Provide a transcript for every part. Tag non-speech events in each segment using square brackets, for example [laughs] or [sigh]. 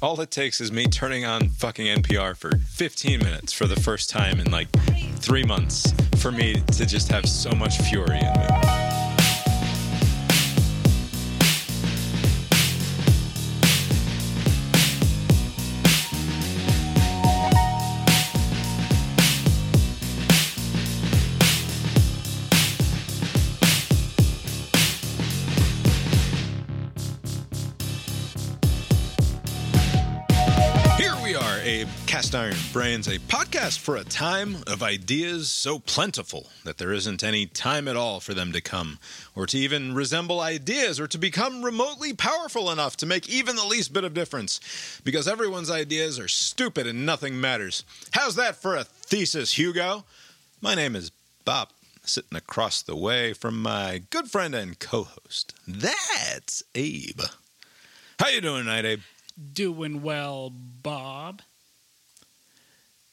All it takes is me turning on fucking NPR for 15 minutes for the first time in like three months for me to just have so much fury in me. Brains, a podcast for a time of ideas so plentiful that there isn't any time at all for them to come, or to even resemble ideas, or to become remotely powerful enough to make even the least bit of difference, because everyone's ideas are stupid and nothing matters. How's that for a thesis, Hugo? My name is Bob, sitting across the way from my good friend and co-host. That's Abe. How you doing tonight, Abe? Doing well, Bob.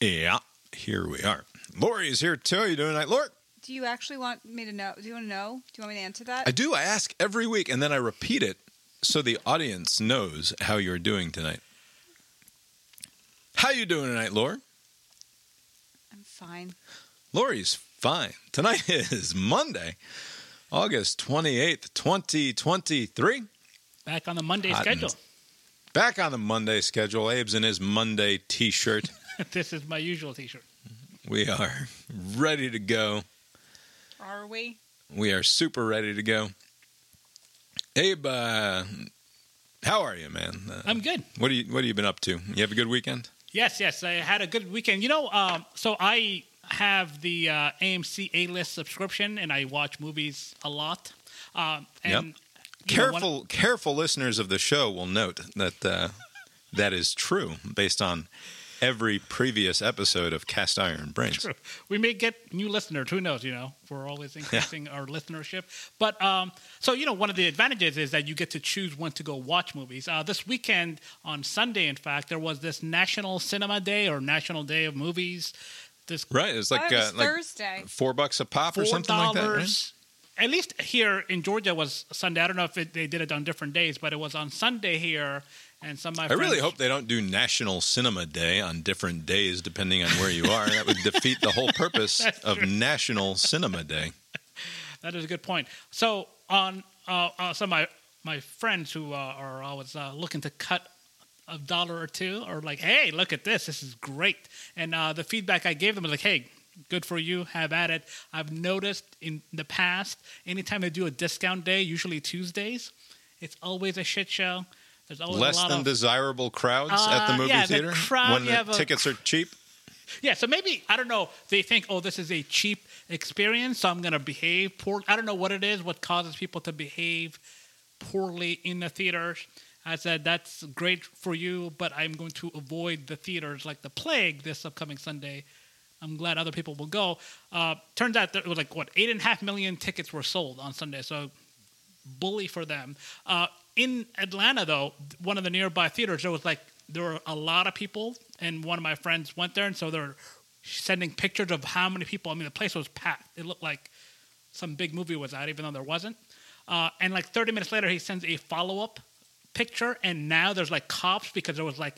Yeah, here we are. Lori is here too. How you doing tonight, Lori? Do you actually want me to know? Do you want to know? Do you want me to answer that? I do. I ask every week, and then I repeat it so the audience knows how you're doing tonight. How you doing tonight, Lori? I'm fine. Lori's fine. Tonight [laughs] is Monday, August 28th, 2023. Back on the Monday Hot schedule. Back on the Monday schedule. Abe's in his Monday t shirt. [laughs] this is my usual T-shirt. we are ready to go. Are we? We are super ready to go. Abe, uh, how are you, man? Uh, I'm good. What do you What have you been up to? You have a good weekend? Yes, yes. I had a good weekend. You know, um, so I have the uh, AMC A-list subscription, and I watch movies a lot. Um, and you know, one- Careful, careful listeners of the show will note that uh, that is true based on every previous episode of Cast Iron Brains. [laughs] we may get new listeners. Who knows? You know, we're always increasing our listenership. But um, so you know, one of the advantages is that you get to choose when to go watch movies. Uh, this weekend on Sunday, in fact, there was this National Cinema Day or National Day of Movies. This Right? It's like Thought it was uh, like Thursday. four bucks a pop or four something like that. Right? dollars. At least here in Georgia was Sunday. I don't know if it, they did it on different days, but it was on Sunday here. And some of my I really hope they don't do National Cinema Day on different days depending on where you are. that would defeat the whole purpose [laughs] of true. National Cinema Day. [laughs] That is a good point. So on uh, uh, some of my my friends who uh, are always uh, looking to cut a dollar or two are like, "Hey, look at this! This is great." And uh, the feedback I gave them was like, "Hey, good for you. Have at it." I've noticed in the past, anytime they do a discount day, usually Tuesdays, it's always a shit show. There's always Less a lot than of desirable crowds at the Uh, movie yeah, the theater crowd, when the have a- tickets are cheap. Yeah, so maybe I don't know. They think, oh, this is a cheap experience, so I'm going to behave poor. I don't know what it is, what causes people to behave poorly in the theaters. I said that's great for you, but I'm going to avoid the theaters like the plague this upcoming Sunday. I'm glad other people will go. Uh, turns out that it was like what eight and a half million tickets were sold on Sunday, so bully for them. Uh, in Atlanta, though, one of the nearby theaters, there was like there were a lot of people, and one of my friends went there, and so they're sending pictures of how many people. I mean, the place was packed. It looked like some big movie was out, even though there wasn't. Uh, and like 30 minutes later, he sends a follow up picture, and now there's like cops because there was like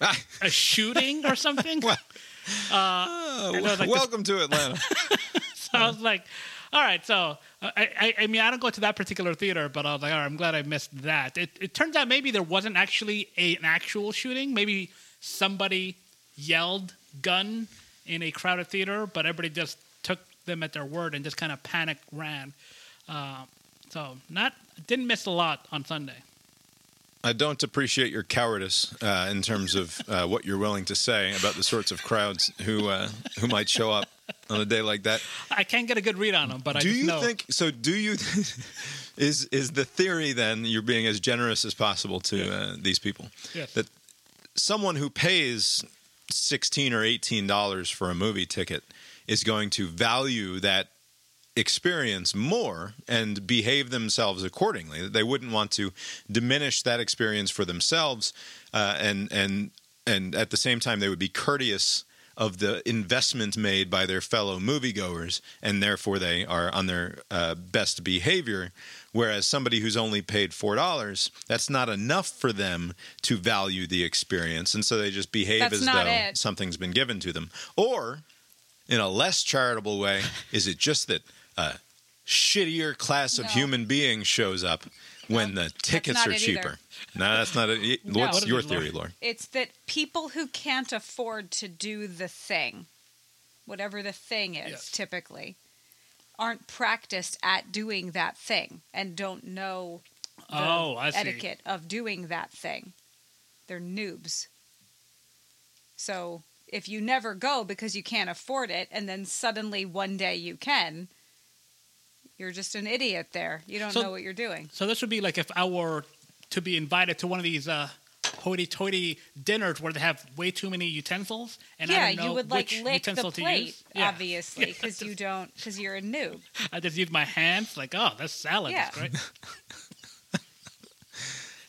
[laughs] a shooting or something. [laughs] Well, Uh, there was, [laughs] this- welcome to Atlanta. so I was like, all right. So uh, I, I, I mean, I don't go to that particular theater, but I was like, all right, I'm glad I missed that. It, it turns out maybe there wasn't actually a, an actual shooting. Maybe somebody yelled gun in a crowded theater, but everybody just took them at their word and just kind of panic ran. Uh, so not didn't miss a lot on Sunday. I don't appreciate your cowardice uh, in terms of uh, what you're willing to say about the sorts of crowds who uh, who might show up on a day like that. I can't get a good read on them, but I do just you know. think so? Do you [laughs] is is the theory then you're being as generous as possible to uh, these people Yes. that someone who pays sixteen or eighteen dollars for a movie ticket is going to value that experience more and behave themselves accordingly. That they wouldn't want to diminish that experience for themselves, uh, and and and at the same time they would be courteous of the investment made by their fellow moviegoers, and therefore they are on their uh, best behavior Whereas somebody who's only paid $4, that's not enough for them to value the experience. And so they just behave That's as though it. something's been given to them. Or, in a less charitable way, is it just that a shittier class of human beings shows up when the tickets are cheaper? either. No, that's not it. No. What's What is your theory, Lori? It's that people who can't afford to do the thing, whatever the thing is, Yes. typically, aren't practiced at doing that thing and don't know the Oh, I see. etiquette of doing that thing. They're noobs. So if you never go because you can't afford it, and then suddenly one day you can, you're just an idiot there. You don't So- know what you're doing. So this would be like if I were to be invited to one of these uh, hoity-toity dinners where they have way too many utensils, and yeah, I don't know you would like which lick the utensil to plate, use. Yeah. obviously, because you don't, because you're a noob. I just use my hands. Like, oh, this salad Yeah. is great. [laughs]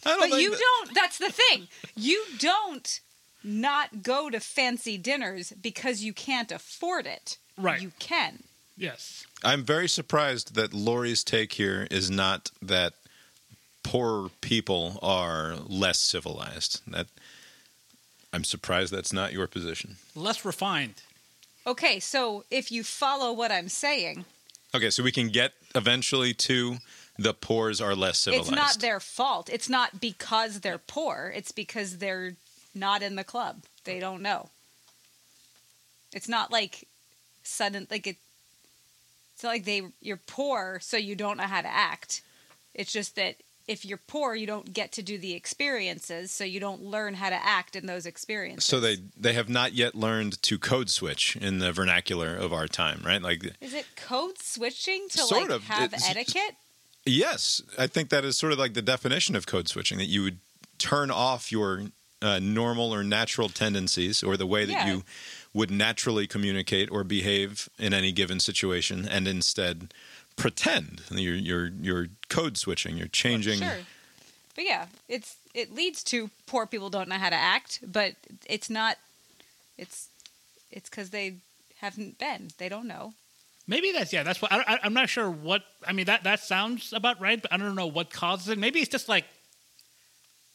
But you that- don't. That's the thing. You don't not go to fancy dinners because you can't afford it. Right. You can. yes. I'm very surprised that Lori's take here is not that poor people are less civilized. That I'm surprised that's not your position. Less refined. Okay, so if you follow what I'm saying, Okay, so we can get eventually to the poors are less civilized. it's not their fault. It's not because they're poor. It's because they're not in the club. They don't know. It's not like sudden like it. It's not like they you're poor, so you don't know how to act. It's just that if you're poor, you don't get to do the experiences, so you don't learn how to act in those experiences. so they they have not yet learned to code switch in the vernacular of our time, right? Like is it code switching to Sort like of. have It's- etiquette? Yes, I think that is sort of like the definition of code switching that you would turn off your uh, normal or natural tendencies or the way that Yeah. you would naturally communicate or behave in any given situation and instead pretend you're you're you're code switching you're changing Sure. But yeah, it's it leads to poor people don't know how to act, but it's not it's it's cuz they haven't been. They don't know. Maybe that's yeah. That's what I, I, I'm not sure what. I mean that that sounds about right, but I don't know what causes it. Maybe it's just like,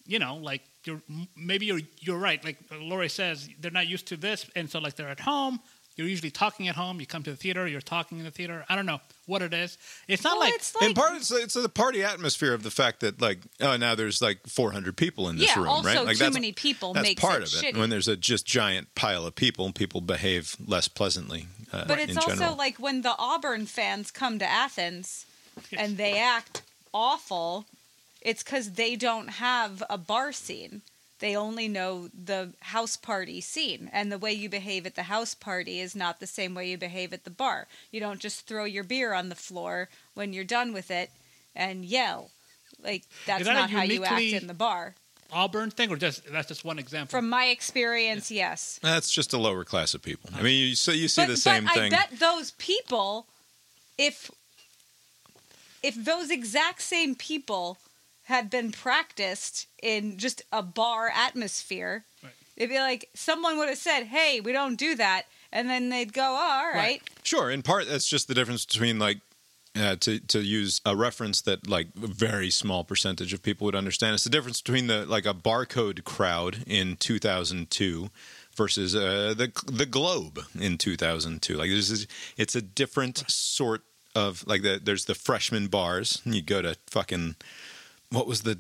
you know, like you're maybe you're you're right. Like Lori says, they're not used to this, and so like they're at home. You're usually talking at home. You come to the theater. You're talking in the theater. I don't know what it is. It's not Well, like it's like in part it's, it's the party atmosphere of the fact that like oh now there's like 400 people in this yeah, room also right like too that's, many people that's makes part it of it shitty. when there's a just giant pile of people people behave less pleasantly uh, but it's in also general. like when the Auburn fans come to Athens and they act awful, it's cuz they don't have a bar scene. They only know the house party scene, and the way you behave at the house party is not the same way you behave at the bar. You don't just throw your beer on the floor when you're done with it and yell. Like that's that not how you act in the bar. Auburn thing, or just that's just one example. From my experience, yes. That's just a lower class of people. I mean, you so you see but, the same but thing. I bet those people, if if those exact same people had been practiced in just a bar atmosphere, Right. it'd be like someone would have said, "Hey, we don't do that," and then they'd go, oh, "All right." Right. Sure, in part that's just the difference between like uh, to to use a reference that like a very small percentage of people would understand. It's the difference between the like a barcode crowd in 2002 versus uh, the the globe in 2002. Like this, is it's a different sort of like the there's the freshman bars. and You go to fucking what was the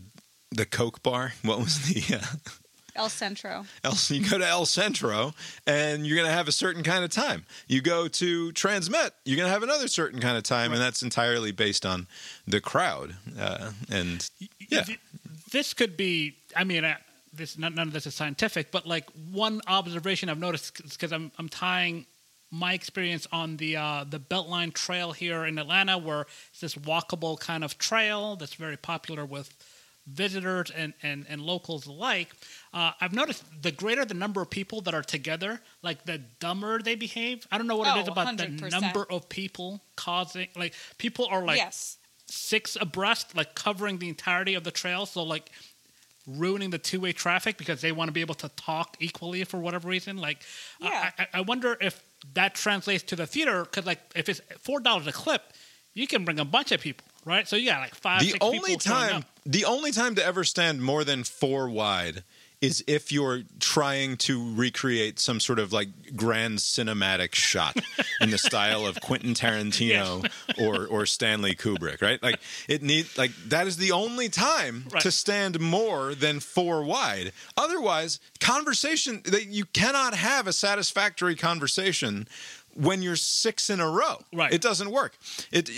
the Coke bar? What was the [laughs] uh, El Centro. El, you go to El Centro and you're going to have a certain kind of time. You go to Transmet, you're going to have another certain kind of time, and that's entirely based on the crowd. Uh, and yeah, this could be. I mean, uh, this none, none of this is scientific, but like one observation I've noticed because I'm I'm tying my experience on the uh, the Beltline Trail here in Atlanta, where it's this walkable kind of trail that's very popular with visitors and, and, and locals alike. Uh, I've noticed the greater the number of people that are together, like the dumber they behave. I don't know what it Oh, is about the 100%. number of people causing like people are like yes. six abreast, like covering the entirety of the trail. So like ruining the two way traffic because they want to be able to talk equally for whatever reason. Like, I- Yeah. I, I wonder if that translates to the theater because like if it's four dollars a clip, you can bring a bunch of people. right? So you got like five. the six only time the only time to ever stand more than four wide is if you're trying to recreate some sort of like grand cinematic shot in the style of Quentin Tarantino [laughs] or or Stanley Kubrick, right? Like it need like that is the only time Right. to stand more than four wide. Otherwise, conversation that you cannot have a satisfactory conversation when you're six in a row. Right. It doesn't work. It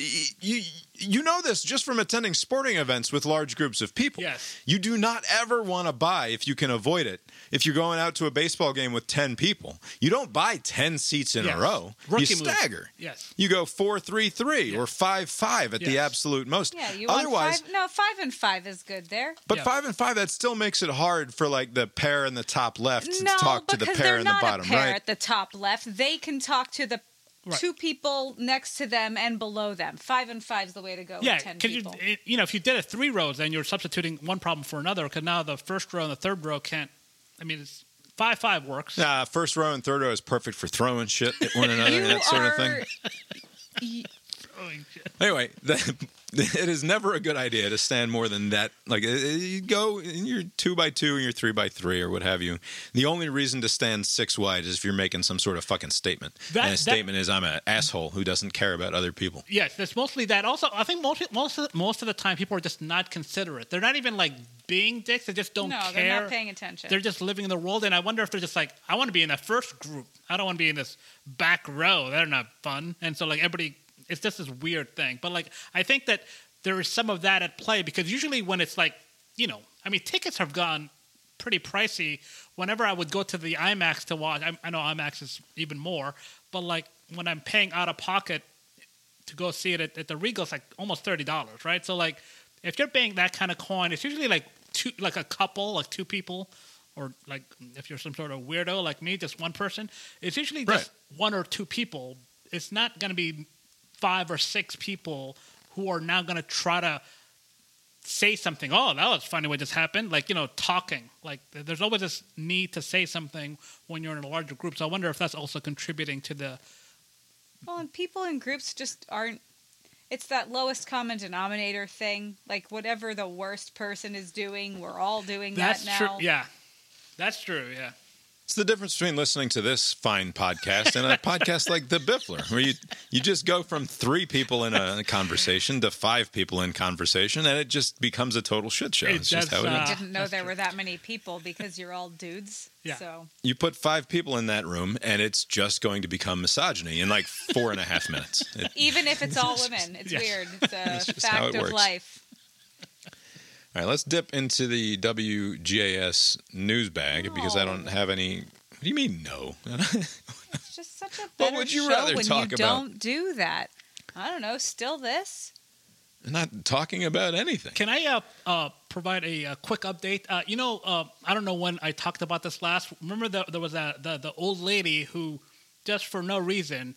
you you know this just from attending sporting events with large groups of people. Yes. You do not ever want to buy if you can avoid it. If you're going out to a baseball game with 10 people, you don't buy 10 seats in Yes. a row. Rookie you move. stagger. Yes. You go 4-3-3 or 5-5 at the absolute most. Yeah, you Otherwise, want five? No, five and five is good there. but Yeah. 5 and 5 that still makes it hard for like the pair in the top left to no, talk to the because pair they're in the not bottom a pair right. at the top left. They can talk to the Right. two people next to them and below them. Five and five is the way to go. Yeah, with ten because you it- you know if you did it three rows, then you're substituting one problem for another. Because now the first row and the third row can't. I mean, it's five five works. Nah, first row and third row is perfect for throwing shit at one [laughs] another and that sort of are. thing. y- Anyway, the, [laughs] it is never a good idea to stand more than that. Like uh, you go, in your two by two, and your three by three, or what have you. The only reason to stand six wide is if you're making some sort of fucking statement. That- and a that- statement is, "I'm an asshole who doesn't care about other people." Yes, it's mostly that. Also, I think most most of, most of the time people are just not considerate. They're not even like being dicks. They just don't no, care. they're not paying attention. They're just living in the world, and I wonder if they're just like, I want to be in the first group. I don't want to be in this back row. They're not fun, and so like everybody, it's just this weird thing. But like, I think that there is some of that at play because usually when it's like, you know, I mean, tickets have gone pretty pricey. Whenever I would go to the IMAX to watch, I, I know IMAX is even more, but like when I'm paying out of pocket to go see it at, at the Regal, it's like almost thirty dollars, right? So like, if you're paying that kind of coin, it's usually like two, like a couple, like two people, or like if you're some sort of weirdo like me, just one person. It's usually just one or two people. It's not going to be five or six people who are now going to try to say something. Oh, that was funny what just happened. Like, you know, talking. Like, there's always this need to say something when you're in a larger group. So I wonder if that's also contributing to the. well, and people in groups just aren't. It's that lowest common denominator thing. Like whatever the worst person is doing, we're all doing That's that true. now. Yeah. That's true. Yeah. It's the difference between listening to this fine podcast and a [laughs] podcast like The Biffler, where you you just go from three people in a conversation to five people in conversation, and it just becomes a total shit show. It It's just does, how it is. uh, I didn't know there true. were that many people because you're all dudes. Yeah. So You put five people in that room, and it's just going to become misogyny in like four and a half minutes. It- even if it's all women, it's [laughs] Yeah. weird. It's a That's just how fact it of works. life. All right, let's dip into the WGAS news bag because I don't have any. What do you mean, no? [laughs] It's just such a better would you show rather when talk you about? don't do that. I don't know. Still this. I'm not talking about anything. Can I uh, uh, provide a, uh quick update? Uh, you know, uh, I don't know when I talked about this last. Remember that there was a, the the old lady who, just for no reason,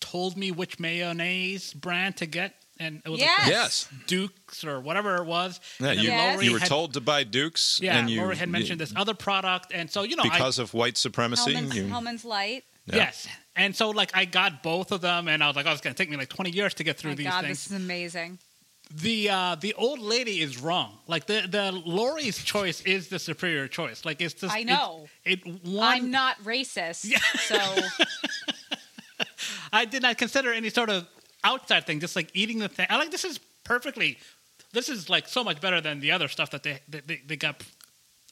told me which mayonnaise brand to get, and it was Yes. like Yes. Dukes or whatever it was. Yeah, you, Yes. You were had- told to buy Dukes, Yeah, and you Lori had mentioned this other product, and so you know, I, because of white supremacy. Hellmann's, you- Hellmann's Light. Yeah. yes, and so like I got both of them, and I was like, oh, it's going to take me like twenty years to get through My these God, things. this is amazing. the uh, the old lady is wrong. Like the the Lori's choice is the superior choice. Like it's just I know. It, it one. I'm not racist, yeah. so [laughs] I did not consider any sort of outside thing. Just like eating the thing. I like this is perfectly. This is like so much better than the other stuff that they they, they, they got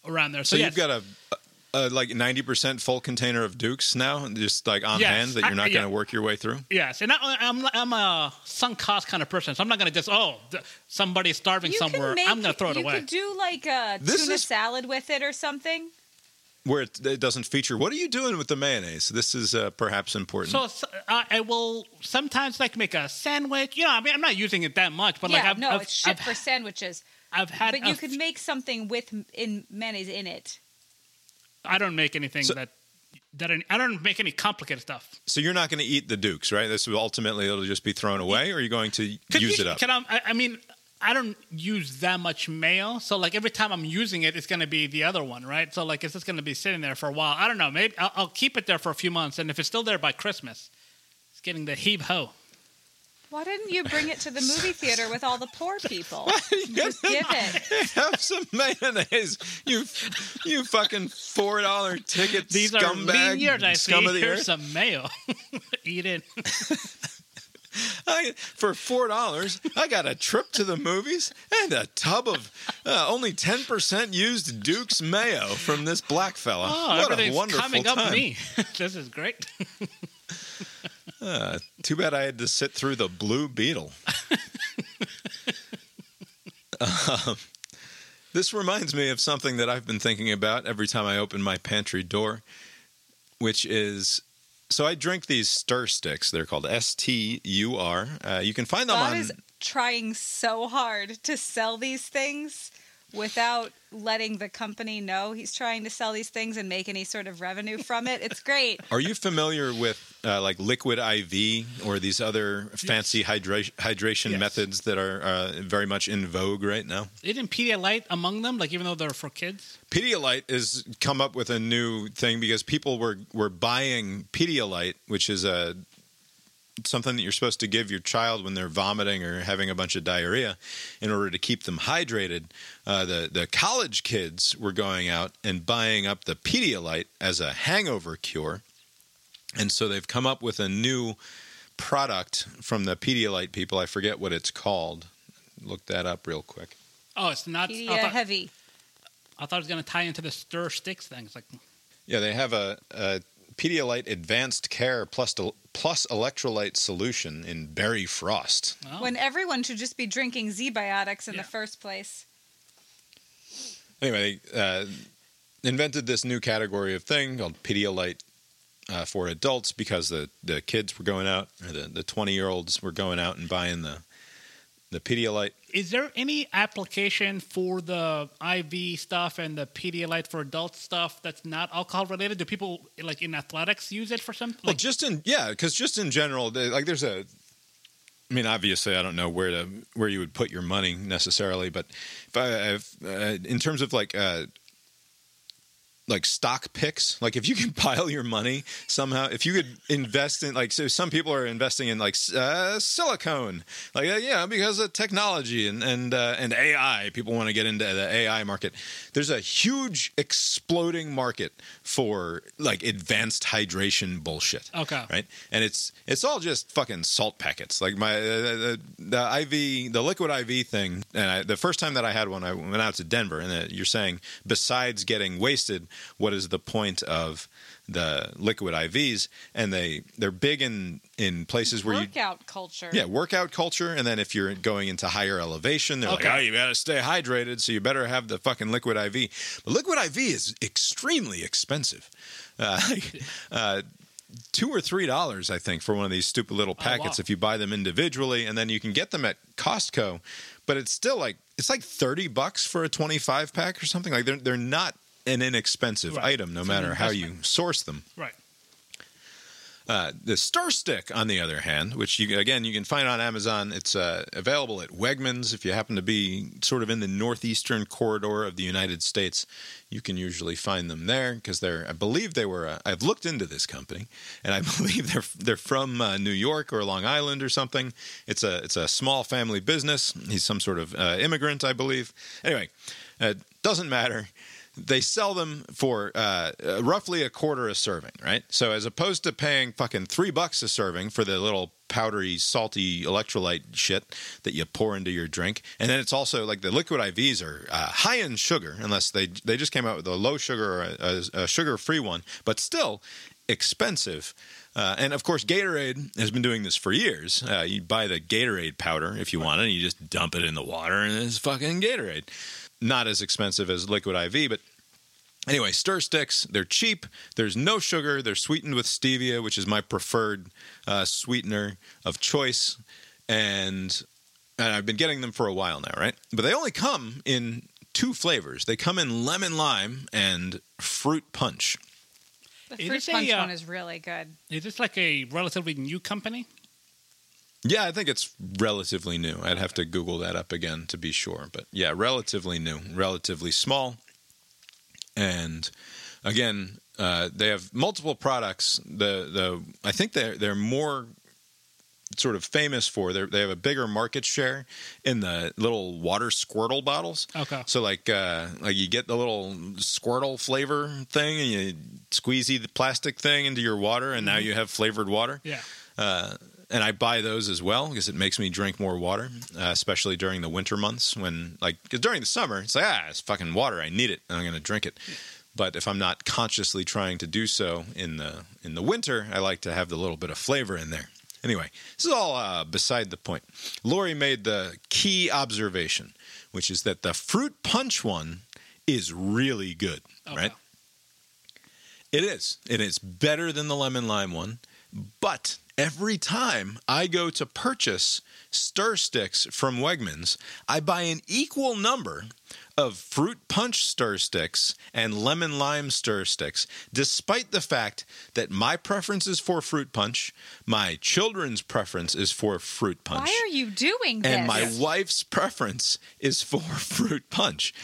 around there. So So, you've got a, a like ninety percent full container of Dukes now, just like on Yes. hand that you're not yeah. going to work your way through. yes, and I, I'm I'm a sunk cost kind of person, so I'm not going to just oh th- somebody's starving you somewhere. make. I'm going to throw it you away. could do like a This tuna is- salad with it or something. Where it, it doesn't feature. What are you doing with the mayonnaise? This is uh, perhaps important. So uh, I will sometimes like make a sandwich. You know, I mean, I'm not using it that much, but yeah, like I've, no, I've, it's shit I've, for sandwiches. I've had. But you a could f- make something with in mayonnaise in it. I don't make anything So- that that I, I don't make any complicated stuff. so you're not going to eat the Dukes, right? This will ultimately it'll just be thrown away, or are you going to Could use you- it up? Can I, I? I mean, I don't use that much mayo, so like every time I'm using it, it's going to be the other one, right? So like it's just going to be sitting there for a while. I don't know. Maybe I'll, I'll keep it there for a few months, and if it's still there by Christmas, it's getting the heave ho. Why didn't you bring it to the movie theater with all the poor people? [laughs] Just give it. [laughs] Have some mayonnaise, you you fucking four dollar ticket These are scumbag, lean years. I see. scum of the Here's earth. some mayo. [laughs] Eat it. I, for four dollars, I got a trip to the movies and a tub of uh, only ten percent used Duke's mayo from this black fella. Oh, what a wonderful coming time! up me. [laughs] this is great. Uh, too bad I had to sit through the Blue Beetle. [laughs] um, this reminds me of something that I've been thinking about every time I open my pantry door, which is so I drink these stir sticks. They're called S T U R. Uh, you can find them Bob on. is trying so hard to sell these things without letting the company know he's trying to sell these things and make any sort of revenue from it. It's great. Are you familiar with uh, like liquid IV or these other fancy hydra- hydration Yes. methods that are uh, very much in vogue right now? Isn't Pedialyte among them? Like even though they're for kids. Pedialyte has come up with a new thing because people were were buying Pedialyte, which is a something that you're supposed to give your child when they're vomiting or having a bunch of diarrhea in order to keep them hydrated. Uh, the the college kids were going out and buying up the Pedialyte as a hangover cure, and so they've come up with a new product from the Pedialyte people. I forget what it's called. Look that up real quick. Oh, it's not. Pedia I, thought, heavy. I thought it was going to tie into the stir sticks thing. It's like, Yeah, they have a, a Pedialyte Advanced Care plus plus electrolyte solution in berry frost. oh. When everyone should just be drinking ZBiotics in Yeah. the first place. Anyway, they uh, invented this new category of thing called Pedialyte uh, for adults because the, the kids were going out, or the the twenty year olds were going out and buying the the Pedialyte. Is there any application for the IV stuff and the Pedialyte for adult stuff that's not alcohol related? Do people like in athletics use it for something? Well, Like, just in yeah, because just in general, like there's a. I mean, obviously, I don't know where to where you would put your money necessarily, but if I, if, uh, in terms of like uh, like stock picks, like if you can [laughs] pile your money somehow, if you could invest in like so some people are investing in like uh, silicone, like uh, yeah, because of technology and and uh, and AI, people want to get into the AI market. There's a huge exploding market for like advanced hydration bullshit Okay. right? And it's it's all just fucking salt packets. Like my uh, the, the IV, the liquid IV thing. And I, the first time that I had one, I went out to Denver, and uh, you're saying besides getting wasted, what is the point of the liquid IVs? And they they're big in in places where you Workout culture. yeah, workout culture, and then if you're going into higher elevation, they're Okay. like, "Oh, you got to stay hydrated, so you better have the fucking liquid IV." But liquid IV is extremely expensive. Uh, [laughs] uh, two or three dollars, I think, for one of these stupid little Oh, packets wow. if you buy them individually, and then you can get them at Costco. But it's still like it's like thirty bucks for a twenty-five pack or something. Like they're they're not an inexpensive Right. item, no It's matter how you source them. right. Uh, the Star Stick, on the other hand, which you again you can find on Amazon, it's uh, available at Wegmans. If you happen to be sort of in the northeastern corridor of the United States, you can usually find them there because they're. I believe they were. Uh, I've looked into this company, and I [laughs] believe they're they're from uh, New York or Long Island or something. It's a it's a small family business. He's some sort of uh, immigrant, I believe. Anyway, uh, doesn't matter they sell them for uh, uh, roughly a quarter a serving, right? So as opposed to paying fucking three bucks a serving for the little powdery, salty electrolyte shit that you pour into your drink, and then it's also like the liquid IVs are uh, high in sugar, unless they they just came out with a low sugar or a, a, sugar free one, but still expensive. Uh, and of course, Gatorade has been doing this for years. Uh, you buy the Gatorade powder if you want it, and you just dump it in the water, and it's fucking Gatorade. Not as expensive as liquid IV, but Anyway, stir sticks, they're cheap. There's no sugar. They're sweetened with stevia, which is my preferred uh, sweetener of choice. And, and I've been getting them for a while now, right? But they only come in two flavors. They come in lemon lime and fruit punch. The fruit this a, punch uh, one is really good. Is this like a relatively new company? Yeah, I think it's relatively new. I'd have to Google that up again to be sure. But yeah, relatively new, relatively small. And again, uh, they have multiple products. The the I think they're they're more sort of famous for. They're, they have a bigger market share in the little water squirtle bottles. Okay. So like uh, like you get the little squirtle flavor thing, and you squeezy the plastic thing into your water, and now you have flavored water. Yeah. And I buy those as well because it makes me drink more water, uh, especially during the winter months when like because during the summer it's like ah it's fucking water I need it and I'm gonna drink it. But if I'm not consciously trying to do so in the in the winter, I like to have the little bit of flavor in there. Anyway, this is all uh, beside the point. Lori made the key observation, which is that the fruit punch one is really good, Okay. right? It is. It is better than the lemon lime one, but every time I go to purchase stir sticks from Wegmans, I buy an equal number of fruit punch stir sticks and lemon lime stir sticks, despite the fact that my preference is for fruit punch, my children's preference is for fruit punch. Why are you doing this? and my wife's preference is for [laughs] fruit punch.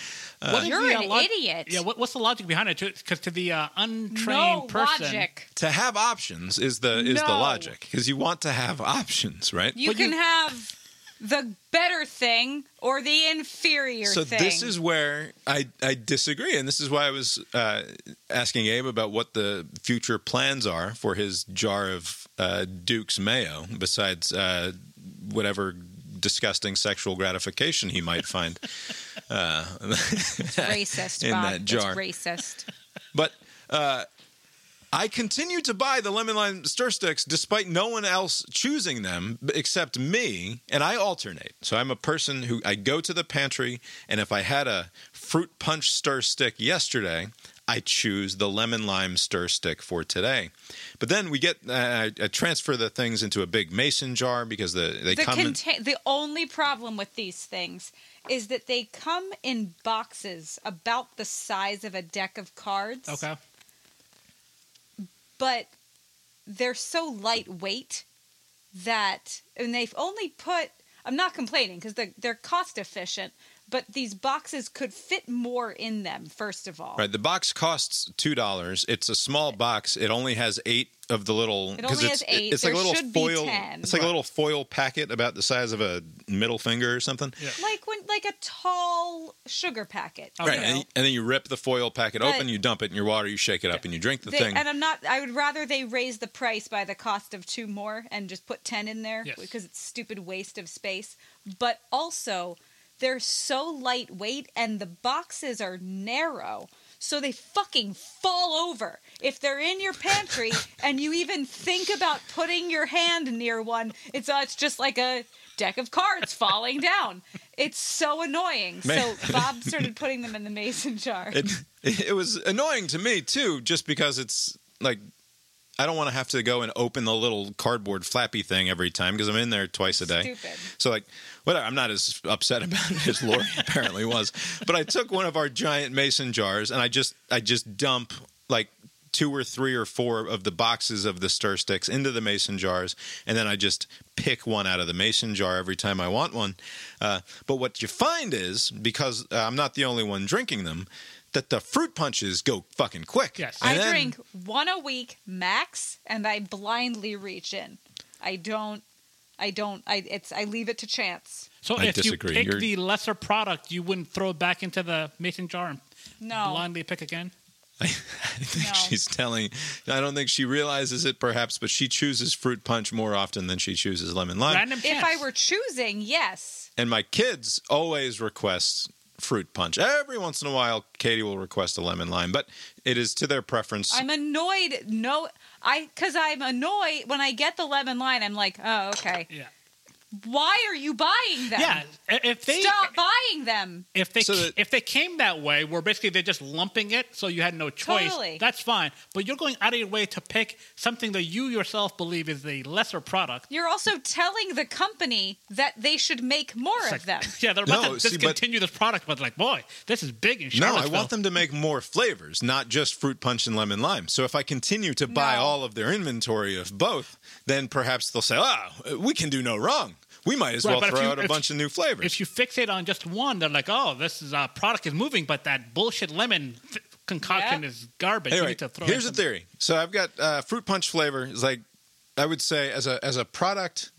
What is You're the, an uh, idiot. Yeah. What, what's the logic behind it? Because to the uh, untrained no person, logic. To have options is the is the logic because you want to have options, right? You But can you- have the better thing or the inferior so thing. this is where I, I disagree and this is why i was uh, asking abe about what the future plans are for his jar of uh, duke's mayo besides uh, whatever disgusting sexual gratification he might find [laughs] uh, [laughs] racist. in Bob. that jar. It's racist. but uh, I continue to buy the lemon lime stir sticks despite no one else choosing them except me, and I alternate. So I'm a person who I go to the pantry, and if I had a fruit punch stir stick yesterday, I choose the lemon lime stir stick for today. But then we get uh, I, I transfer the things into a big mason jar because the they The come in. the only problem with these things is that they come in boxes about the size of a deck of cards. Okay. But they're so lightweight that and they've only put i'm not complaining because they're, they're cost efficient but these boxes could fit more in them first of all Right, the box costs two dollars. It's a small box. It only has eight of the little. It 'cause only it's, has eight. It's like a There little should be foil. 10. It's like a little foil packet about the size of a middle finger or something. Yeah. like when like a tall sugar packet you Right, and, and then you rip the foil packet But- open, you dump it in your water, you shake it up, and you drink the They- thing. and i'm not i would rather they raise the price by the cost of two more and just put 10 in there Yes. because it's stupid waste of space but also they're so lightweight and the boxes are narrow so they fucking fall over if they're in your pantry [laughs] and you even think about putting your hand near one. It's uh, it's just like a deck of cards falling down. It's so annoying. Man. so bob started putting them in the mason jar. It it was annoying to me too, just because it's like I don't want to have to go and open the little cardboard flappy thing every time because I'm in there twice a day. Stupid. So like, whatever. I'm not as upset [laughs] about it as Lori [laughs] apparently was. But I took one of our giant mason jars and I just I just dump like two or three or four of the boxes of the stir sticks into the mason jars, and then I just pick one out of the mason jar every time I want one. Uh, but what you find is because uh, I'm not the only one drinking them. That the fruit punches go fucking quick. Yes. And I then- drink one a week max, and I blindly reach in. I don't. I don't. I it's. I leave it to chance. So I if disagree. you pick You're- the lesser product, you wouldn't throw it back into the mason jar and No. blindly pick again. [laughs] I think No. she's telling. I don't think she realizes it, perhaps, but she chooses fruit punch more often than she chooses lemon lime. Random If chance. I were choosing, yes. And my kids always request fruit punch. Every once in a while, Katie will request a lemon lime, but it is to their preference. I'm annoyed. No, I because I'm annoyed when I get the lemon lime. I'm like, oh, okay. yeah, Why are you buying them? yeah. If they Stop buying them. if they So that- if they came that way, where basically they're just lumping it, so you had no choice. Totally. That's fine. But you're going out of your way to pick something that you yourself believe is the lesser product. You're also telling the company that they should make more It's of them. [laughs] Yeah, they're about No, to see, but- discontinue this product, but like, boy, this is big in no, I want them to make more flavors, not just fruit punch and lemon lime. So if I continue to buy No. all of their inventory of both, then perhaps they'll say, "Ah, we can do no wrong. We might as Right, well but throw you- out a bunch of new flavors." If you fixate on just one, they're like, oh, this is uh, product is moving, but that bullshit lemon f- concoction Yeah. is garbage. you Anyway, need to throw here's in the theory. So I've got uh, fruit punch flavor. Is like I would say as a as a product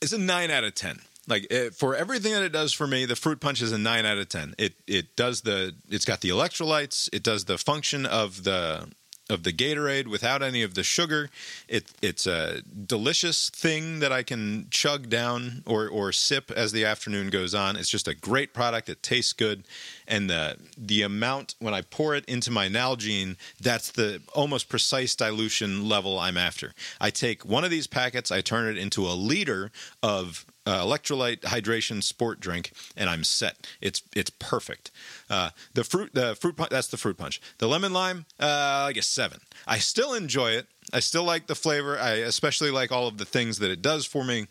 it's a nine out of ten. Like it, for everything that it does for me, the fruit punch is a nine out of ten. It it does the it's got the electrolytes. It does the function of the of the Gatorade without any of the sugar. It it's a delicious thing that I can chug down or or sip as the afternoon goes on. It's just a great product. It tastes good, and the the amount when I pour it into my Nalgene, that's the almost precise dilution level I'm after. I take one of these packets, I turn it into a liter of uh, electrolyte hydration sport drink, and I'm set. It's it's perfect. Uh, the fruit the fruit punch that's the fruit punch. The lemon lime, uh, I guess seven. I still enjoy it. I still like the flavor. I especially like all of the things that it does for me.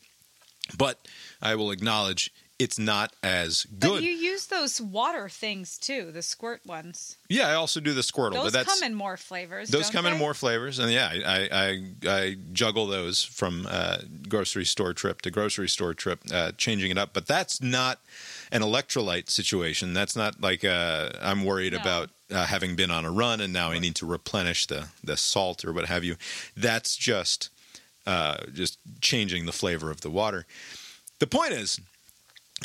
But I will acknowledge it's not as good. But you use those water things too, the squirt ones. yeah, I also do the Squirtle, Those but that's come in more flavors. those come in more flavors, and yeah, I I, I juggle those from uh, grocery store trip to grocery store trip, uh, changing it up. But that's not an electrolyte situation. That's not like uh, I'm worried No. about uh, having been on a run and now I need to replenish the the salt or what have you. That's just uh, just changing the flavor of the water. The point is,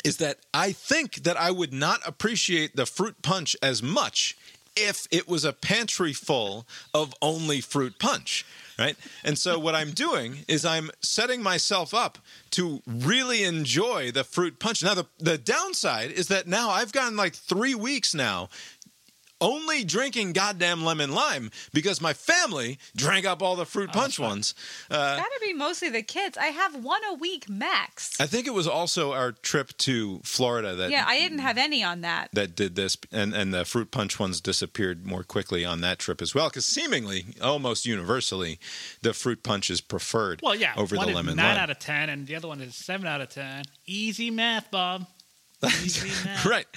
is that I think that I would not appreciate the fruit punch as much if it was a pantry full of only fruit punch, right? And so what I'm doing is I'm setting myself up to really enjoy the fruit punch. Now the the downside is that now I've gotten like 3 weeks now only drinking goddamn lemon lime because my family drank up all the fruit punch ones. Uh, Gotta be mostly the kids. I have one a week max. I think it was also our trip to Florida that yeah, I didn't have any on that. that did this, and and the fruit punch ones disappeared more quickly on that trip as well, because seemingly almost universally, the fruit punch is preferred. Well, yeah, over one the is lemon nine lime. out of ten, and the other one is seven out of ten. Easy math, Bob. [laughs] Right.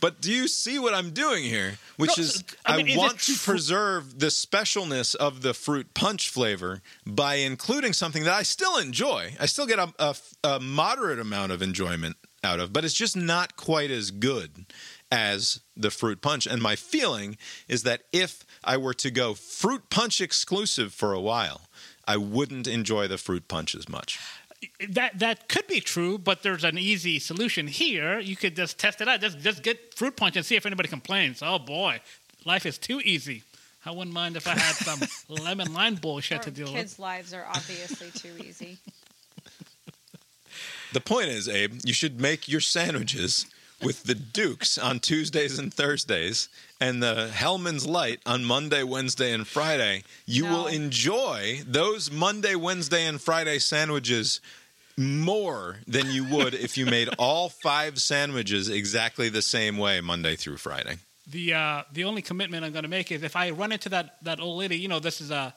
But do you see what I'm doing here? Which No, is, I, I mean, is want to fr- preserve the specialness of the fruit punch flavor by including something that I still enjoy. I still get a, a, a moderate amount of enjoyment out of, but it's just not quite as good as the fruit punch. And my feeling is that if I were to go fruit punch exclusive for a while, I wouldn't enjoy the fruit punch as much. That that could be true, but there's an easy solution here. You could just test it out. Just just get fruit punch and see if anybody complains. Oh boy, life is too easy. I wouldn't mind if I had some [laughs] lemon lime bullshit Our to deal kids' with. Kids' lives are obviously too easy. [laughs] The point is, Abe, you should make your sandwiches with the Dukes on Tuesdays and Thursdays and the Hellmann's Light on Monday, Wednesday, and Friday. You No. will enjoy those Monday, Wednesday, and Friday sandwiches more than you would if you made all five sandwiches exactly the same way Monday through Friday. The uh, the only commitment I'm going to make is if I run into that that old lady. You know, this is a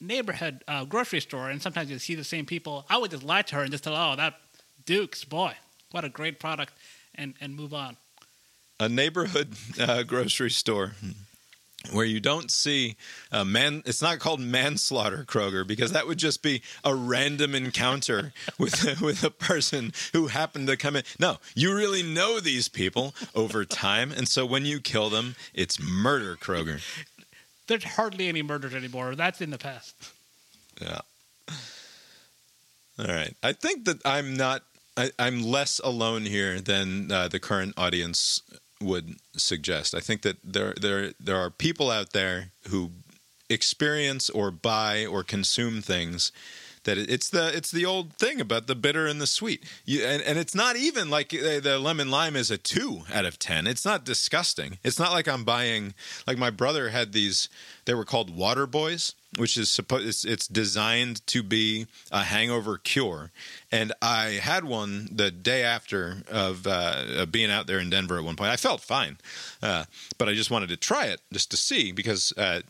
neighborhood uh, grocery store, and sometimes you see the same people. I would just lie to her and just tell, her, "Oh, that Duke's boy, what a great product," and and move on. a neighborhood uh, grocery store where you don't see a man it's not called manslaughter kroger because that would just be a random encounter [laughs] with with a person who happened to come in no you really know these people over time and so when you kill them it's murder kroger There's hardly any murders anymore. That's in the past. yeah all right i think that i'm not I, i'm less alone here than uh, the current audience would suggest. I think that there there there are people out there who experience or buy or consume things that it's the it's the old thing about the bitter and the sweet. You, and, and it's not even like uh, the lemon lime is a two out of ten. It's not disgusting. It's not like i'm buying like my brother had these they were called water boys which is supposed it's, it's designed to be a hangover cure and i had one the day after of uh, being out there in denver at one point i felt fine uh, but i just wanted to try it just to see because uh,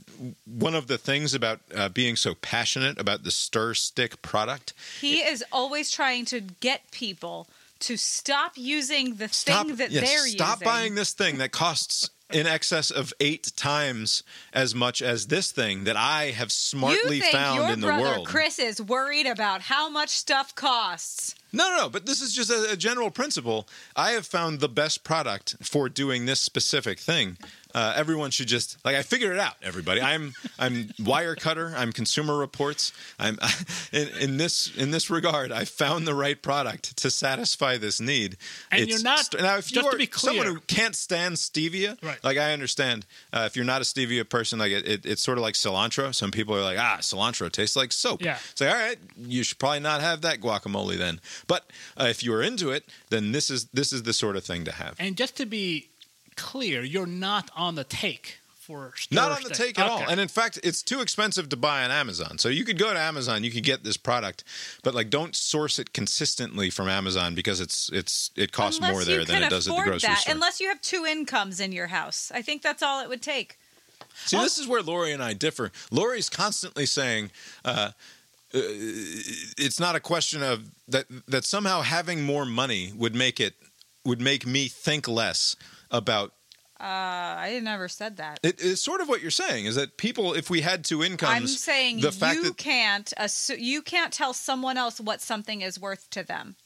one of the things about uh, being so passionate about the stir stick product He is always trying to get people to stop using the stop, thing that they're stop using. buying this thing that costs in excess of eight times as much as this thing that I have smartly you think found your in the brother world. Chris is worried about how much stuff costs. No, no, no, but this is just a, a general principle. I have found the best product for doing this specific thing Uh, everyone should just like I figured it out. Everybody, I'm I'm Wirecutter. I'm Consumer Reports. I'm [laughs] in, in this in this regard. I found the right product to satisfy this need. And you're not- now if you are someone who can't stand stevia, Right. like I understand. Uh, if you're not a stevia person, like it, it, it's sort of like cilantro. Some people are like, ah, cilantro tastes like soap. Yeah. It's like, all right, you should probably not have that guacamole then. But uh, if you are into it, then this is this is the sort of thing to have. And just to be clear, you're not on the take for Not on the stick. take at all. And in fact, it's too expensive to buy on Amazon. So you could go to Amazon, you could get this product, but like don't source it consistently from Amazon because it's it's it costs Unless more there than it does at the grocery that, store. Unless you have two incomes in your house. I think that's all it would take. See, this is where Lori and I differ. Lori's constantly saying uh, uh, it's not a question of that that somehow having more money would make it would make me think less about Uh, I never said that. it, it's sort of what you're saying is that people if we had two incomes I'm saying the fact you that can't assu- you can't tell someone else what something is worth to them.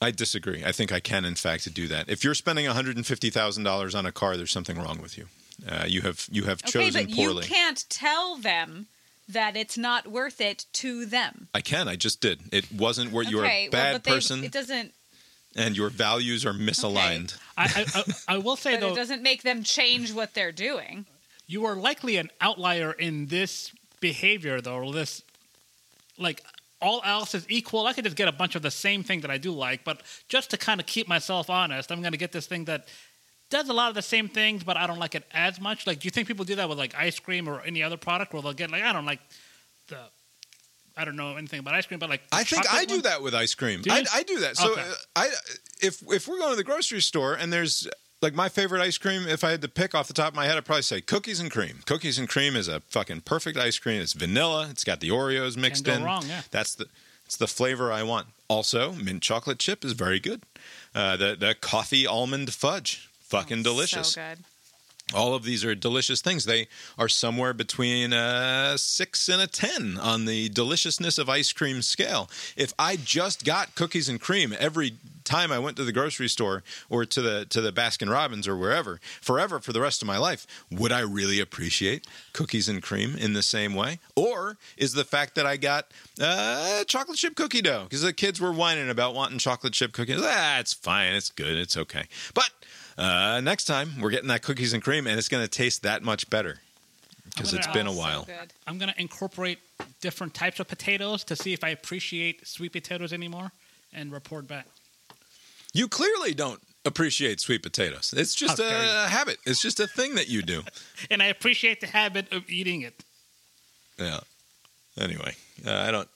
I disagree. I think I can, in fact, do that. If you're spending one hundred and fifty thousand dollars on a car, there's something wrong with you. Uh, you have you have Okay, chosen but poorly. you can't tell them that it's not worth it to them. I can. I just did. It wasn't where you're a bad well, but person It doesn't. And your values are misaligned. I, I, I, I will say [laughs] But though, it doesn't make them change what they're doing. you are likely an outlier in this behavior, though. Or this, like, all else is equal. I could just get a bunch of the same thing that I do like, but just to kind of keep myself honest, I'm going to get this thing that does a lot of the same things, but I don't like it as much. Like, do you think people do that with like ice cream or any other product, where they'll get like, I don't like the, I don't know anything about ice cream, but like, I think chocolate I do one? that with ice cream. Do I. I do that. So Okay. uh, I if if we're going to the grocery store and there's like my favorite ice cream, if I had to pick off the top of my head, I'd probably say cookies and cream. Cookies and cream is a fucking perfect ice cream. It's vanilla. It's got the Oreos mixed go in. wrong, yeah. That's the it's the flavor I want. Also, mint chocolate chip is very good. Uh, the the coffee almond fudge, fucking delicious. So good. All of these are delicious things. They are somewhere between a six and a 10 on the deliciousness of ice cream scale. If I just got cookies and cream every time I went to the grocery store or to the to the Baskin Robbins or wherever, forever for the rest of my life, would I really appreciate cookies and cream in the same way? Or is the fact that I got uh, chocolate chip cookie dough because the kids were whining about wanting chocolate chip cookies? Ah, it's fine, it's good, it's okay. But uh, next time we're getting that cookies and cream, and it's going to taste that much better because it's been a Oh, so while. I'm gonna incorporate different types of potatoes to see if I appreciate sweet potatoes anymore, and report back. You clearly don't appreciate sweet potatoes. It's just How dare you. a habit. It's just a thing that you do. [laughs] And I appreciate the habit of eating it. Yeah. Anyway, uh, I don't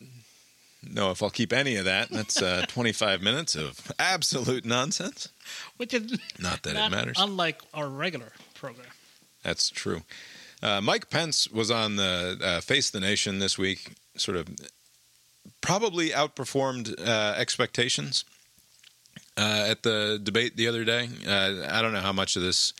know if I'll keep any of that. That's uh, [laughs] 25 minutes of absolute nonsense. which is Not that it matters. Unlike our regular program. That's true. Uh, Mike Pence was on the uh, Face the Nation this week, sort of probably outperformed uh, expectations uh, at the debate the other day. Uh, I don't know how much of this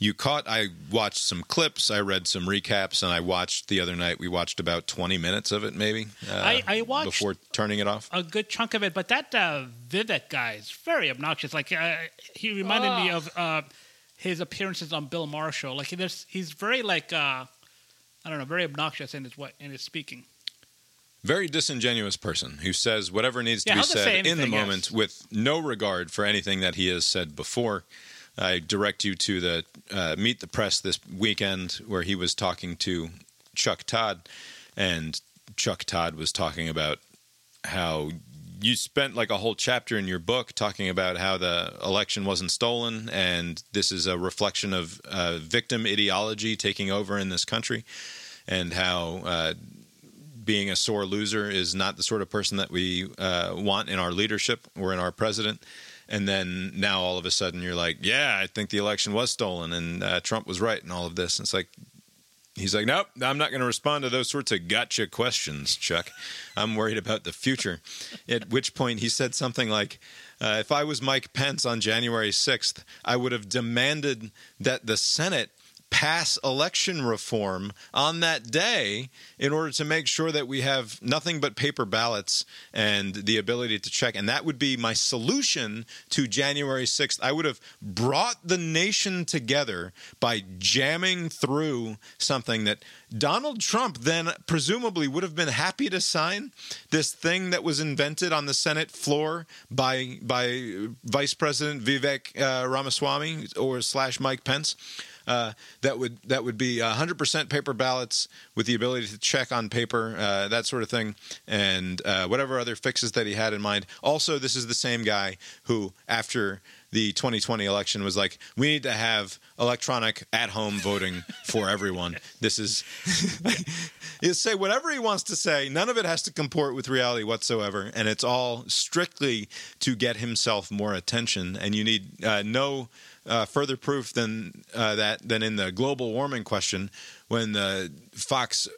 you caught. I watched some clips, I read some recaps, and I watched the other night. We watched about 20 minutes of it, maybe. Uh, I- I watched- before turning it off. A good chunk of it, but that uh, Vivek guy is very obnoxious. Like uh, he reminded me of uh, his appearances on Bill Marshall. Like he's he's very like uh, I don't know, very obnoxious in his way in his speaking. very disingenuous person who says whatever needs to Yeah, be he'll just said in the anything, yes. moment with no regard for anything that he has said before. I direct you to the uh, Meet the Press this weekend where he was talking to Chuck Todd, and Chuck Todd was talking about how you spent like a whole chapter in your book talking about how the election wasn't stolen, and this is a reflection of uh, victim ideology taking over in this country, and how uh, being a sore loser is not the sort of person that we uh, want in our leadership or in our president. And then now all of a sudden you're like, yeah, I think the election was stolen and uh, Trump was right and all of this. And it's like, he's like, nope, I'm not going to respond to those sorts of gotcha questions, Chuck. I'm worried about the future. At which point he said something like, uh, if I was Mike Pence on January 6th, I would have demanded that the Senate pass election reform on that day in order to make sure that we have nothing but paper ballots and the ability to check. And that would be my solution to January 6th. I would have brought the nation together by jamming through something that Donald Trump then presumably would have been happy to sign this thing that was invented on the Senate floor by by Vice President Vivek uh, Ramaswamy or slash Mike Pence. Uh, that would that would be 100% paper ballots with the ability to check on paper, uh, that sort of thing, and uh, whatever other fixes that he had in mind. Also, this is the same guy who, after the 2020 election was like, we need to have electronic at home voting for everyone. This is, [laughs] he'll say whatever he wants to say. None of it has to comport with reality whatsoever. And it's all strictly to get himself more attention. And you need uh, no uh, further proof than uh, that than in the global warming question when the Fox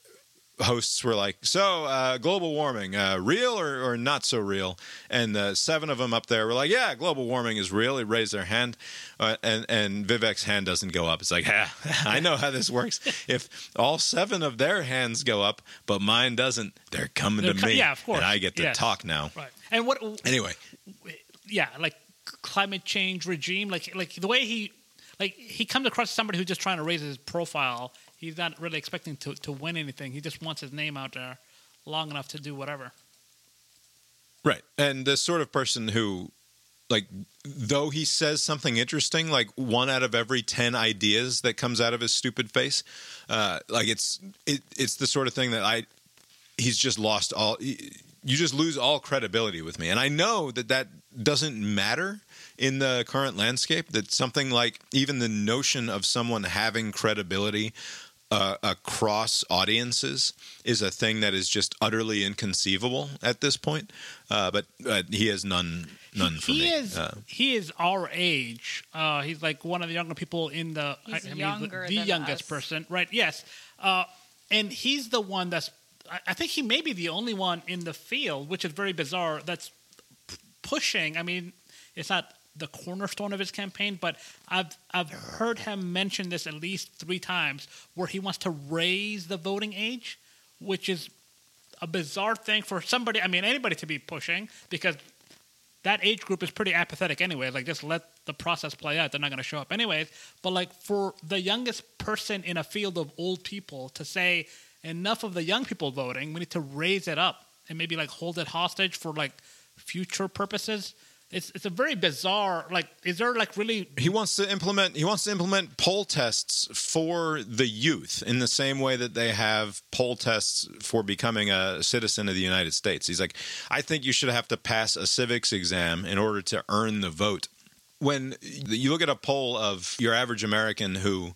hosts were like, "So, uh, global warming, uh, real or, or, not so real?" And the seven of them up there were like, "Yeah, global warming is real." They raised their hand, uh, and and Vivek's hand doesn't go up. It's like, "Ha, [laughs] I know how this works. If all seven of their hands go up, but mine doesn't, they're coming They're to co- me, yeah, of course. and I get to Yes. talk now." Right. And what? Anyway, Yeah, like climate change regime, like like the way he, like he comes across somebody who's just trying to raise his profile. He's not really expecting to to win anything. He just wants his name out there long enough to do whatever. Right. And the sort of person who, like, though he says something interesting, like one out of every 10 ideas that comes out of his stupid face, uh, like, it's, it, it's the sort of thing that I, he's just lost all, you just lose all credibility with me. And I know that that doesn't matter in the current landscape, that something like even the notion of someone having credibility uh, across audiences is a thing that is just utterly inconceivable at this point. Uh, but uh, he has none, none for he me. is Uh, he is our age. Uh, he's like one of the younger people in the. He's I, I mean, younger the, the youngest us. person, right? Yes, uh, and he's the one that's. I, I think he may be the only one in the field, which is very bizarre. That's p- pushing. I mean, it's not the cornerstone of his campaign, but I've I've heard him mention this at least three times, where he wants to raise the voting age, which is a bizarre thing for somebody. I mean, anybody to be pushing because that age group is pretty apathetic anyway. Like, just let the process play out. They're not going to show up anyways. But like for the youngest person in a field of old people to say enough of the young people voting, we need to raise it up and maybe like hold it hostage for like future purposes. It's it's a very bizarre. Like, is there like really? he wants to implement he wants to implement poll tests for the youth in the same way that they have poll tests for becoming a citizen of the United States. He's like, I think you should have to pass a civics exam in order to earn the vote. When you look at a poll of your average American who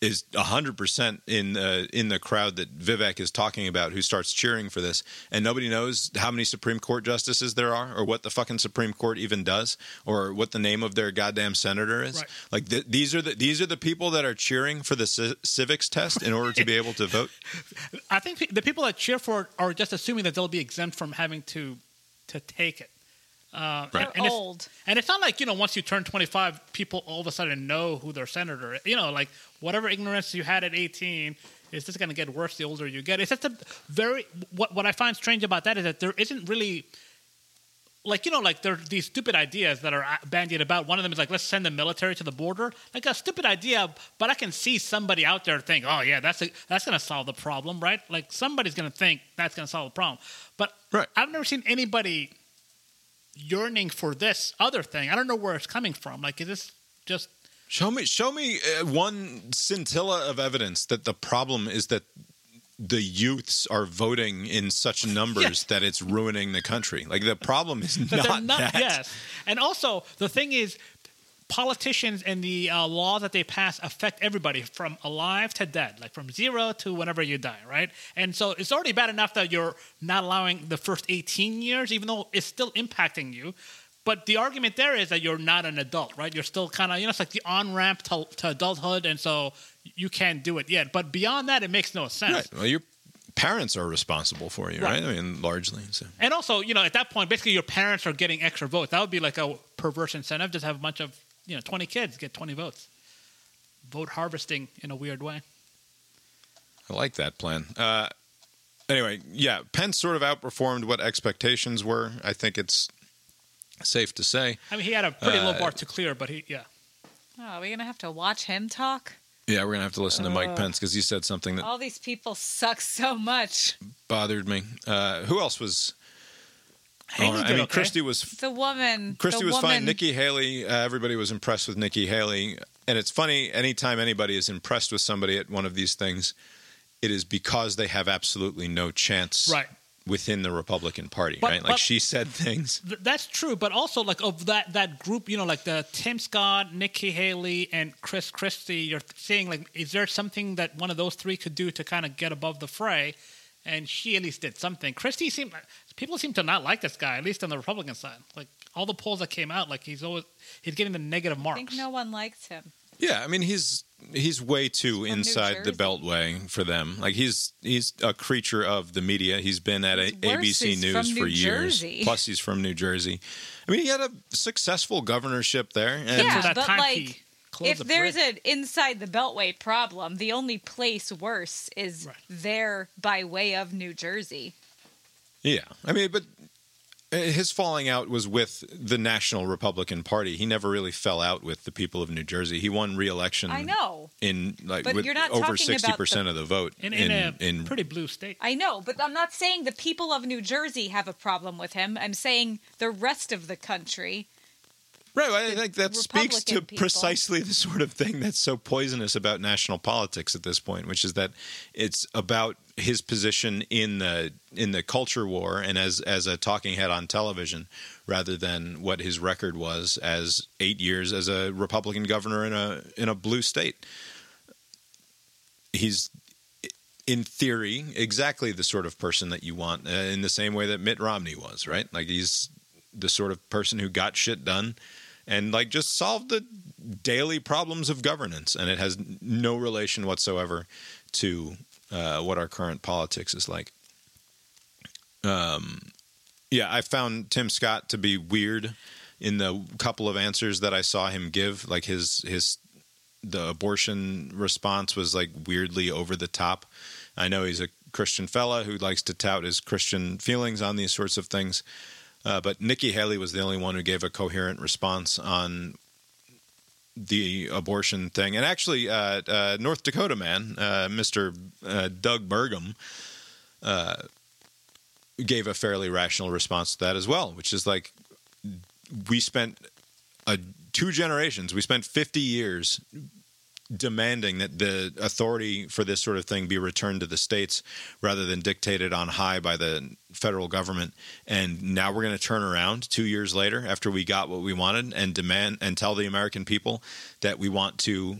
is 100% in uh, in the crowd that Vivek is talking about who starts cheering for this and nobody knows how many Supreme Court justices there are or what the fucking Supreme Court even does or what the name of their goddamn senator is Right. like th- these are the these are the people that are cheering for the ci- civics test in order to be able to vote [laughs] I think the people that cheer for it are just assuming that they'll be exempt from having to to take it. Uh, Right. and- and it's- old. And it's not like, you know, once you turn 25, people all of a sudden know who their senator is. You know, like whatever ignorance you had at 18 is just going to get worse the older you get. It's just a very, what, what I find strange about that is that there isn't really, like, you know, like there are these stupid ideas that are uh, bandied about. One of them is like, let's send the military to the border. Like a stupid idea, but I can see somebody out there think, oh, yeah, that's, a, that's going to solve the problem, right? Like somebody's going to think that's going to solve the problem. But Right. I've never seen anybody yearning for this other thing. I don't know where it's coming from. Like, is this just Show me, show me uh, one scintilla of evidence that the problem is that the youths are voting in such numbers [laughs] Yes. that it's ruining the country. Like the problem is not, not? that. Yes, and also the thing is, politicians and the uh, laws that they pass affect everybody from alive to dead, like from zero to whenever you die, right? And so it's already bad enough that you're not allowing the first 18 years, even though it's still impacting you. But the argument there is that you're not an adult, right? You're still kind of, you know, it's like the on ramp to, to adulthood, and so you can't do it yet. But beyond that, it makes no sense. Right. Well, your parents are responsible for you, right? Right. I mean, largely. So. And also, you know, at that point, basically your parents are getting extra votes. That would be like a perverse incentive. Just have a bunch of, you know, 20 kids get 20 votes. vote harvesting in a weird way. I like that plan. Uh, anyway, yeah, Pence sort of outperformed what expectations were. I think it's safe to say. I mean, he had a pretty low Uh, bar to clear, but he, yeah. Oh, are we gonna have to watch him talk? Yeah, we're gonna have to listen to Mike Ugh. Pence because he said something that All these people suck so much. bothered me. Uh, who else was? Haley all right. I mean, okay. Christie was The woman. Christie the was woman, fine. Nikki Haley, uh, everybody was impressed with Nikki Haley, and it's funny. Anytime anybody is impressed with somebody at one of these things, it is because they have absolutely no chance Right. within the Republican Party. But- right? Like she said things. Th- that's true, but also like of that that group, you know, like the Tim Scott, Nikki Haley, and Chris Christie. You're saying like, is there something that one of those three could do to kind of get above the fray? And she at least did something. Christie seemed people seem to not like this guy, at least on the Republican side. Like all the polls that came out, like he's always he's getting the negative mark. I think no one likes him. Yeah, I mean he's he's way too New inside the Beltway for them. Like he's he's a creature of the media. He's been at a, worse, ABC News for New years. Jersey. [laughs] Plus, he's from New Jersey. I mean, he had a successful governorship there. And Yeah, that but, time like, he If the there's an inside the Beltway problem, the only place worse is Right. there by way of New Jersey. Yeah, I mean, but uh, his falling out was with the National Republican Party. He never really fell out with the people of New Jersey. He won re-election. I know. in like But with you're not over sixty percent the- of the vote in, in, a in pretty blue state. I know, but I'm not saying the people of New Jersey have a problem with him. I'm saying the rest of the country. Right, well, I think that speaks to people. precisely the sort of thing that's so poisonous about national politics at this point, which is that it's about his position in the in the culture war and as as a talking head on television, rather than what his record was as eight years as a Republican governor in a in a blue state. He's in theory exactly the sort of person that you want, uh, in the same way that Mitt Romney was, right? Like he's the sort of person who got shit done and like just solve the daily problems of governance and it has no relation whatsoever to uh, what our current politics is like. Um, yeah i found tim scott to be weird in the couple of answers that i saw him give. Like his his the abortion response was like weirdly over the top. I know he's a christian fella who likes to tout his christian feelings on these sorts of things uh, but Nikki Haley was the only one who gave a coherent response on the abortion thing. And actually, uh, uh, North Dakota man, uh, Mr. Uh, Doug Burgum, uh, gave a fairly rational response to that as well, which is like we spent a, two generations, we spent 50 years demanding that the authority for this sort of thing be returned to the states rather than dictated on high by the federal government. And now we're going to turn around 2 years later after we got what we wanted and demand and tell the American people that we want to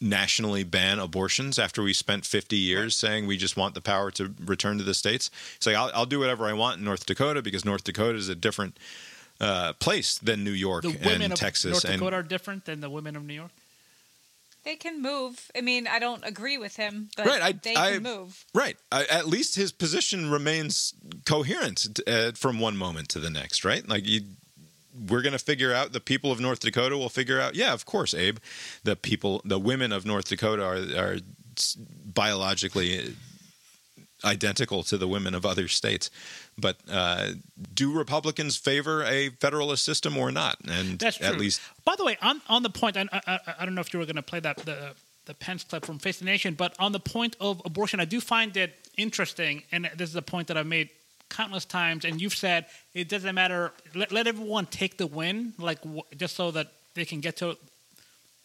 nationally ban abortions after we spent 50 years saying we just want the power to return to the states. It's like I'll, I'll do whatever I want in North Dakota because North Dakota is a different uh, place than New York the women and Texas North and Dakota are different than the women of New York. They can move. I mean, I don't agree with him, but Right, I- they I- can move. Right. I, at least his position remains coherent uh, from one moment to the next, right? Like you we're going to figure out the people of North Dakota will figure out. Yeah, of course, Abe. The people the women of North Dakota are are biologically identical to the women of other states. But uh, do Republicans favor a federalist system or not? And That's true. at least By the way, on on the point, I, I, I don't know if you were going to play that the the Pence clip from Face the Nation, but on the point of abortion, I do find it interesting, and this is a point that I've made countless times, and you've said it doesn't matter. Let, let everyone take the win, like w- just so that they can get to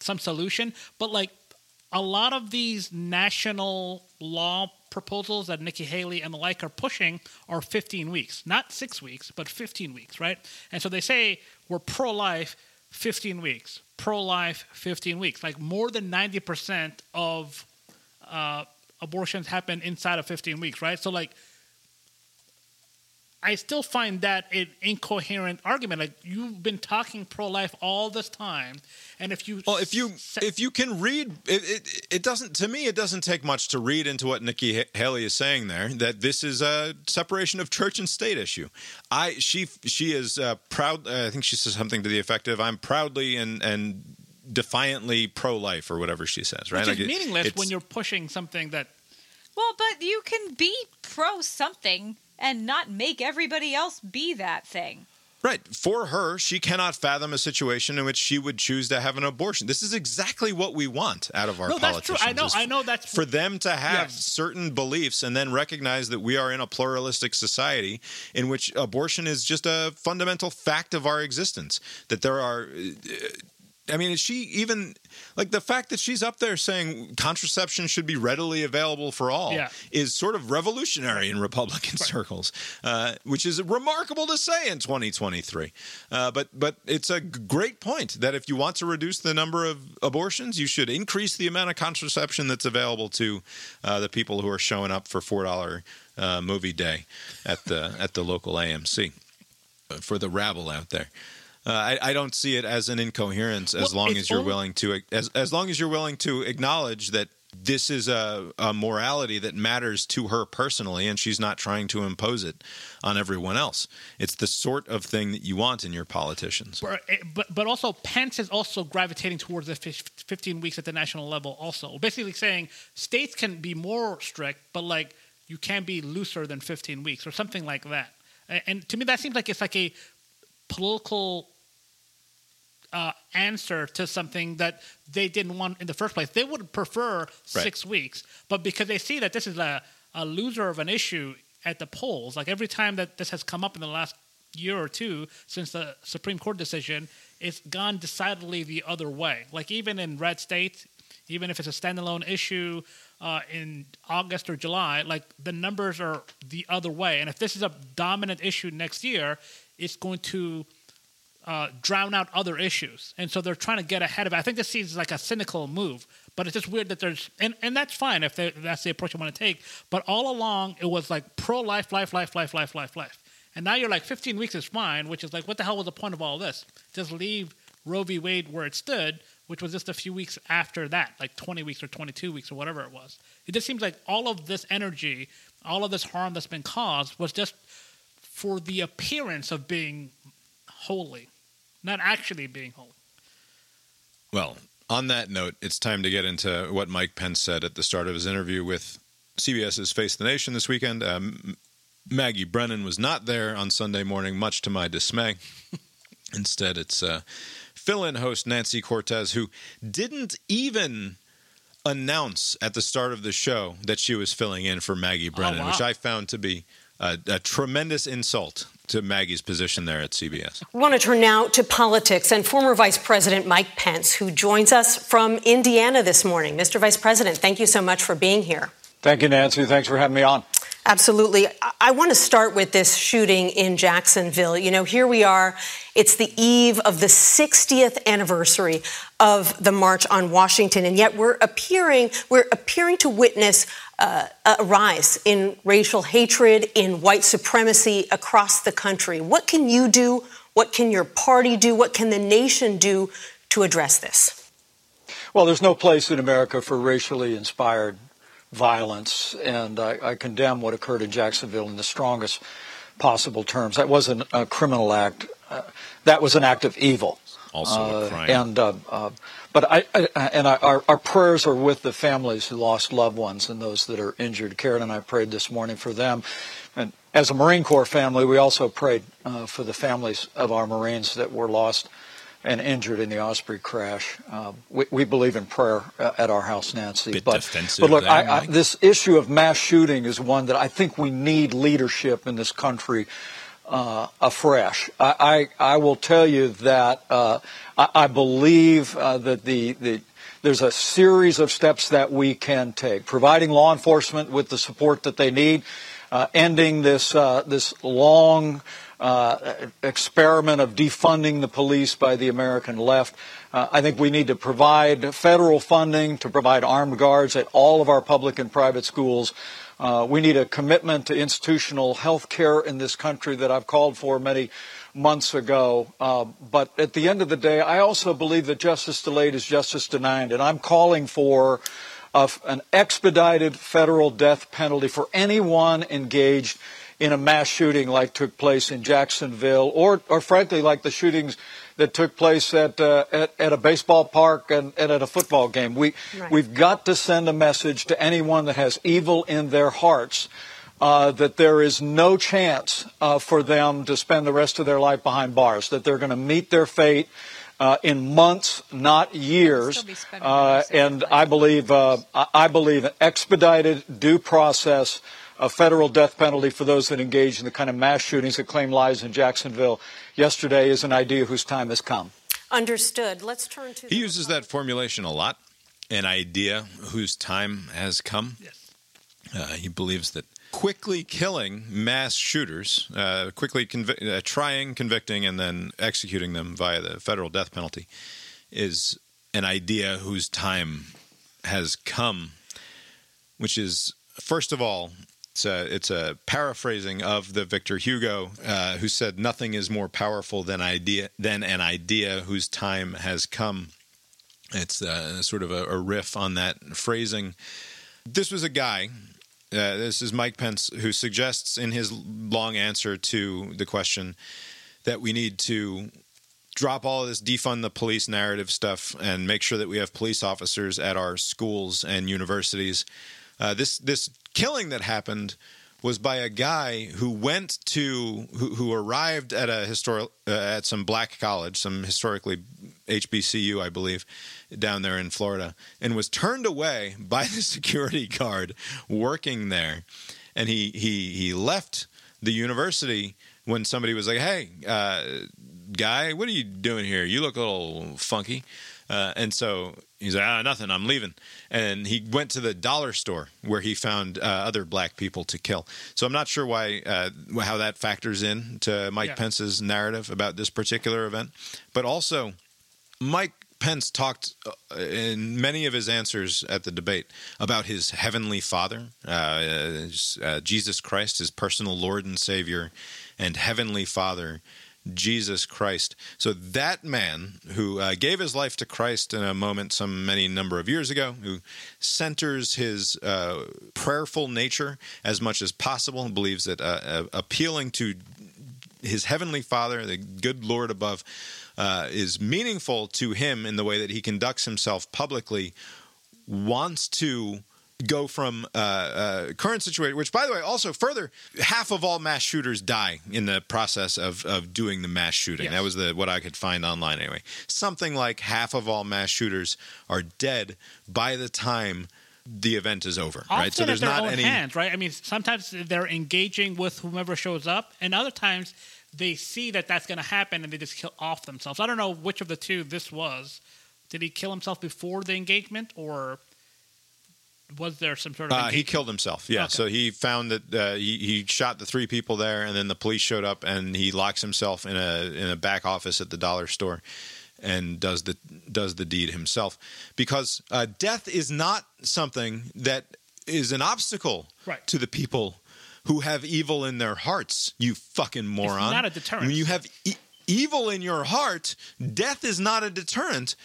some solution. But like a lot of these national law proposals that Nikki Haley and the like are pushing are 15 weeks, not six weeks, but 15 weeks, right? And so they say we're pro life 15 weeks, pro life 15 weeks. Like more than 90% of uh, abortions happen inside of 15 weeks, right? So, like, I still find that an incoherent argument. Like you've been talking pro-life all this time, and if you Well, if you se- if you can read, it, it it doesn't to me. It doesn't take much to read into what Nikki Haley is saying there. That this is a separation of church and state issue. I she she is uh, proud. Uh, I think she says something to the effect of, "I'm proudly and and defiantly pro-life or whatever she says, right? Which is Like, meaningless it's- when you're pushing something that Well, but you can be pro something and not make everybody else be that thing. Right. For her, she cannot fathom a situation in which she would choose to have an abortion. This is exactly what we want out of our No, that's true. politicians. I know- I know that's- for them to have Yes. certain beliefs and then recognize that we are in a pluralistic society in which abortion is just a fundamental fact of our existence. That there are uh, I mean, is she even like the fact that she's up there saying contraception should be readily available for all Yeah. is sort of revolutionary in Republican circles, uh, which is remarkable to say in 2023. Uh, but but it's a great point that if you want to reduce the number of abortions, you should increase the amount of contraception that's available to uh, the people who are showing up for four dollar uh, movie day at the at the local AMC uh, for the rabble out there. Uh, I, I don't see it as an incoherence as Well, long as you're only- willing to as as long as you're willing to acknowledge that this is a, a morality that matters to her personally, and she's not trying to impose it on everyone else. It's the sort of thing that you want in your politicians. But, but but also Pence is also gravitating towards the 15 weeks at the national level. Also, basically saying states can be more strict, but like you can be looser than 15 weeks or something like that. And to me, that seems like it's like a political uh, answer to something that they didn't want in the first place. They would prefer six weeks, but because they see that this is a, a loser of an issue at the polls, like every time that this has come up in the last year or two since the Supreme Court decision, it's gone decidedly the other way. Like even in red states, even if it's a standalone issue uh, in August or July, like the numbers are the other way. And if this is a dominant issue next year, it's going to uh, drown out other issues. And so they're trying to get ahead of it. I think this seems like a cynical move, but it's just weird that there's, and, and that's fine if they, that's the approach you want to take. But all along, it was like pro life, life, life, life, life, life, life. And now you're like 15 weeks is fine, which is like, what the hell was the point of all this? Just leave Roe v. Wade where it stood, which was just a few weeks after that, like 20 weeks or 22 weeks or whatever it was. It just seems like all of this energy, all of this harm that's been caused was just for the appearance of being holy, not actually being holy. Well, on that note, it's time to get into what Mike Pence said at the start of his interview with CBS's Face the Nation this weekend. Um, Maggie Brennan was not there on Sunday morning, much to my dismay. [laughs] Instead, it's uh, fill in host Nancy Cordes, who didn't even announce at the start of the show that she was filling in for Maggie Brennan, wow. which I found to be a, a tremendous insult to Maggie's position there at CBS. We want to turn now to politics and former Vice President Mike Pence, who joins us from Indiana this morning. Mr. Vice President, thank you so much for being here. Thank you, Nancy. Thanks for having me on. Absolutely. I- want to start with this shooting in Jacksonville. You know, here we are. It's the eve of the 60th anniversary of the March on Washington, and yet we're appearing we're appearing to witness uh, a rise in racial hatred, in white supremacy across the country. What can you do? What can your party do? What can the nation do to address this? Well, there's no place in America for racially inspired violence, and I, I condemn what occurred in Jacksonville in the strongest possible terms. That wasn't a criminal act. Uh, that was an act of evil. Also a Uh, crime. And uh, uh, but I, I and I, our, our prayers are with the families who lost loved ones and those that are injured. Karen and I prayed this morning for them. And as a Marine Corps family, we also prayed uh, for the families of our Marines that were lost and injured in the Osprey crash. Uh, we, we believe in prayer uh, at our house, Nancy. Bit but, but look, I, I, this issue of mass shooting is one that I think we need leadership in this country uh, afresh. I, I, I will tell you that uh, I, I believe uh, that the, the there's a series of steps that we can take, providing law enforcement with the support that they need, uh, ending this uh, this long uh, experiment of defunding the police by the American left. Uh, I think we need to provide federal funding to provide armed guards at all of our public and private schools. Uh, we need a commitment to institutional health care in this country that I've called for many months ago. Uh, but at the end of the day, I also believe that justice delayed is justice denied. And I'm calling for an expedited federal death penalty for anyone engaged in a mass shooting like took place in Jacksonville or, or frankly, like the shootings that took place at, uh, at, at, a baseball park and, and, at a football game. We, right. We've got to send a message to anyone that has evil in their hearts uh, that there is no chance uh, for them to spend the rest of their life behind bars, that they're going to meet their fate. Uh, in months, not years, uh, and I believe uh, I believe an expedited due process a federal death penalty for those that engage in the kind of mass shootings that claim lives in Jacksonville yesterday is an idea whose time has come. Understood. Let's turn to. He uses that formulation a lot. An idea whose time has come. Yes. Uh, he believes that quickly killing mass shooters, uh, quickly convi- uh, trying, convicting, and then executing them via the federal death penalty is an idea whose time has come, which is, first of all, it's a, it's a paraphrasing of the Victor Hugo, uh, who said, "Nothing is more powerful than idea than an idea whose time has come." It's uh, sort of a, a, riff on that phrasing. This was a guy. Uh, this is Mike Pence who suggests in his long answer to the question that we need to drop all this defund the police narrative stuff and make sure that we have police officers at our schools and universities. Uh, this this killing that happened was by a guy who went to who, who arrived at a historic uh, at some black college, some historically HBCU, I believe, down there in Florida, and was turned away [laughs] by the security guard working there, and he he he left the university when somebody was like, "Hey, uh, guy, what are you doing here? You look a little funky." Uh, and so he's like, ah, nothing, I'm leaving. And he went to the dollar store where he found uh, other black people to kill. So I'm not sure why, uh, how that factors in to Mike yeah. Pence's narrative about this particular event. But also, Mike Pence talked uh, in many of his answers at the debate about his heavenly Father, uh, uh, Jesus Christ, his personal Lord and Savior, and heavenly Father Jesus Christ. So that man who uh, gave his life to Christ in a moment some many number of years ago, who centers his uh, prayerful nature as much as possible, and believes that uh, uh, appealing to his heavenly Father, the good Lord above, uh, is meaningful to him in the way that he conducts himself publicly, wants to go from uh, uh, current situation, which, by the way, also further, half of all mass shooters die in the process of, of doing the mass shooting. Yes. That was the what I could find online anyway. Something like half of all mass shooters are dead by the time the event is over. Often right, so there's not any hands, right? I mean, sometimes they're engaging with whomever shows up, and other times they see that that's going to happen and they just kill off themselves. I don't know which of the two this was. Did he kill himself before the engagement, or was there some sort of? Uh, he killed himself. Yeah. Okay. So he found that uh, he, he shot the three people there, and then the police showed up, and he locks himself in a in a back office at the dollar store, and does the does the deed himself, because uh, death is not something that is an obstacle right. to the people who have evil in their hearts. You fucking moron! It's not a deterrent. When you have e- evil in your heart, death is not a deterrent.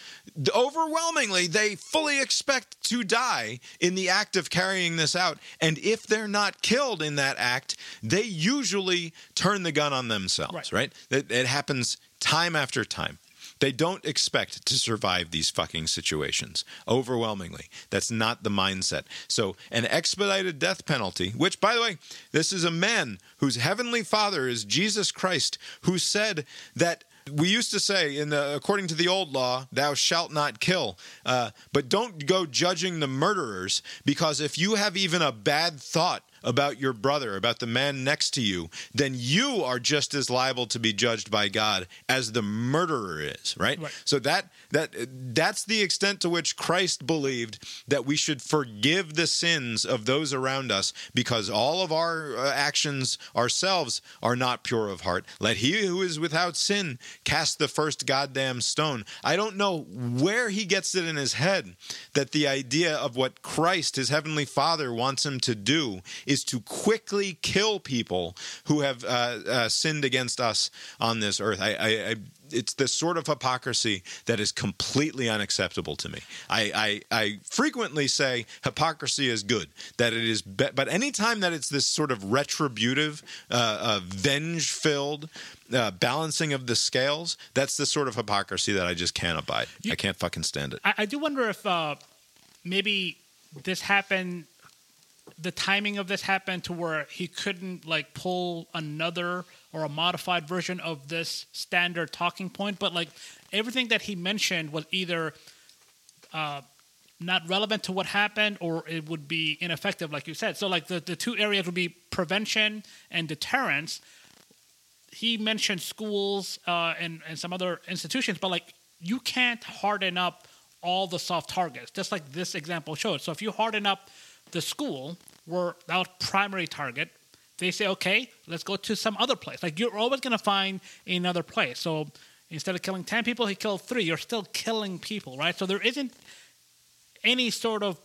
Overwhelmingly, they fully expect to die in the act of carrying this out. And if they're not killed in that act, they usually turn the gun on themselves, right? right? It, it happens time after time. They don't expect to survive these fucking situations. Overwhelmingly. That's not the mindset. So, an expedited death penalty, which, by the way, this is a man whose heavenly father is Jesus Christ, who said that we used to say in the according to the old law thou shalt not kill uh, but don't go judging the murderers because if you have even a bad thought about your brother, about the man next to you, then you are just as liable to be judged by God as the murderer is, right? right? So that that that's the extent to which Christ believed that we should forgive the sins of those around us because all of our uh, actions ourselves are not pure of heart. Let he who is without sin cast the first goddamn stone. I don't know where he gets it in his head that the idea of what Christ, his heavenly Father, wants him to do is to quickly kill people who have uh, uh, sinned against us on this earth. I, I, I it's this sort of hypocrisy that is completely unacceptable to me. I, I, I frequently say hypocrisy is good, that it is, be- but anytime that it's this sort of retributive, uh, uh, venge filled, uh, balancing of the scales, that's the sort of hypocrisy that I just can't abide. You- I can't fucking stand it. I, I do wonder if uh, maybe this happened. The timing of this happened to where he couldn't like pull another or a modified version of this standard talking point, but like everything that he mentioned was either uh, not relevant to what happened or it would be ineffective, like you said. So like the, the two areas would be prevention and deterrence. He mentioned schools uh, and and some other institutions, but like you can't harden up all the soft targets, just like this example showed. So if you harden up the school, where our primary target, they say, okay, let's go to some other place. Like you're always going to find another place. So instead of killing 10 people, he killed three. You're still killing people, right? So there isn't any sort of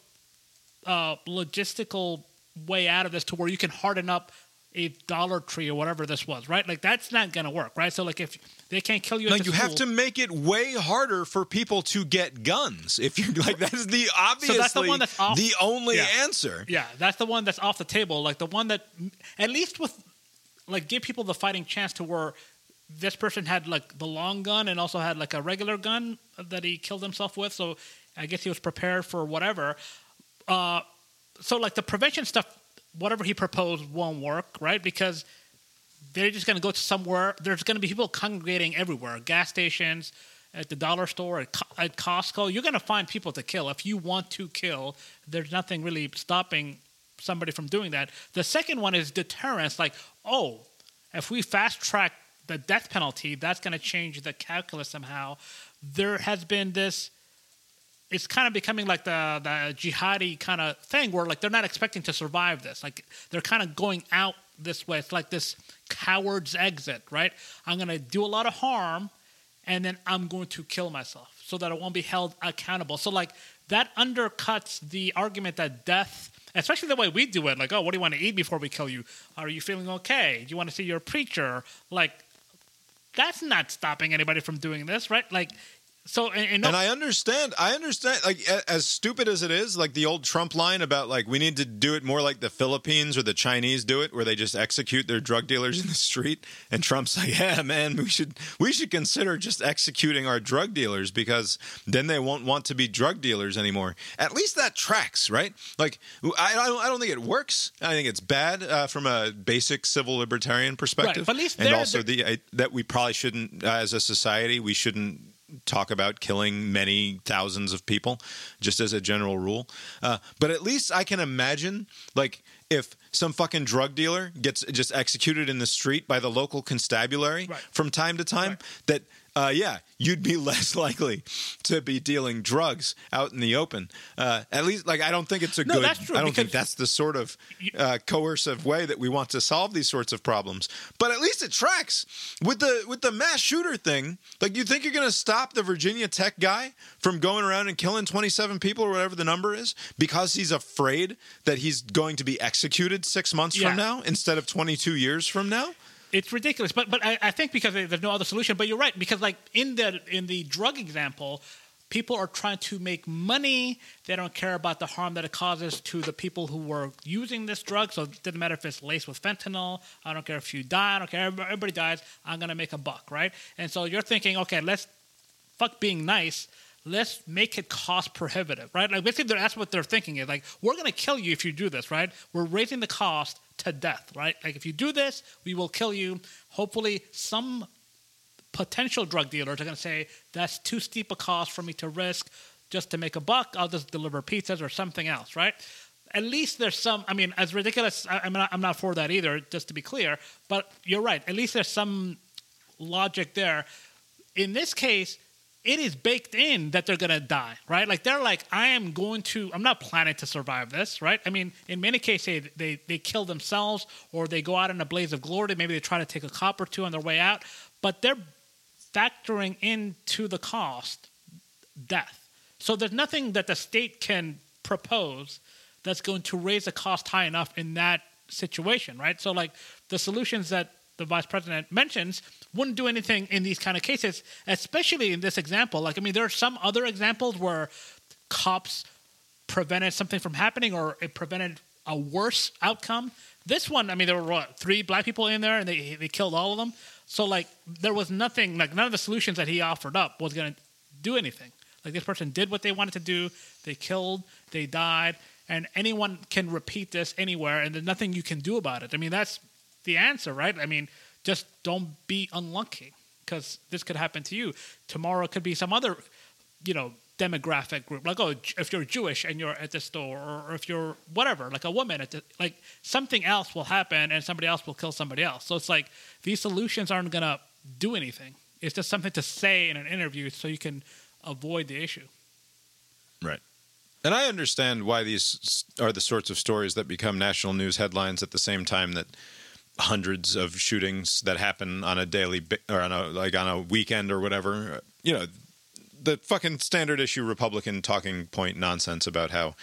uh, logistical way out of this to where you can harden up a Dollar Tree or whatever this was, right? Like that's not to work, right? So like if they can't kill you, No, at the you have to make it way harder for people to get guns. If you're [laughs] like, that is the obviously so that's the one that's off- the only Yeah. answer. Yeah, that's the one that's off the table. Like the one that, at least with, like, give people the fighting chance to where this person had like the long gun and also had like a regular gun that he killed himself with. So I guess he was prepared for whatever. Uh, so like the prevention stuff, whatever he proposed won't work, right? Because they're just going to go to somewhere. There's going to be people congregating everywhere, gas stations, at the dollar store, at, Co- at Costco. You're going to find people to kill. If you want to kill, there's nothing really stopping somebody from doing that. The second one is deterrence. Like, oh, if we fast track the death penalty, that's going to change the calculus somehow. There has been this it's kind of becoming like the the jihadi kind of thing where like they're not expecting to survive this. Like they're kind of going out this way. It's like this coward's exit, right? I'm gonna do a lot of harm, and then I'm going to kill myself so that I won't be held accountable. So like that undercuts the argument that death. Especially the way we do it, like, oh, what do you want to eat before we kill you? Are you feeling okay? Do you want to see your preacher? Like, that's not stopping anybody from doing this, right? Like, so and, and no- And I understand. I understand. Like as stupid as it is, like the old Trump line about like we need to do it more like the Philippines or the Chinese do it, where they just execute their drug dealers in the street. And Trump's like, "Yeah, man, we should we should consider just executing our drug dealers because then they won't want to be drug dealers anymore." At least that tracks, right? Like I I don't, I don't think it works. I think it's bad uh, from a basic civil libertarian perspective, but at least and also the I, that we probably shouldn't, uh, as a society, we shouldn't talk about killing many thousands of people, just as a general rule. Uh, but at least I can imagine, like, if some fucking drug dealer gets just executed in the street by the local constabulary Right. from time to time, Right. that. Uh, yeah, you'd be [laughs] less likely to be dealing drugs out in the open. Uh, at least, like, I don't think it's a No, good. that's true, I don't think that's the sort of uh, coercive way that we want to solve these sorts of problems. But at least it tracks with the with the mass shooter thing. Like, you think you're going to stop the Virginia Tech guy from going around and killing 27 people or whatever the number is because he's afraid that he's going to be executed six months Yeah. from now instead of 22 years from now? It's ridiculous. But but I, I think because there's no other solution. But you're right because like in the in the drug example, people are trying to make money. They don't care about the harm that it causes to the people who were using this drug. So it doesn't matter if it's laced with fentanyl. I don't care if you die. I don't care. Everybody dies. I'm gonna make a buck, right? And so you're thinking, okay, let's fuck being nice. Let's make it cost prohibitive, right? Like basically, that's what they're thinking is like, we're gonna kill you if you do this, right? We're raising the cost to death, right? Like if you do this, we will kill you. Hopefully, some potential drug dealers are gonna say that's too steep a cost for me to risk just to make a buck. I'll just deliver pizzas or something else, right? At least there's some. I mean, as ridiculous. I, I'm not. I'm not for that either. Just to be clear, but you're right. At least there's some logic there. In this case, it is baked in that they're gonna die, right? Like they're like, I am going to. I'm not planning to survive this, right? I mean, in many cases, they they they kill themselves or they go out in a blaze of glory. Maybe they try to take a cop or two on their way out, but they're factoring into the cost death. So there's nothing that the state can propose that's going to raise the cost high enough in that situation, right? So like the solutions that the vice president mentions wouldn't do anything in these kind of cases, especially in this example. Like I mean, there are some other examples where cops prevented something from happening or it prevented a worse outcome. This one, I mean, there were what, three black people in there and they they killed all of them. So like there was nothing like none of the solutions that he offered up was going to do anything. Like this person did what they wanted to do. They killed, they died, and anyone can repeat this anywhere and there's nothing you can do about it. I mean, that's the answer, right? I mean, just don't be unlucky because this could happen to you. Tomorrow could be some other, you know, demographic group. Like, oh, if you're Jewish and you're at the store, or if you're whatever, like a woman at the, like something else will happen and somebody else will kill somebody else. So it's like these solutions aren't gonna do anything. It's just something to say in an interview so you can avoid the issue. Right. And I understand why these are the sorts of stories that become national news headlines at the same time that hundreds of shootings that happen on a daily or on a like on a weekend or whatever. You know, the fucking standard issue Republican talking point nonsense about how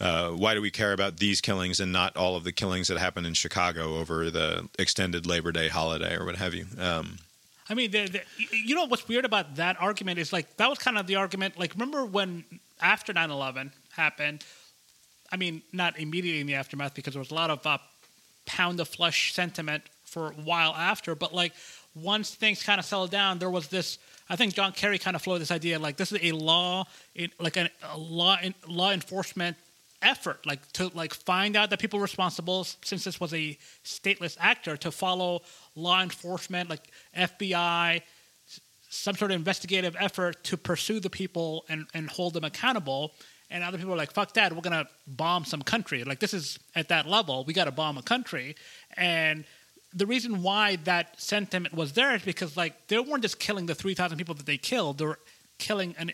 uh, why do we care about these killings and not all of the killings that happened in Chicago over the extended Labor Day holiday or what have you? Um, I mean, the, the, you know what's weird about that argument is like that was kind of the argument. Like, remember when after 9 11 happened? I mean, not immediately in the aftermath because there was a lot of uh, pound of flesh sentiment for a while after, but like once things kind of settled down, there was this. I think John Kerry kind of floated this idea like this is a law, like a, law law enforcement effort, like to like find out the people responsible, since this was a stateless actor, to follow law enforcement, like FBI, some sort of investigative effort to pursue the people and, and hold them accountable. And other people are like, fuck that, we're gonna bomb some country. Like this is at that level, we gotta bomb a country. And the reason why that sentiment was there is because like they weren't just killing the three thousand people that they killed, they were killing an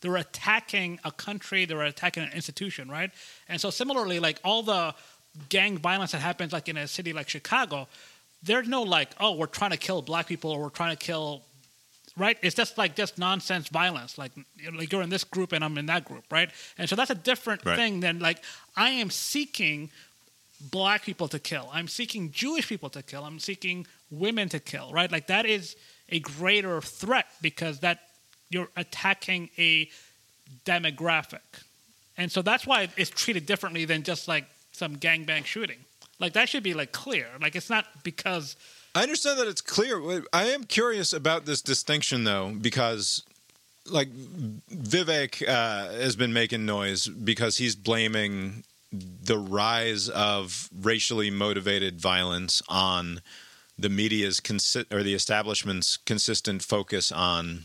they were attacking a country, they were attacking an institution, right? And so similarly, like all the gang violence that happens like in a city like Chicago, there's no like, oh, we're trying to kill black people or we're trying to kill right? It's just like just nonsense violence. Like like you're in this group and I'm in that group, right? And so that's a different right. thing than like I am seeking black people to kill. I'm seeking Jewish people to kill. I'm seeking women to kill, right? Like that is a greater threat because that you're attacking a demographic. And so that's why it's treated differently than just like some gangbang shooting. Like that should be like clear. Like it's not because I understand that it's clear. I am curious about this distinction though because like Vivek uh, has been making noise because he's blaming the rise of racially motivated violence on the media's consi- or the establishment's consistent focus on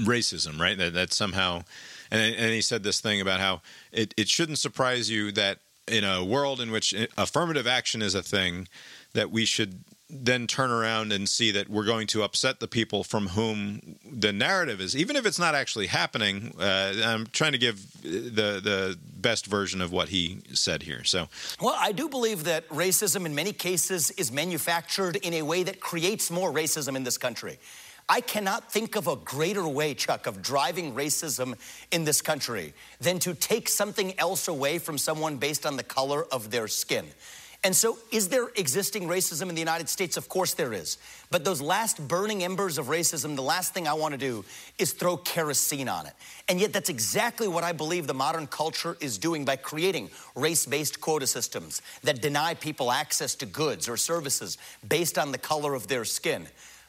racism, right? That, that somehow, and, and he said this thing about how it, it shouldn't surprise you that in a world in which affirmative action is a thing, that we should then turn around and see that we're going to upset the people from whom the narrative is, even if it's not actually happening. Uh, I'm trying to give the the best version of what he said here. So, well, I do believe that racism in many cases is manufactured in a way that creates more racism in this country. I cannot think of a greater way, Chuck, of driving racism in this country than to take something else away from someone based on the color of their skin. And so, is there existing racism in the United States? Of course there is. But those last burning embers of racism, the last thing I want to do is throw kerosene on it. And yet, that's exactly what I believe the modern culture is doing by creating race based quota systems that deny people access to goods or services based on the color of their skin.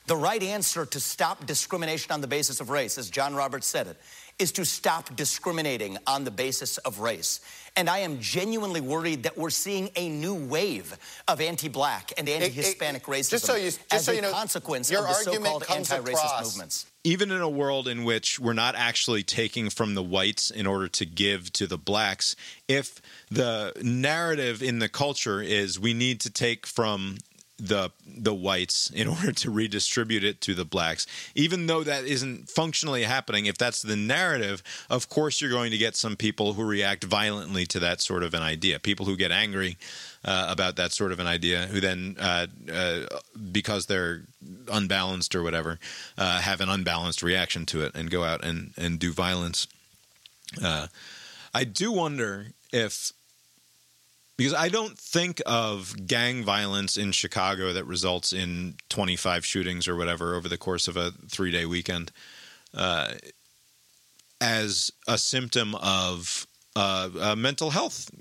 The right answer to stop discrimination on the basis of race, as John Roberts said it, is to stop discriminating on the basis of race. And I am genuinely worried that we're seeing a new wave of anti-black and anti-Hispanic racism just so you, just as so a you know, consequence your of the so-called anti-racist across. movements. even in a world in which we're not actually taking from the whites in order to give to the blacks, if the narrative in the culture is we need to take from the the whites [laughs] in order to redistribute it to the blacks. Even though that isn't functionally happening if that's the narrative of course you're going to get some people who react violently to that sort of an idea. People who get angry uh, about that sort of an idea who then uh, uh, because they're unbalanced or whatever uh, have an unbalanced reaction to it and go out and and do violence. Uh, i do wonder if because I don't think of gang violence in Chicago that results in 25 shootings or whatever over the course of a three day weekend uh, as a symptom of uh, a mental health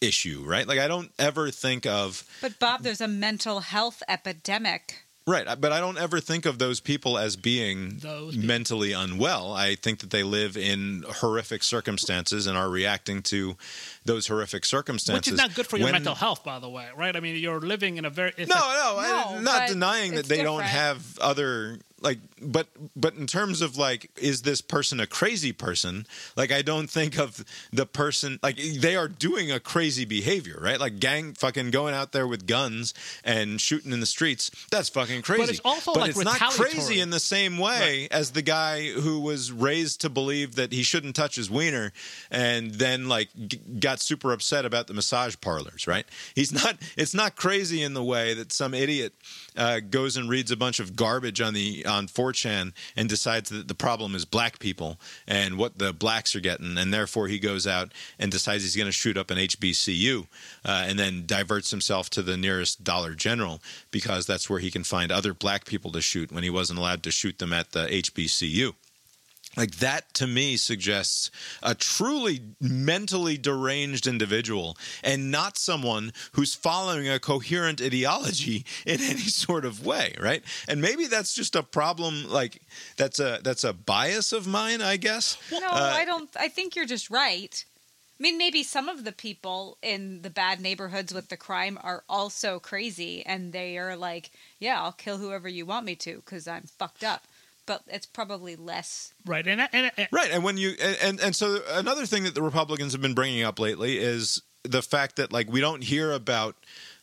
issue, right? Like I don't ever think of But Bob, there's a mental health epidemic. Right, but I don't ever think of those people as being people. mentally unwell. I think that they live in horrific circumstances and are reacting to those horrific circumstances. Which is not good for your When- mental health, by the way, right? I mean, you're living in a very No, like- no, I, No, not denying that it's they don't have other like, but but in terms of like, is this person a crazy person? Like, I don't think of the person like they are doing a crazy behavior, right? Like gang fucking going out there with guns and shooting in the streets. That's fucking crazy. But it's also, but like, it's not crazy in the same way as the guy who was raised to believe that he shouldn't touch his wiener and then like g- got super upset about the massage parlors right he's not it's not crazy in the way that some idiot uh, goes and reads a bunch of garbage on the on 4chan and decides that the problem is black people and what the blacks are getting and therefore he goes out and decides he's going to shoot up an HBCU uh, and then diverts himself to the nearest Dollar General because that's where he can find other black people to shoot when he wasn't allowed to shoot them at the HBCU. Like that to me suggests a truly mentally deranged individual and not someone who's following a coherent ideology [laughs] in any sort of way, right? And maybe that's just a problem like that's a that's a bias of mine, I guess. No, Uh, I don't. I think you're just right. I mean, maybe some of the people in the bad neighborhoods with the crime are also crazy, and they are like, "Yeah, I'll kill whoever you want me to because I'm fucked up." But it's probably less. right, and, and, and Right, and when you and, and and so another thing that the Republicans have been bringing up lately is the fact that like we don't hear about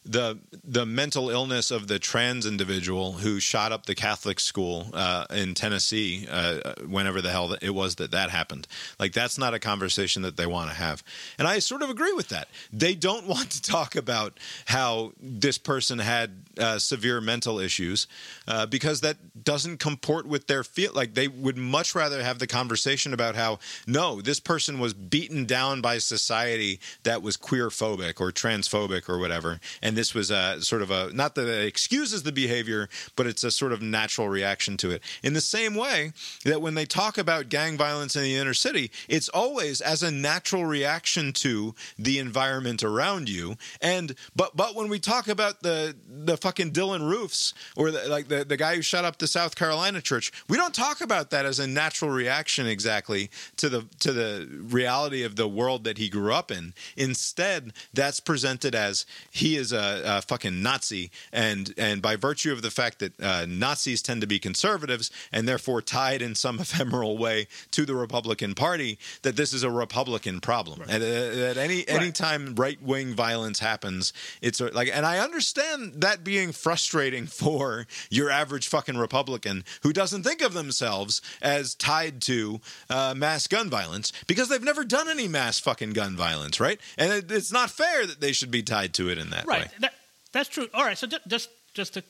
the the mental illness of the trans individual who shot up the Catholic school uh, in Tennessee uh, whenever the hell it was that that happened. Like that's not a conversation that they want to have, and I sort of agree with that. They don't [laughs] want to talk about how this person had uh, severe mental issues uh, because that doesn't comport with their feel. Like they would much rather have the conversation about how no, this person was beaten down by society that was queer phobic or transphobic or whatever, and this was a sort of a not that it excuses the behavior, but it's a sort of natural reaction to it. In the same way that when they talk about gang violence in the inner city, it's always as a natural reaction to the environment around you. And but but when we talk about the the fucking Dylann Roofs or the, like the the guy who shot up the South Carolina church, we don't talk about that as a natural reaction exactly to the to the reality of the world that he grew up in. Instead, that's presented as he is a, a fucking Nazi, and and by virtue of the fact that uh, Nazis tend to be conservatives and therefore tied in some [laughs] ephemeral way to the Republican Party, that this is a Republican problem, and uh, that any any time right wing violence happens, it's a, like, and I understand that being frustrating [laughs] for your average fucking Republican who doesn't think of themselves as tied to uh, mass gun violence because they've never done any mass fucking gun violence, right? And it, it's not fair that they should be tied to it in that right, way. That, that's true. All right, so just just just to,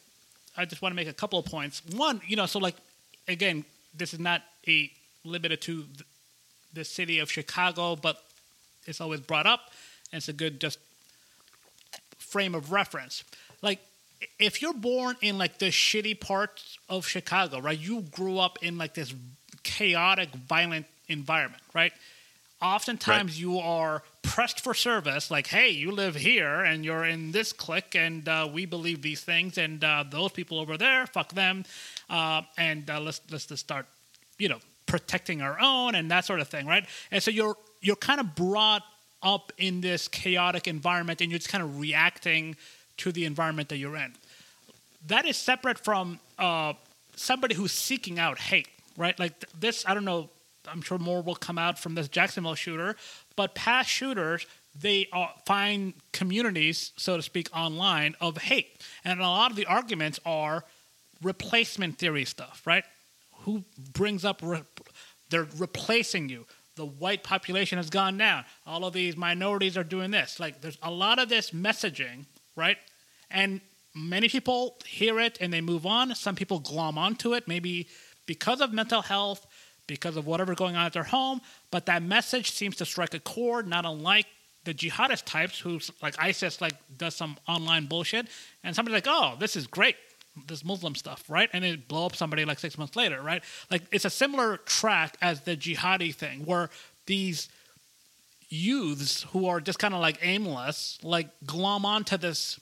I just want to make a couple of points. One, you know, so like again, this is not a limited to th- the city of Chicago, but it's always brought up, and it's a good just frame of reference. Like, if you're born in like the shitty parts of Chicago, right? You grew up in like this chaotic, violent environment, right? Oftentimes you are pressed for service, like, hey, you live here and you're in this clique, and uh, we believe these things, and uh, those people over there, fuck them, uh, and uh, let's let's just start, you know, protecting our own and that sort of thing, right? And so you're you're kind of brought up in this chaotic environment, and you're just kind of reacting to the environment that you're in. That is separate from uh, somebody who's seeking out hate, right? Like th- this, I don't know. I'm sure more will come out from this Jacksonville shooter, but past shooters they uh, find communities, so to speak, online of hate, and a lot of the arguments are replacement theory stuff, right? Who brings up re- they're replacing you? The white population has gone down. All of these minorities are doing this. Like there's a lot of this messaging, right? And many people hear it and they move on. Some people glom onto it, maybe because of mental health, because of whatever going on at their home. But that message seems to strike a chord, not unlike the jihadist types who like ISIS like does some online bullshit, and somebody's like, oh, this is great, this Muslim stuff, right? And it blow up somebody like six months later, right? Like it's a similar track as the jihadi thing, where these youths who are just kind of like aimless, like glom onto this.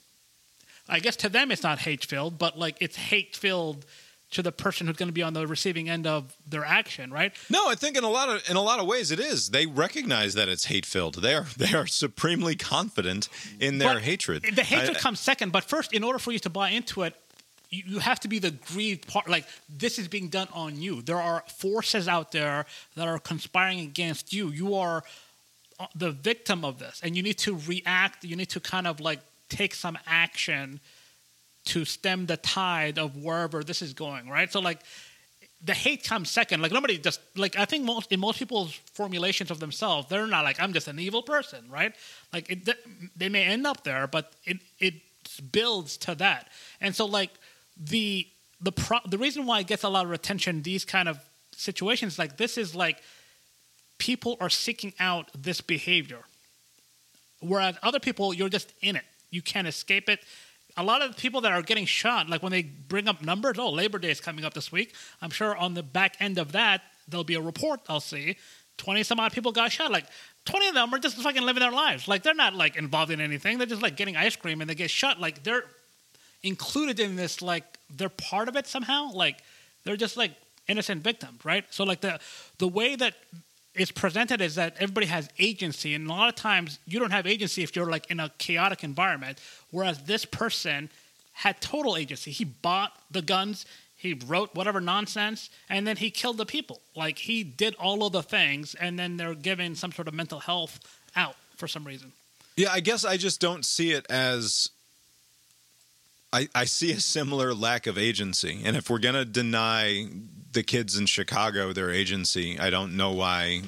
I guess to them it's not hate filled, but like it's hate filled to the person who's going to be on the receiving end of their action, right? No, I think in a lot of in a lot of ways it is. They recognize that it's hate filled. They are [laughs] they are supremely confident in their But hatred. The hatred I- comes second, but first, in order for you to buy into it, you, you have to be the grieved part. Like this is being done on you. There are forces out there that are conspiring against you. You are uh, the victim of this, and you need to react. You need to kind of like take some action to stem the tide of wherever this is going. Right. So like the hate comes second. Like nobody just like I think most in most people's formulations of themselves, they're not like I'm just an evil person, right? Like it, they may end up there, but it it builds to that. And so like the the pro, the reason why it gets a lot of attention these kind of situations like this is like people are seeking out this behavior. Whereas other people, you're just in it. You can't escape it. A lot of people that are getting shot, like when they bring up numbers, oh, Labor Day is coming up this week. I'm sure on the back end of that, there'll be a report I'll see. 20 some odd people got shot. Like 20 of them are just fucking living their lives. Like they're not like involved in anything. They're just like getting ice cream and they get shot. Like they're included in this, like they're part of it somehow. Like they're just like innocent victims, right? So like the the way that it's presented as that everybody has agency, and a lot of times you don't have agency if you're like in a chaotic environment. Whereas this person had total agency. He bought the guns, he wrote whatever nonsense, and then he killed the people. Like he did all of the things, and then they're given some sort of mental health out for some reason. Yeah, I guess I just don't see it as. I, I see a similar lack of agency. And if we're going to deny the kids in Chicago their agency, I don't know why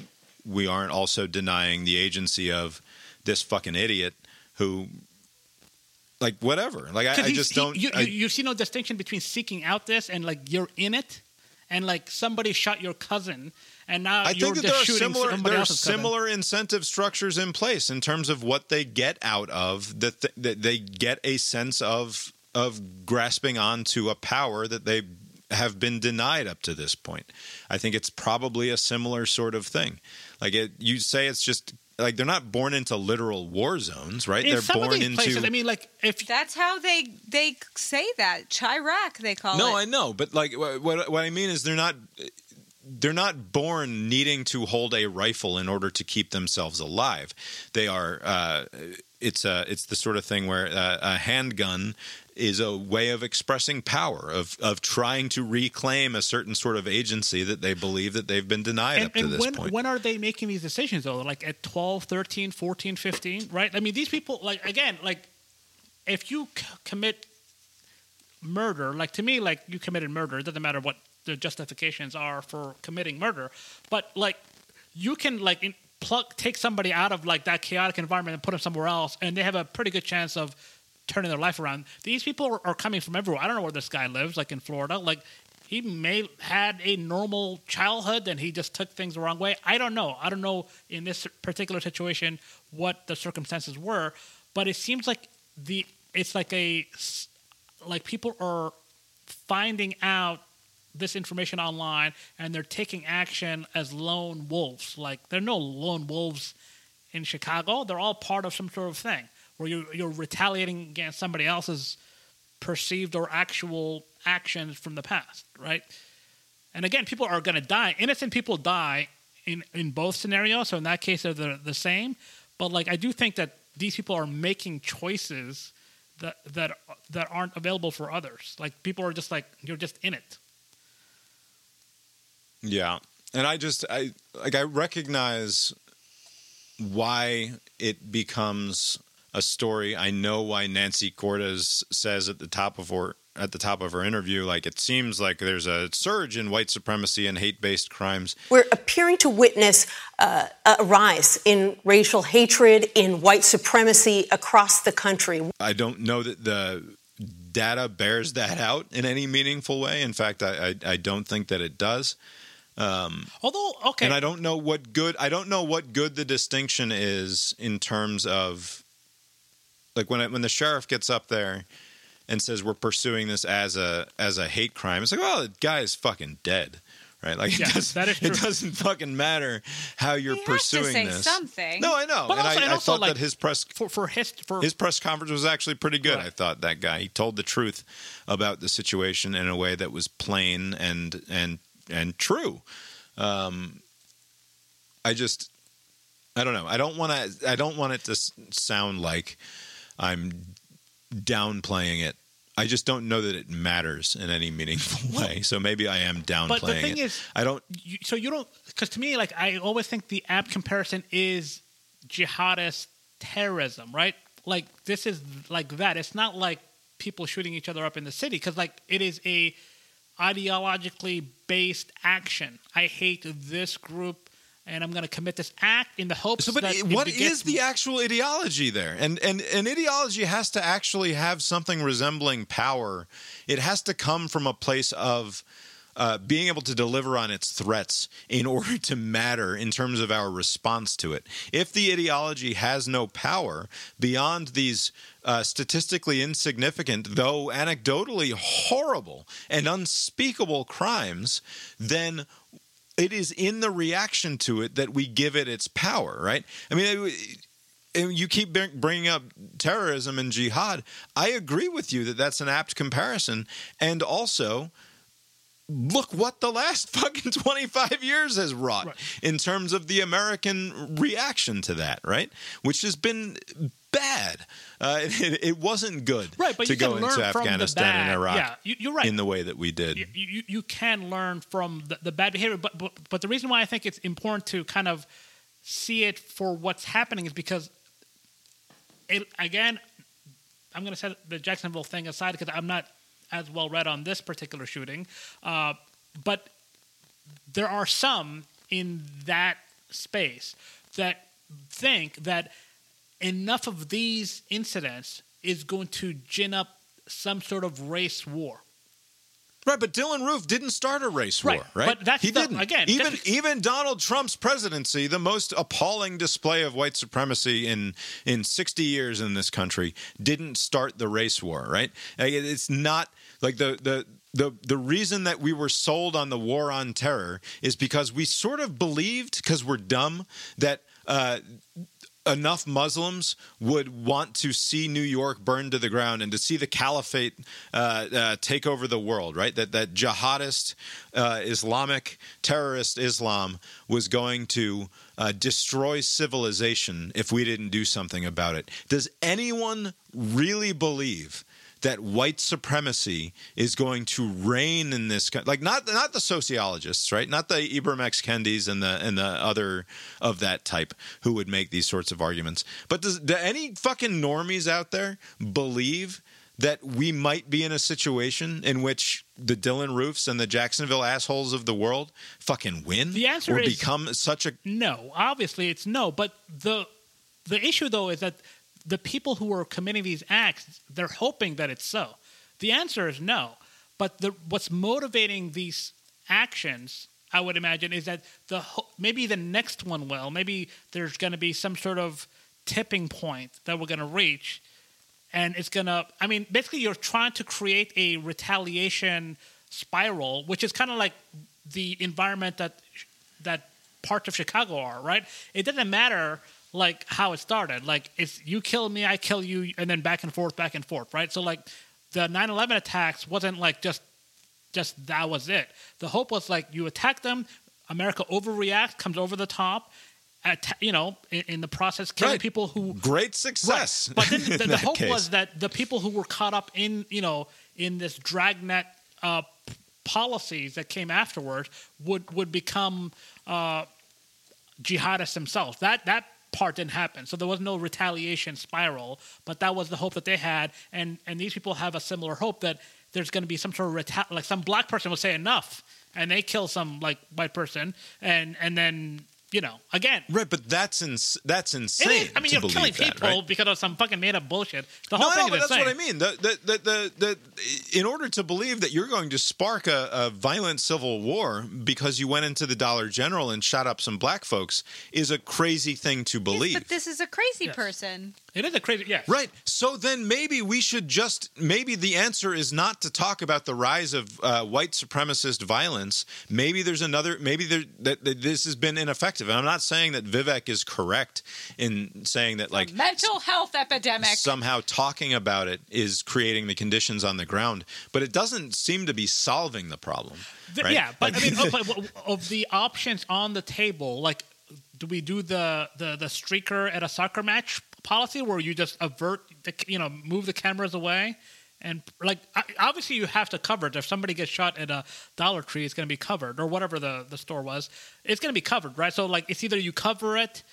we aren't also denying the agency of this fucking idiot who, like, whatever. Like, I, I just he- don't. You, I- you, see no distinction between seeking out this and like you're in it, and like somebody shot your cousin, and now I you're think that there are similar there are cousin. similar incentive structures in place in terms of what they get out of the th- that they get a sense of of grasping onto a power that they have been denied up to this point. I think it's probably a similar sort of thing. Like it, you say it's just like they're not born into literal war zones, right? In they're some born these into places, I mean, like if That's how they they say that. Chiraq they call No, it. No, I know, but like what what what I mean is they're not they're not born needing to hold a rifle in order to keep themselves alive. They are uh, it's a it's the sort of thing where uh, a handgun is a way of expressing power of of trying to reclaim a certain sort of agency that they believe that they've been denied and, up to this when point. when are they making these decisions though? Like at 12, 13, 14, 15, right? I mean, these people like again, like if you c- commit murder, like to me, like you committed murder. It doesn't matter what the justifications are for committing murder, but like you can like in, plug take somebody out of like that chaotic environment and put them somewhere else, and they have a pretty good chance of turning their life around. These people are, are coming from everywhere. I don't know where this guy lives, like in Florida, like. He may had a normal childhood and he just took things the wrong way. I don't know. I don't know in this particular situation what the circumstances were, but it seems like the it's like a like people are finding out this information online and they're taking action as lone wolves. Like there are no lone wolves in Chicago. They're all part of some sort of thing where you're, you're retaliating against somebody else's perceived or actual actions from the past, right? And again, people are going to die. Innocent people die in, in both scenarios. So in that case, they're the, the same. But like, I do think that these people are making choices that that that aren't available for others. Like people are just like you're just in it. Yeah. And I just I like I recognize why it becomes a story. I know why Nancy Cordes says at the top of her at the top of her interview like it seems like there's a surge in white supremacy and hate-based crimes. We're appearing to witness uh, a rise in racial hatred, in white supremacy across the country. I don't know that the data bears that out in any meaningful way. In fact, I, I, I don't think that it does. Although, okay, And I don't know what good I don't know what good the distinction is in terms of like when it, when the sheriff gets up there and says we're pursuing this as a as a hate crime. It's like, well, the guy is fucking dead. Right? Like Yeah, it, does, that is it doesn't fucking matter how you're He has to pursuing say this. something. No, I know. But and also- I, and I also, thought like, that his press for for his for his press conference was actually pretty good. Right. I thought that guy he told the truth about the situation in a way that was plain and and and true. Um, I just I don't know. I don't want to. I don't want it to sound like I'm downplaying it. I just don't know that it matters in any meaningful way. So maybe I am downplaying But the thing it. is- I don't. you, so you don't because to me like i always think the app comparison is jihadist terrorism right like this is like that it's not like people shooting each other up in the city because like it is a ideologically based action i hate this group and i'm going to commit this act in the hopes So, but that what is the actual ideology there? And and an ideology has to actually have something resembling power. It has to come from a place of uh, being able to deliver on its threats in [laughs] order to matter in terms of our response to it. If the ideology has no power beyond these uh, statistically insignificant, though anecdotally horrible and unspeakable crimes, then it is in the reaction to it that we give it its power, right? I mean, you keep bringing up terrorism and jihad. I agree with you that that's an apt comparison, and also. Look what the last [laughs] fucking 25 years has wrought Right. in terms of the American reaction to that, right? Which has been bad. Uh, [laughs] it, it wasn't good right but to go into Afghanistan and Iraq yeah you, you're right in the way that we did. you, you, you can learn from the, the bad behavior but, but but the reason why i think it's important to kind of see it for what's happening is because it again i'm going to set the jacksonville thing aside because i'm not as well read on this particular shooting uh, but there are some in that space that think that enough of these incidents is going to gin up some sort of race war Right, but Dylann Roof didn't start a race Right, war, right? but that's he the- didn't. again, even that's- even Donald Trump's presidency, the most appalling display of white supremacy in in 60 years in this country, didn't start the race war, right? It's not like the the the the reason that we were sold on the war on terror is because we sort of believed because we're dumb that uh, enough Muslims would want to see New York burned to the ground and to see the caliphate uh, uh, take over the world, right? That that jihadist uh, Islamic terrorist Islam was going to uh, destroy civilization if we didn't do something about it. Does anyone really believe? That white supremacy is going to reign in this country, like not not the sociologists, right? Not the Ibram X Kendis and the and the other of that type who would make these sorts of arguments. But does do any fucking normies out there believe that we might be in a situation in which the Dylann Roofs and the Jacksonville assholes of the world fucking win? The answer or is- become such a No, obviously it's no. But the the issue though is that the people who are committing these acts, they're hoping that it's so. The answer is no. But the what's motivating these actions, I would imagine, is that the maybe the next one will. Maybe there's going to be some sort of tipping point that we're going to reach, and it's going to. I mean, basically, you're trying to create a retaliation spiral, which is kind of like the environment that that parts of Chicago are, right? It doesn't matter like how it started. Like it's you kill me, I kill you, and then back and forth, back and forth, right? So like the 9/11 attacks wasn't like just just that was it. The hope was like you attack them, America overreacts, comes over the top, atta- you know, in, in the process killing Right. people who great success. Right. But then [laughs] the, the hope case. was that the people who were caught up in, you know, in this dragnet uh, p- policies that came afterwards would would become uh, jihadists themselves. That that part didn't happen. So there was no retaliation spiral, but that was the hope that they had. And and these people have a similar hope that there's going to be some sort of reta- like some black person will say enough, and they kill some like white person, and and then you know, again, Right, but that's ins- that's insane. is. I mean, to you're killing that, people right? because of some fucking made up bullshit. The whole no, thing but is that's what I mean. The, the, the, the, the, in order to believe that you're going to spark a, a violent civil war because you went into the Dollar General and shot up some black folks is a crazy thing to believe. But this is a crazy Yes. person. It is a crazy. Yes. Right. So then maybe we should just maybe the answer is not to talk about the rise of uh, white supremacist violence. Maybe there's another. Maybe there that, that this has been ineffective. And I'm not saying that Vivek is correct in saying that like Mental health epidemic. somehow talking about it is creating the conditions on the ground, but it doesn't seem to be solving the problem. Th- right? Yeah, but Like- I mean, [laughs] of, of- of the options on the table, like, do we do the the the streaker at a soccer match policy where you just avert the you know move the cameras away? And like obviously you have to cover it. If somebody gets shot at a Dollar Tree, it's going to be covered, or whatever the, the store was. It's going to be covered, right? So like it's either you cover it,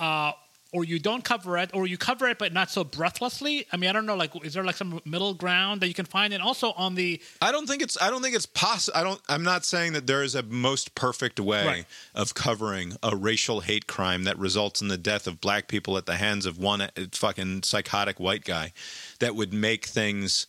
uh, or you don't cover it, or you cover it but not so breathlessly. I mean, I don't know. Like, is there like some middle ground that you can find? And also on the I don't think it's. I don't think it's possible. I don't. I'm not saying that there is a most perfect way Right. of covering a racial hate crime that results in the death of black people at the hands of one uh, fucking psychotic white guy, that would make things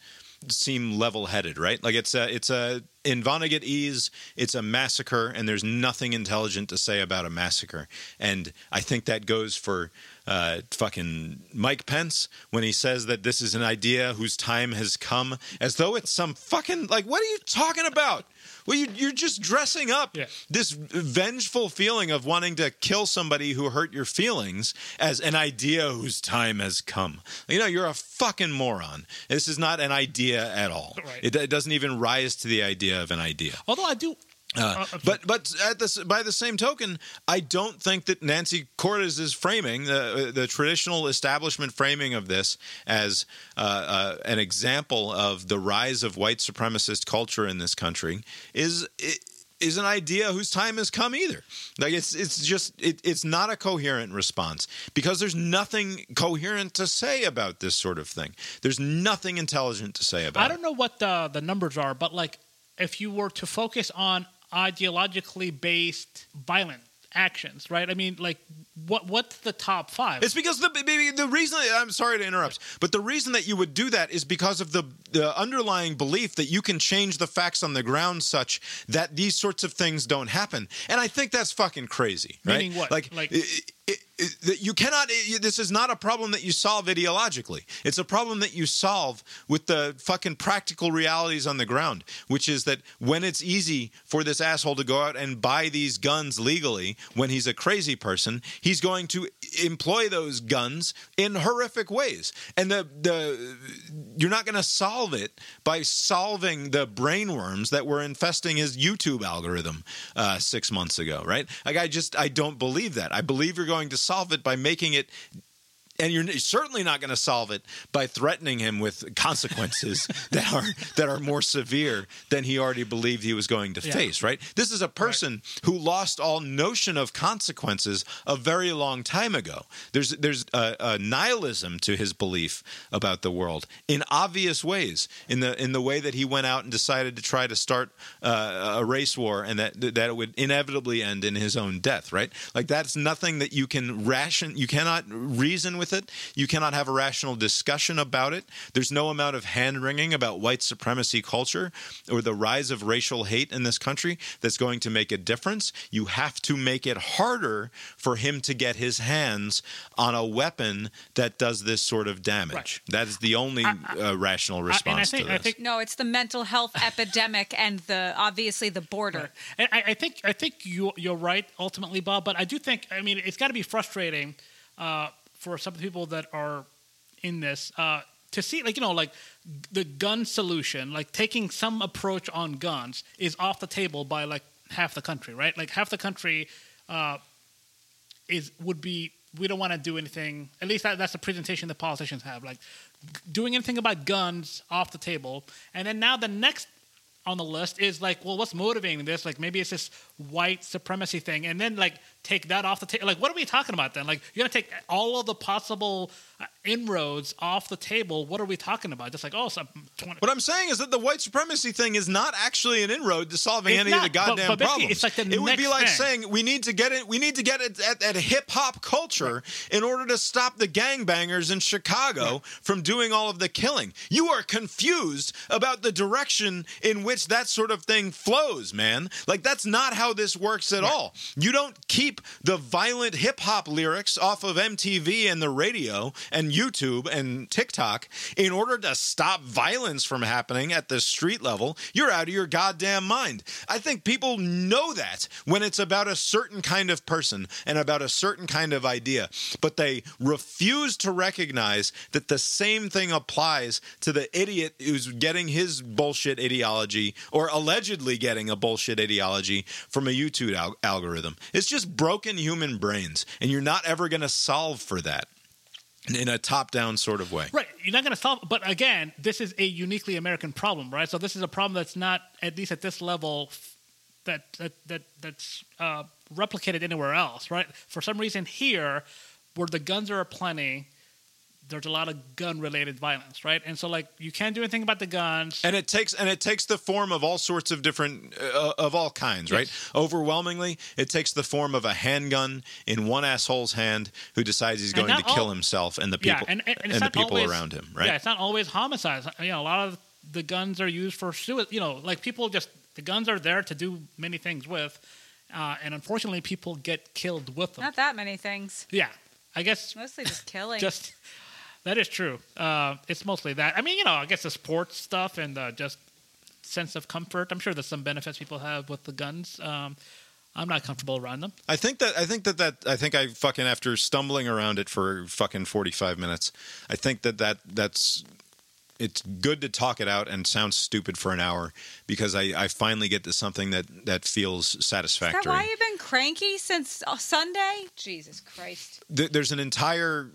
seem level-headed, right? Like it's a. It's a. In Vonnegut Ease, it's a massacre, and there's nothing intelligent to say about a massacre. And I think that goes for uh, fucking Mike Pence when he says that this is an idea whose time has come, as though it's some fucking like. What are you talking about? Well, you, you're just dressing up Yeah. this vengeful feeling of wanting to kill somebody who hurt your feelings as an idea whose time has come. You know, you're a fucking moron. This is not an idea at all. Right. It, it doesn't even rise to the idea of an idea. although I do. Uh, uh, but but at this, by the same token, I don't think that Nancy Cordes's framing, the the traditional establishment framing of this as uh, uh, an example of the rise of white supremacist culture in this country, is. is an idea whose time has come either. Like it's it's just it, it's not a coherent response because there's nothing coherent to say about this sort of thing. There's nothing intelligent to say about I don't know what the the numbers are, but like if you were to focus on ideologically based violent actions, right? I mean, like what what's the top five? It's because the the the reason I'm sorry to interrupt, but the reason that you would do that is because of the the underlying belief that you can change the facts on the ground such that these sorts of things don't happen. And I think that's fucking crazy, right? Meaning what? Like, Like- i- i- i- that you cannot. i- This is not a problem that you solve ideologically. It's a problem that you solve with the fucking practical realities on the ground, which is that when it's easy for this asshole to go out and buy these guns legally, when he's a crazy person, he's going to employ those guns in horrific ways, and the the you're not going to solve it by solving the brainworms that were infesting his YouTube algorithm uh, six months ago, right? Like I just I don't believe that. I believe you're going to solve it by making it and you're certainly not going to solve it by threatening him with consequences [laughs] that are that are more severe than he already believed he was going to Yeah. face right? This is a person who lost all notion of consequences a very long time ago. There's there's a, a nihilism to his belief about the world in obvious ways in the in the way that he went out and decided to try to start uh, a race war and that that it would inevitably end in his own death right? Like that's nothing that you can ration you cannot reason with it you cannot have a rational discussion about it there's no amount of hand wringing about white supremacy culture or the rise of racial hate in this country that's going to make a difference you have to make it harder for him to get his hands on a weapon that does this sort of damage Right. that is the only uh, rational I- response and I think to this I think No, it's the mental health epidemic and the obviously the border. And I, I think I think you you're right ultimately, Bob. But I do think I mean it's got to be frustrating uh, for some of the people that are in this uh, to see like you know like the gun solution, like taking some approach on guns, is off the table by like half the country, right? Like half the country uh, is would be we don't want to do anything. At least that, that's the presentation the politicians have, like doing anything about guns off the table. And then now the next on the list is like, well, what's motivating this? Like maybe it's this white supremacy thing, and then like take that off the table. Like, what are we talking about then? Like, you're gonna take all of the possible uh, inroads off the table, what are we talking about? Just like oh, some 20, What I'm saying is that the white supremacy thing is not actually an inroad to solving It's any not, of the goddamn but basically problems. it's like the it would be like thing. saying we need to get it. We need to get it at, at hip hop culture in order to stop the gangbangers in Chicago from doing all of the killing. You are confused about the direction in which that sort of thing flows, man. Like that's not how this works at all. You don't keep the violent hip hop lyrics off of MTV and the radio and YouTube and TikTok in order to stop violence from happening at the street level. You're out of your goddamn mind. I think people know that when it's about a certain kind of person and about a certain kind of idea, but they refuse to recognize that the same thing applies to the idiot who's getting his bullshit ideology or allegedly getting a bullshit ideology from a YouTube al- algorithm. It's just broken human brains, and you're not ever going to solve for that in a top down sort of way. Right, you're not going to solve. But again, this is a uniquely American problem, right? So this is a problem that's not, at least at this level, that that that that's uh, replicated anywhere else, right? For some reason here, where the guns are plenty, there's a lot of gun-related violence, right? And so like you can't do anything about the guns. and it takes and it takes the form of all sorts of different uh, of all kinds right overwhelmingly it takes the form of a handgun in one asshole's hand who decides he's And going to not kill himself and the people yeah, and, and, and, it's the people always- around him right Yeah, it's not always homicides. You know, a lot of the guns are used for suicide. You know, like people just the guns are there to do many things with, uh, and unfortunately, people get killed with them. Not that many things. yeah, I guess Mostly just killing. [laughs] just that is true. Uh, it's mostly that. I mean, you know, I guess the sports stuff and the just sense of comfort. I'm sure there's some benefits people have with the guns. Um, I'm not comfortable around them. I think that I think that that I think I fucking after stumbling around it for fucking 45 minutes I think that that that's it's good to talk it out and sound stupid for an hour because I, I finally get to something that that feels Is satisfactory. that why you've been cranky since uh, Sunday? Jesus Christ. th- there's an entire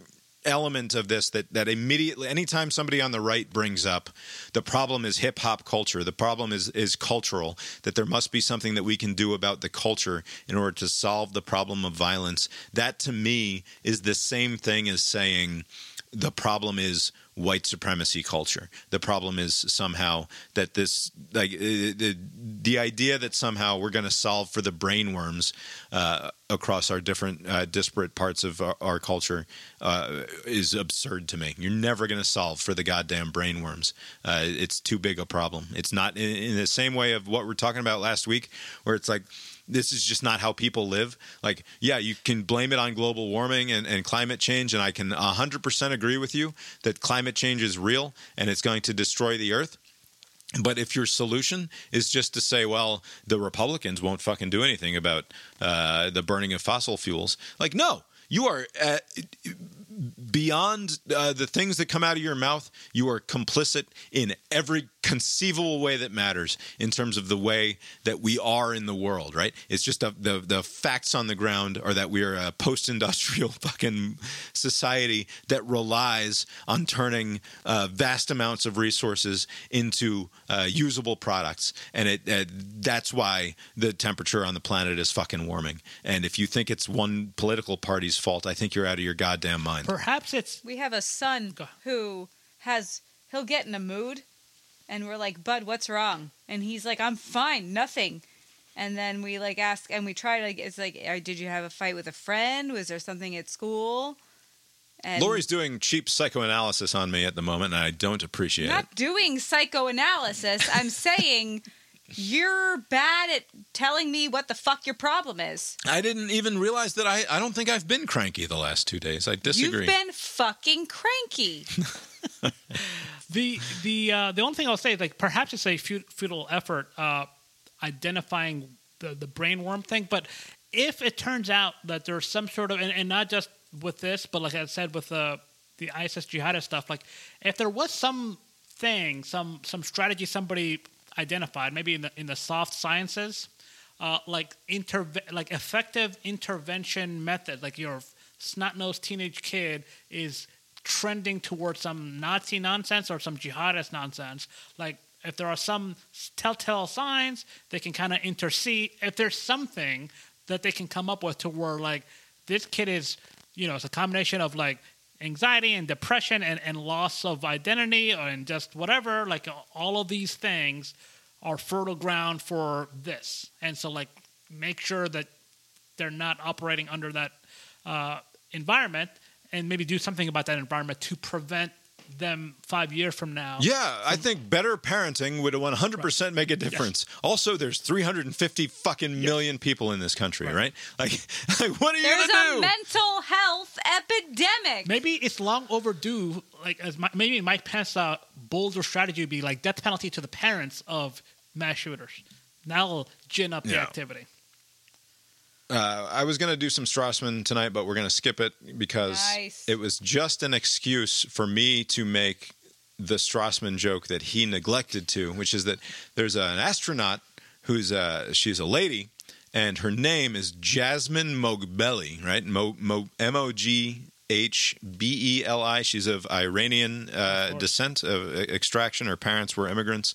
element of this that that immediately anytime somebody on the right brings up the problem is hip hop culture the problem is is cultural that there must be something that we can do about the culture in order to solve the problem of violence that to me is the same thing as saying the problem is white supremacy culture. The problem is somehow that this like uh, the the idea that somehow we're going to solve for the brainworms uh, across our different uh, disparate parts of our, our culture uh, is absurd to me. You're never going to solve for the goddamn brainworms. Uh, it's too big a problem. It's not in, in the same way of what we're talking about last week, where it's like this is just not how people live. Like, yeah, you can blame it on global warming and, and climate change, and I can 100% agree with you that climate change is real and it's going to destroy the earth. But if your solution is just to say, well, the Republicans won't fucking do anything about uh, the burning of fossil fuels, like, no, you are uh, beyond uh, the things that come out of your mouth. You are complicit in every conceivable way that matters in terms of the way that we are in the world. Right? It's just a, the the facts on the ground are that we are a post-industrial [laughs] fucking society that relies on turning uh, vast amounts of resources into uh, usable products, and it uh, that's why the temperature on the planet is fucking warming. And if you think it's one political party's fault, I think you're out of your goddamn mind. Perhaps it's We have a son who has he'll get in a mood and we're like, "Bud, what's wrong?" And he's like, "I'm fine, nothing." And then we like ask and we try to like it's like, "Uh, "Did you have a fight with a friend? Was there something at school?" And Lori's doing cheap psychoanalysis on me at the moment, and I don't appreciate I'm it. not doing psychoanalysis. I'm [laughs] saying you're bad at telling me what the fuck your problem is. I didn't even realize that I, I don't think I've been cranky the last two days. I disagree. You've been fucking cranky. [laughs] the the uh, the only thing I'll say is like perhaps it's a futile effort uh, identifying the the brainworm thing, but if it turns out that there's some sort of and, and not just with this, but like I said with the the ISIS jihadist stuff, like if there was some thing, some some strategy somebody identified, maybe in the in the soft sciences, uh, like interve- like effective intervention method, like your snot nosed teenage kid is trending towards some Nazi nonsense or some jihadist nonsense. Like if there are some telltale signs, they can kind of intercede. If there's something that they can come up with to where like this kid is, you know, it's a combination of like anxiety and depression and, and loss of identity and just whatever, like all of these things are fertile ground for this. And so, like, make sure that they're not operating under that uh, environment and maybe do something about that environment to prevent them five years from now. Yeah, I think better parenting would 100% make a difference. Also, there's 350 fucking million people in this country, right? Like, [laughs] like, what are you There's gonna a mental health epidemic. Maybe it's long overdue. Like, as my, maybe Mike Pence uh, bolder strategy would be like death penalty to the parents of mass shooters. That'll gin up the Yeah. activity. Uh, I was going to do some Strassmann tonight, but we're going to skip it because Nice. it was just an excuse for me to make the Strassmann joke that he neglected to, which is that there's an astronaut who's a, she's a lady, and her name is Jasmin Moghbeli, right? Mo, Mo, M O G H B E L I. She's of Iranian uh, descent, of extraction. Her parents were immigrants.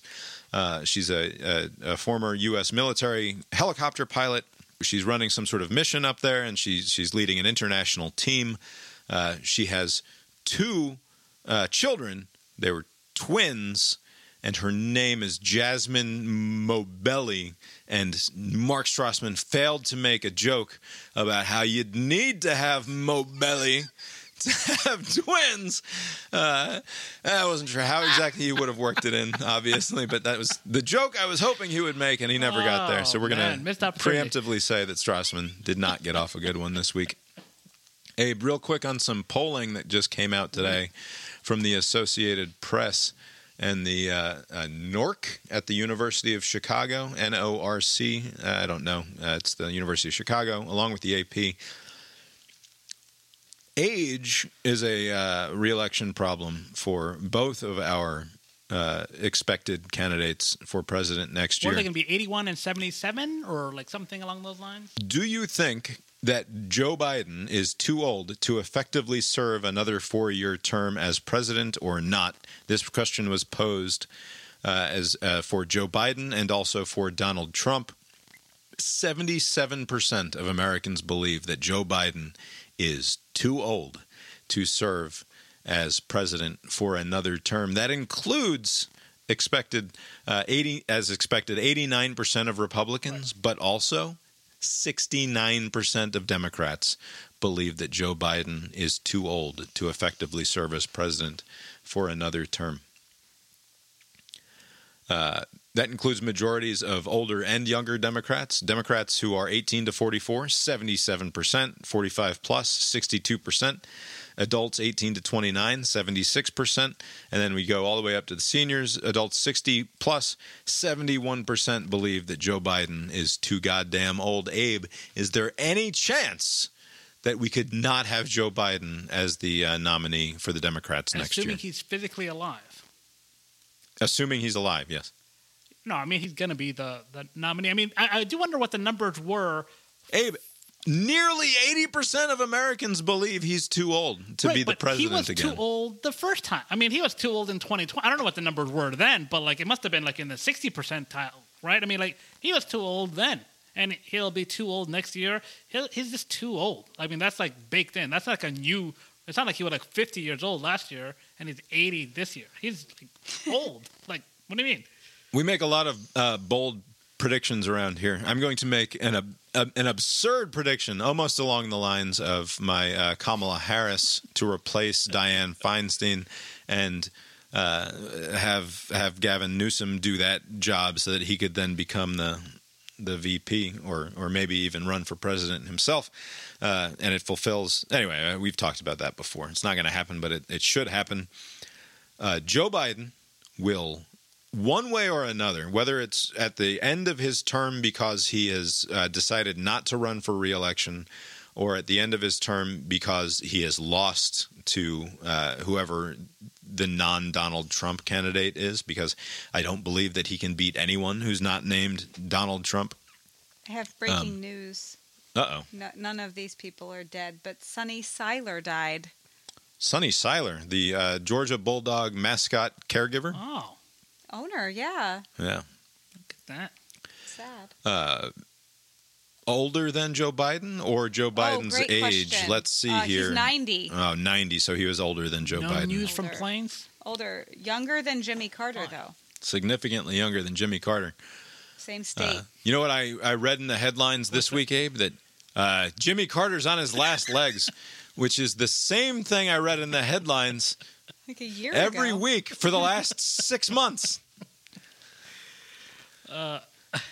Uh, she's a, a, a former U.S. military helicopter pilot. She's running some sort of mission up there, and she's she's leading an international team. Uh, she has two uh, children. They were twins, and her name is Jasmine Mobelli. And Mark Strassmann failed to make a joke about how you'd need to have Mobelli [laughs] to have twins. Uh, I wasn't sure how exactly he would have worked it in, [laughs] obviously, but that was the joke I was hoping he would make, and he never got there. So we're Oh, going to preemptively say that Strassmann did not get off a good one this week. Abe, real quick on some polling that just came out today from the Associated Press and the uh, uh, NORC at the University of Chicago, N O R C. Uh, I don't know. Uh, it's the University of Chicago, along with the AP. Age is a uh, reelection problem for both of our uh, expected candidates for president next What are year. they going to be 81 and 77 or like something along those lines? Do you think that Joe Biden is too old to effectively serve another four year term as president or not? This question was posed uh, as uh, for Joe Biden and also for Donald Trump. 77% of Americans believe that Joe Biden is too old to serve as president for another term. That includes expected uh, 80 as expected 89% of Republicans, but also 69% of Democrats believe that Joe Biden is too old to effectively serve as president for another term. Uh, that includes majorities of older and younger Democrats. Democrats who are 18 to 44, 77%, 45 plus, 62%. Adults 18 to 29, 76%. And then we go all the way up to the seniors. Adults 60 plus, 71% believe that Joe Biden is too goddamn old. Abe, is there any chance that we could not have Joe Biden as the uh, nominee for the Democrats next year. Assuming he's physically alive. Assuming he's alive, yes. No, I mean he's going to be the, the nominee. I mean, I, I do wonder what the numbers were. Abe, nearly 80% of Americans believe he's too old to Right, be the but president he was again. too old the first time. I mean, he was too old in 2020. I don't know what the numbers were then, but like it must have been like in the 60 percentile, right? I mean, like he was too old then, and he'll be too old next year. He'll, he's just too old. I mean, that's like baked in. That's like a new. It's not like he was like 50 years old last year and he's 80 this year. He's like, old. like, what do you mean? We make a lot of uh, bold predictions around here. I'm going to make an ab- an absurd prediction, almost along the lines of my uh, Kamala Harris to replace Diane Feinstein, and uh, have have Gavin Newsom do that job so that he could then become the the VP or or maybe even run for president himself. Uh, and it fulfills anyway. uh, We've talked about that before. It's not going to happen, but it, it should happen. Uh, Joe Biden will one way or another, whether it's at the end of his term because he has uh, decided not to run for reelection, or at the end of his term because he has lost to uh, whoever the non Donald Trump candidate is, because I don't believe that he can beat anyone who's not named Donald Trump. I have breaking Um, news. Uh oh. No, none of these people are dead, but Sonny Seiler died. Sonny Seiler, the uh, Georgia Bulldog mascot caregiver. Oh, Owner, yeah. Yeah. look at that. Sad. Uh, older than Joe Biden or Joe Biden's oh, age? question. Let's see Uh, here. He's 90. Oh, 90, so he was older than Joe no Biden. news from Older. planes. Older, younger than Jimmy Carter, though. Significantly younger than Jimmy Carter. Same state. Uh, you know what I, I read in the headlines this week, Abe? That uh, Jimmy Carter's on his last legs, [laughs] which is the same thing I read in the headlines like a year every ago. week for the last [laughs] six months.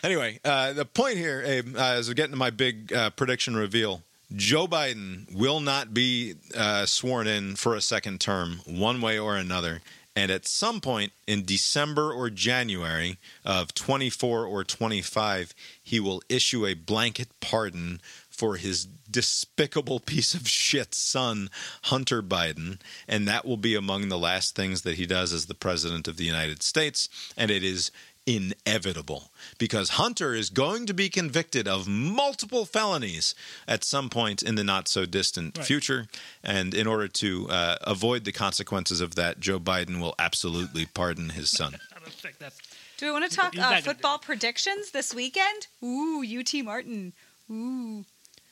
anyway, uh, the point here, Abe, uh, as we get into my big uh, prediction reveal, Joe Biden will not be uh, sworn in for a second term, one way or another. And at some point in December or January of 24 or 25, he will issue a blanket pardon for his despicable piece of shit son, Hunter Biden. And that will be among the last things that he does as the president of the United States. And it is inevitable because Hunter is going to be convicted of multiple felonies at some point in the not so distant Right. future. And in order to uh, avoid the consequences of that, Joe Biden will absolutely pardon his son. [laughs] I don't think that's. Do we want to talk uh, not gonna do football predictions this weekend? Ooh, UT Martin. Ooh.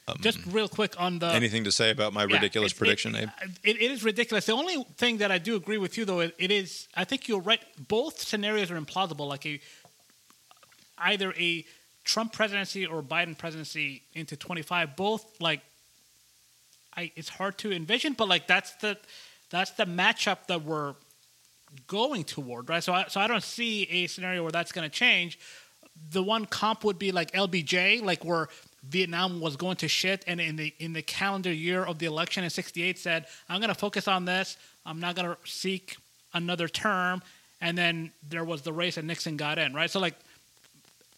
Um, Just real quick on the Anything to say about my Yeah, ridiculous it- prediction, it, Abe? Uh, it, it is ridiculous. The only thing that I do agree with you, though, it, it is. I think you're right. Both scenarios are implausible. Like a either a Trump presidency or Biden presidency into 25. Both like, I it's hard to envision, but like that's the that's the matchup that we're going toward, right? So I, so I don't see a scenario where that's going to change. The one comp would be like LBJ, like where Vietnam was going to shit, and in the in the calendar year of the election in '68 said, "I'm going to focus on this. I'm not going to seek another term." And then there was the race, and Nixon got in, right? So like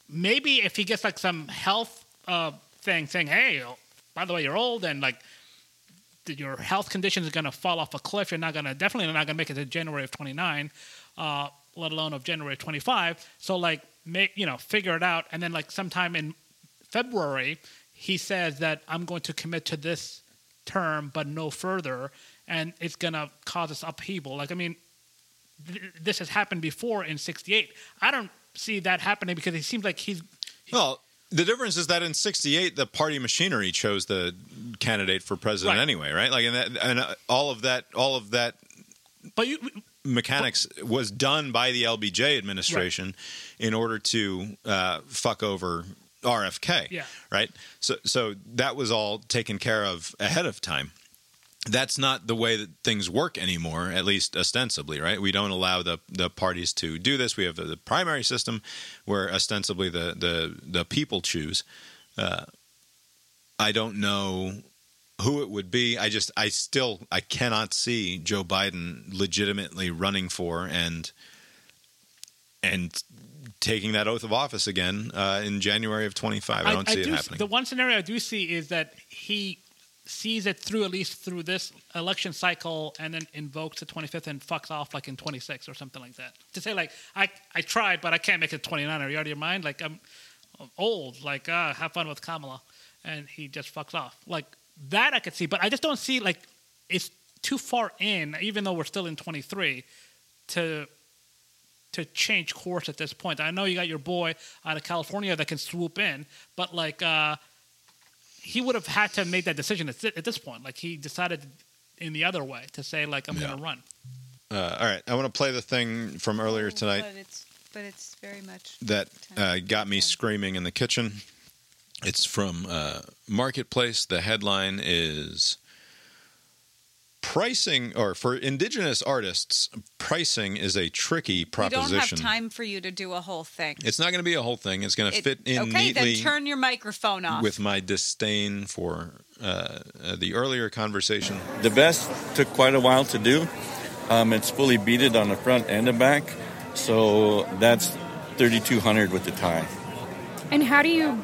maybe if he gets like some health uh, thing saying, "Hey, by the way, you're old," and like your health condition is going to fall off a cliff. You're not going to definitely not going to make it to January of 29, uh, let alone of January of 25. So like, make you know, figure it out, and then like sometime in February, he says that I'm going to commit to this term, but no further, and it's going to cause us upheaval. Like, I mean, th- this has happened before in '68. I don't see that happening because it seems like he's Well, the difference is that in '68, the party machinery chose the candidate for president Right. anyway, right? Like, and, that, and uh, all of that, all of that but you mechanics was done by the LBJ administration in order to uh, fuck over RFK. Yeah. Right. So so that was all taken care of ahead of time. That's not the way that things work anymore, at least ostensibly, right? We don't allow the, the parties to do this. We have the, the primary system where ostensibly the, the, the people choose. Uh, I don't know who it would be. I just, I still, I cannot see Joe Biden legitimately running for and and taking that oath of office again uh, in January of twenty five. I don't see it do, happening. The one scenario I do see is that he sees it through at least through this election cycle and then invokes the 25th and fucks off like in 26 or something like that. To say like I I tried but I can't make it 29. Are you out of your mind? Like I'm old. Like ah, have fun with Kamala, and he just fucks off. Like that I could see, but I just don't see like it's too far in. Even though we're still in 23 to to change course at this point. I know you got your boy out of California that can swoop in, but like uh, he would have had to have made that decision at, at this point. Like he decided in the other way to say like I'm Yeah. going to run. Uh, all right, I want to play the thing from earlier tonight But it's but it's very much that uh, got me screaming in the kitchen. It's from uh, Marketplace. The headline is pricing, or for indigenous artists, pricing is a tricky proposition we don't have time for you to do a whole thing. It's not going to be a whole thing. It's going to fit in okay, neatly then turn your microphone off. with my disdain for uh, uh, the earlier conversation. The vest took quite a while to do. Um, it's fully beaded on the front and the back, so that's 3200 with the tie. And how do you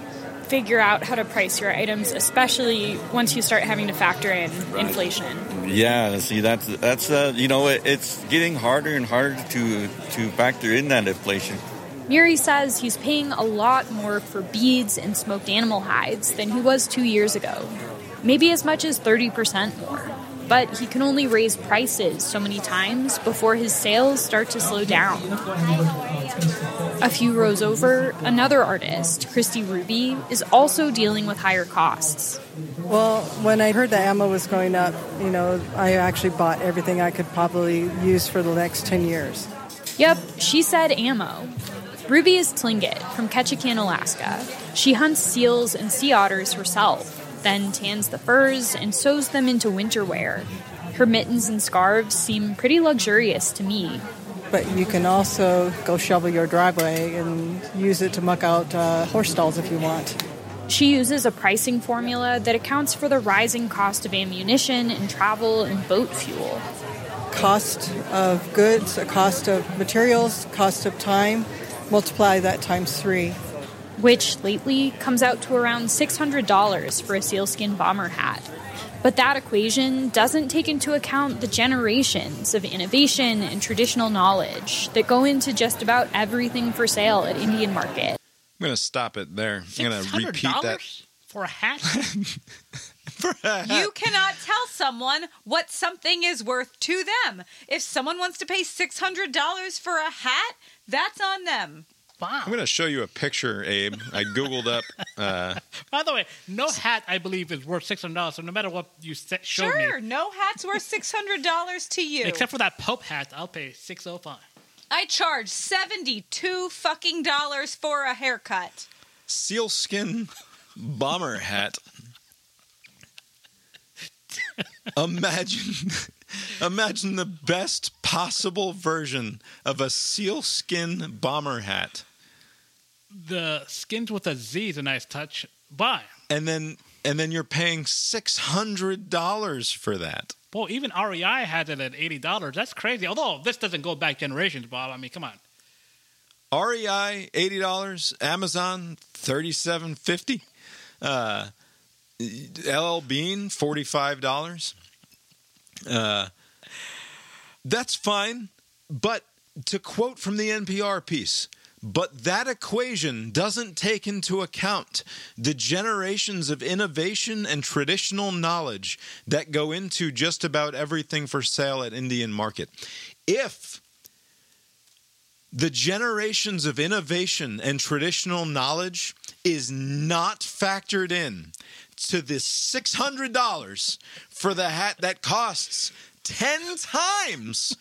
figure out how to price your items, especially once you start having to factor in inflation? Yeah, see that's that's uh, you know it, it's getting harder and harder to to factor in that inflation. Muri says he's paying a lot more for beads and smoked animal hides than he was two years ago. Maybe as much as 30% more. but he can only raise prices so many times before his sales start to slow down. A few rows over, another artist, Christy Ruby, is also dealing with higher costs. Well, when I heard that ammo was going up, you know, I actually bought everything I could probably use for the next 10 years. Yep, she said ammo. Ruby is Tlingit from Ketchikan, Alaska. She hunts seals and sea otters herself, then tans the furs and sews them into winter wear. Her mittens and scarves seem pretty luxurious to me. But you can also go shovel your driveway and use it to muck out uh, horse stalls if you want. She uses a pricing formula that accounts for the rising cost of ammunition and travel and boat fuel. Cost of goods, a cost of materials, cost of time, multiply that times three. Which lately comes out to around $600 for a sealskin bomber hat. But that equation doesn't take into account the generations of innovation and traditional knowledge that go into just about everything for sale at Indian Market. I'm going to stop it there. I'm going to repeat that. for a hat. [laughs] For a hat. You cannot tell someone what something is worth to them. If someone wants to pay $600 for a hat, that's on them. Wow. I'm going to show you a picture, Abe. I Googled up. Uh, [laughs] By the way, no hat I believe is worth six hundred dollars. So no matter what you sa- showed Sure, me, no hat's worth $600 to you. except for that Pope hat, I'll pay six oh five. I charge 72 fucking dollars for a haircut. sealskin bomber hat. imagine, [laughs] imagine the best possible version of a sealskin bomber hat, The skins with a Z is a nice touch. Buy. and then and then you're paying six hundred dollars for that. Well, even REI has it at eighty dollars. That's crazy. Although this doesn't go back generations, Bob. I mean, come on. REI eighty dollars, Amazon thirty seven fifty, uh, LL Bean forty five dollars. Uh, that's fine, but to quote from the NPR piece, but that equation doesn't take into account the generations of innovation and traditional knowledge that go into just about everything for sale at Indian Market. If the generations of innovation and traditional knowledge is not factored in to the $600 for the hat that costs 10 times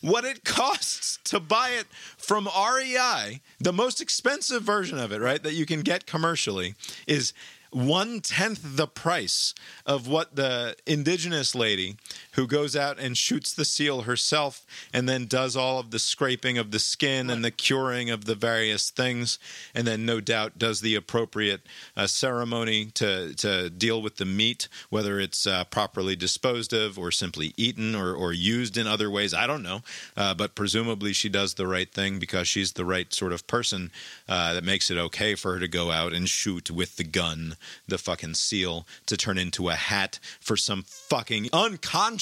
what it [laughs] costs to buy it from REI. The most expensive version of it, right, that you can get commercially is one tenth the price of what the indigenous lady who goes out and shoots the seal herself and then does all of the scraping of the skin and the curing of the various things and then no doubt does the appropriate uh, ceremony to to deal with the meat whether it's uh, properly disposed of or simply eaten or, or used in other ways. I don't know uh, but presumably she does the right thing because she's the right sort of person uh, that makes it okay for her to go out and shoot with the gun the fucking seal to turn into a hat for some fucking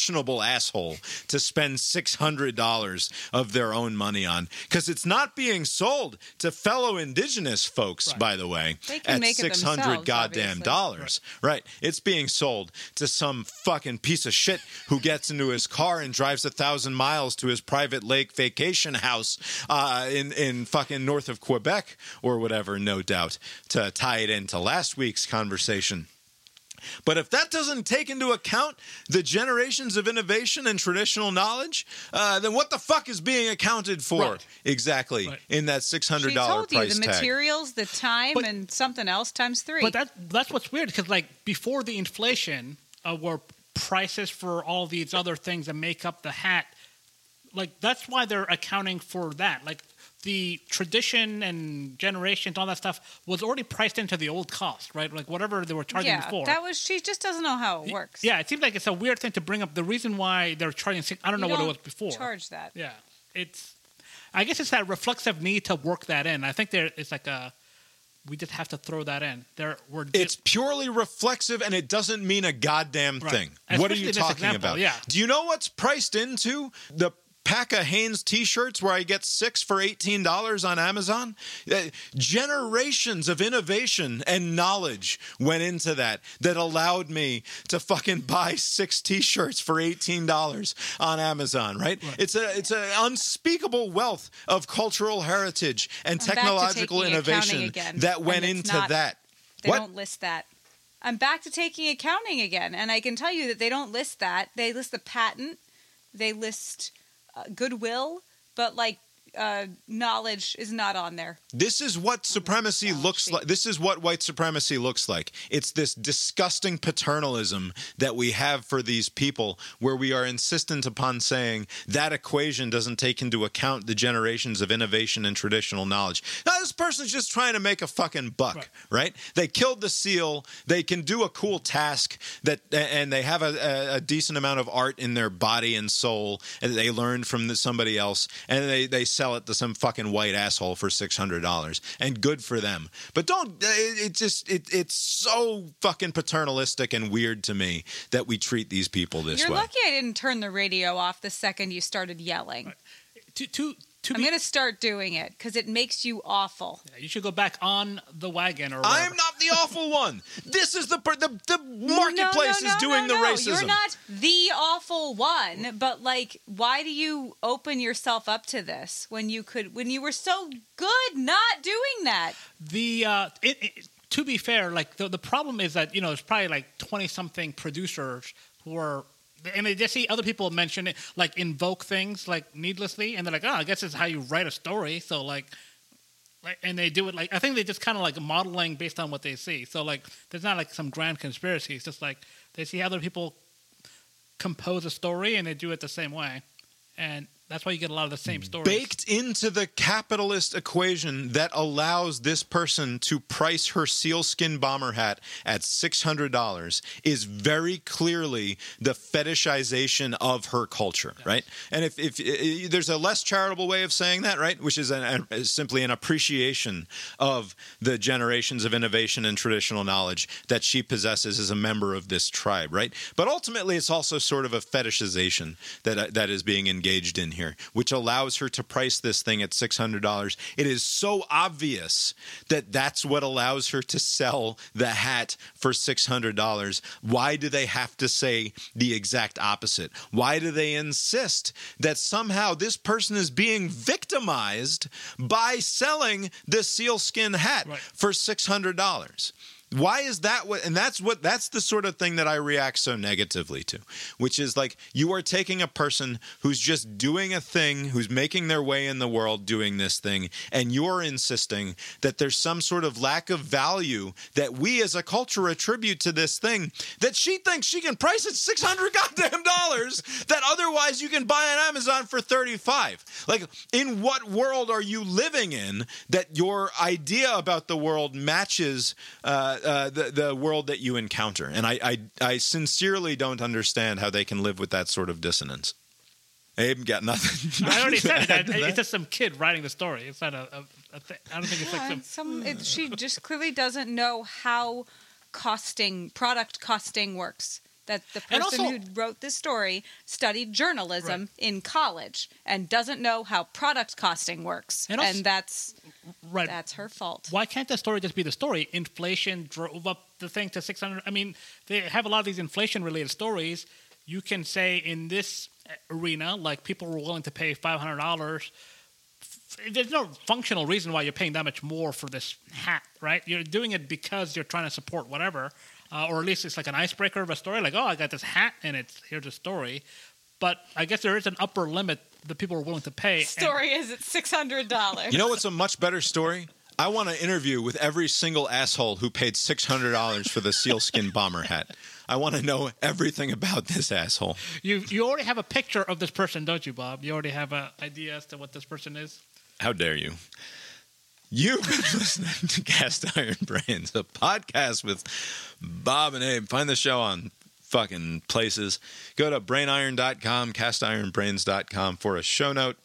unconscionable asshole to spend $600 of their own money on because it's not being sold to fellow indigenous folks by the way They can at make it 600 themselves, goddamn obviously. dollars right it's being sold to some fucking piece of shit who gets into his car and drives a thousand miles to his private lake vacation house uh, in in fucking north of Quebec or whatever, no doubt, to tie it into last week's conversation. But if that doesn't take into account the generations of innovation and traditional knowledge, uh, then what the fuck is being accounted for Right. exactly Right. in that six hundred dollar dollar told you the tag? materials, the time, But- and something else times three. But that that's what's weird because like before the inflation, uh, were prices for all these other things that make up the hat. Like that's why they're accounting for that. Like the tradition and generations, all that stuff was already priced into the old cost, right? Like whatever they were charging yeah, before. that was. She just doesn't know how it works. Yeah, it seems like it's a weird thing to bring up. The reason why they're charging six, I don't You know what it was before. Charge that. Yeah, it's. I guess it's that reflexive need to work that in. I think there it's like a. We just have to throw that in. There, we're. It's purely reflexive and it doesn't mean a goddamn Right. thing. What are you talking example, about? yeah. Do you know what's priced into the pack of Hanes t-shirts where I get six for eighteen dollars on Amazon. Uh, generations of innovation and knowledge went into that that allowed me to fucking buy six t-shirts for eighteen dollars on Amazon. Right? It's a it's an unspeakable wealth of cultural heritage and I'm technological innovation again, that went and into not- that. They what? don't list that. I'm back to taking accounting again, and I can tell you that they don't list that. They list the patent, they list Uh, goodwill, but like uh, knowledge is not on there. This is what supremacy looks like. This is what white supremacy looks like. It's this disgusting paternalism that we have for these people, where we are insistent upon saying that equation doesn't take into account the generations of innovation and traditional knowledge. Now, this person's just trying to make a fucking buck, right? They killed the seal. They can do a cool task that, and they have a, a, a decent amount of art in their body and soul, and they learned from the, somebody else, and they they sell it to some fucking white asshole for six hundred dollars, and good for them. But don't uh, it, it just it it's so fucking paternalistic and weird to me that we treat these people this You're way. lucky I didn't turn the radio off the second you started yelling. To, to, to I'm be- going to start doing it because it makes you awful. You should go back on the wagon or I'm not the awful one. This is the per- the, the marketplace no, no, is doing no, the racism. You're not the awful one, but like, why do you open yourself up to this when you could, when you were so good not doing that? the uh, it, it, to be fair, like the the problem is that you know there's probably like twenty something producers who are. And they just see other people mention it, like invoke things like needlessly, and they're like, "Oh, I guess it's how you write a story." So like, like, and they do it like I think they just kind of like modeling based on what they see. So like, there's not like some grand conspiracy. It's just like they see other people compose a story and they do it the same way, and that's why you get a lot of the same stories. baked into the capitalist equation that allows this person to price her sealskin bomber hat at $600 is very clearly the fetishization of her culture, right? And if, if, i there's a less charitable way of saying that, right, which is an, a, simply an appreciation of the generations of innovation and traditional knowledge that she possesses as a member of this tribe, right? But ultimately, it's also sort of a fetishization that uh, that is being engaged in here, which allows her to price this thing at six hundred dollars. It is so obvious that that's what allows her to sell the hat for six hundred dollars. Why do they have to say the exact opposite? Why do they insist that somehow this person is being victimized by selling the sealskin hat for six hundred dollars? Why is that what and that's what that's the sort of thing that I react so negatively to, which is like you are taking a person who's just doing a thing, who's making their way in the world doing this thing, and you're insisting that there's some sort of lack of value that we as a culture attribute to this thing that she thinks she can price at 600 goddamn dollars that otherwise you can buy on Amazon for 35. Like in what world are you living in that your idea about the world matches uh, uh, the the world that you encounter, and I, I I sincerely don't understand how they can live with that sort of dissonance. Abe got nothing. [laughs] I already said [laughs] to add that. It's just some kid writing the story. It's not a. a, a thing. I don't think it's like Yeah, some. some it, she just clearly doesn't know how costing product costing works. That the person also- who wrote this story studied journalism in college and doesn't know how product costing works, And and, that's Right. that's her fault. Why can't the story just be the story? Inflation drove up the thing to 600. I mean, they have a lot of these inflation related stories. You can say in this uh, arena, like people were willing to pay $500. There's no functional reason why you're paying that much more for this hat, right? You're doing it because you're trying to support whatever, uh, or at least it's like an icebreaker of a story. Like, oh, I got this hat and it's here's a story. But I guess there is an upper limit that people are willing to pay. and- Story is at six hundred dollars. You know what's a much better story? I want to interview with every single asshole who paid six hundred dollars for the sealskin [laughs] bomber hat. I want to know everything about this asshole. You you already have a picture of this person, don't you, Bob? You already have an idea as to what this person is. How dare you? You've been [laughs] listening to Cast Iron Brains, a podcast with Bob and Abe. Find the show on fucking places. Go to brainiron.com, castironbrains.com for a show note.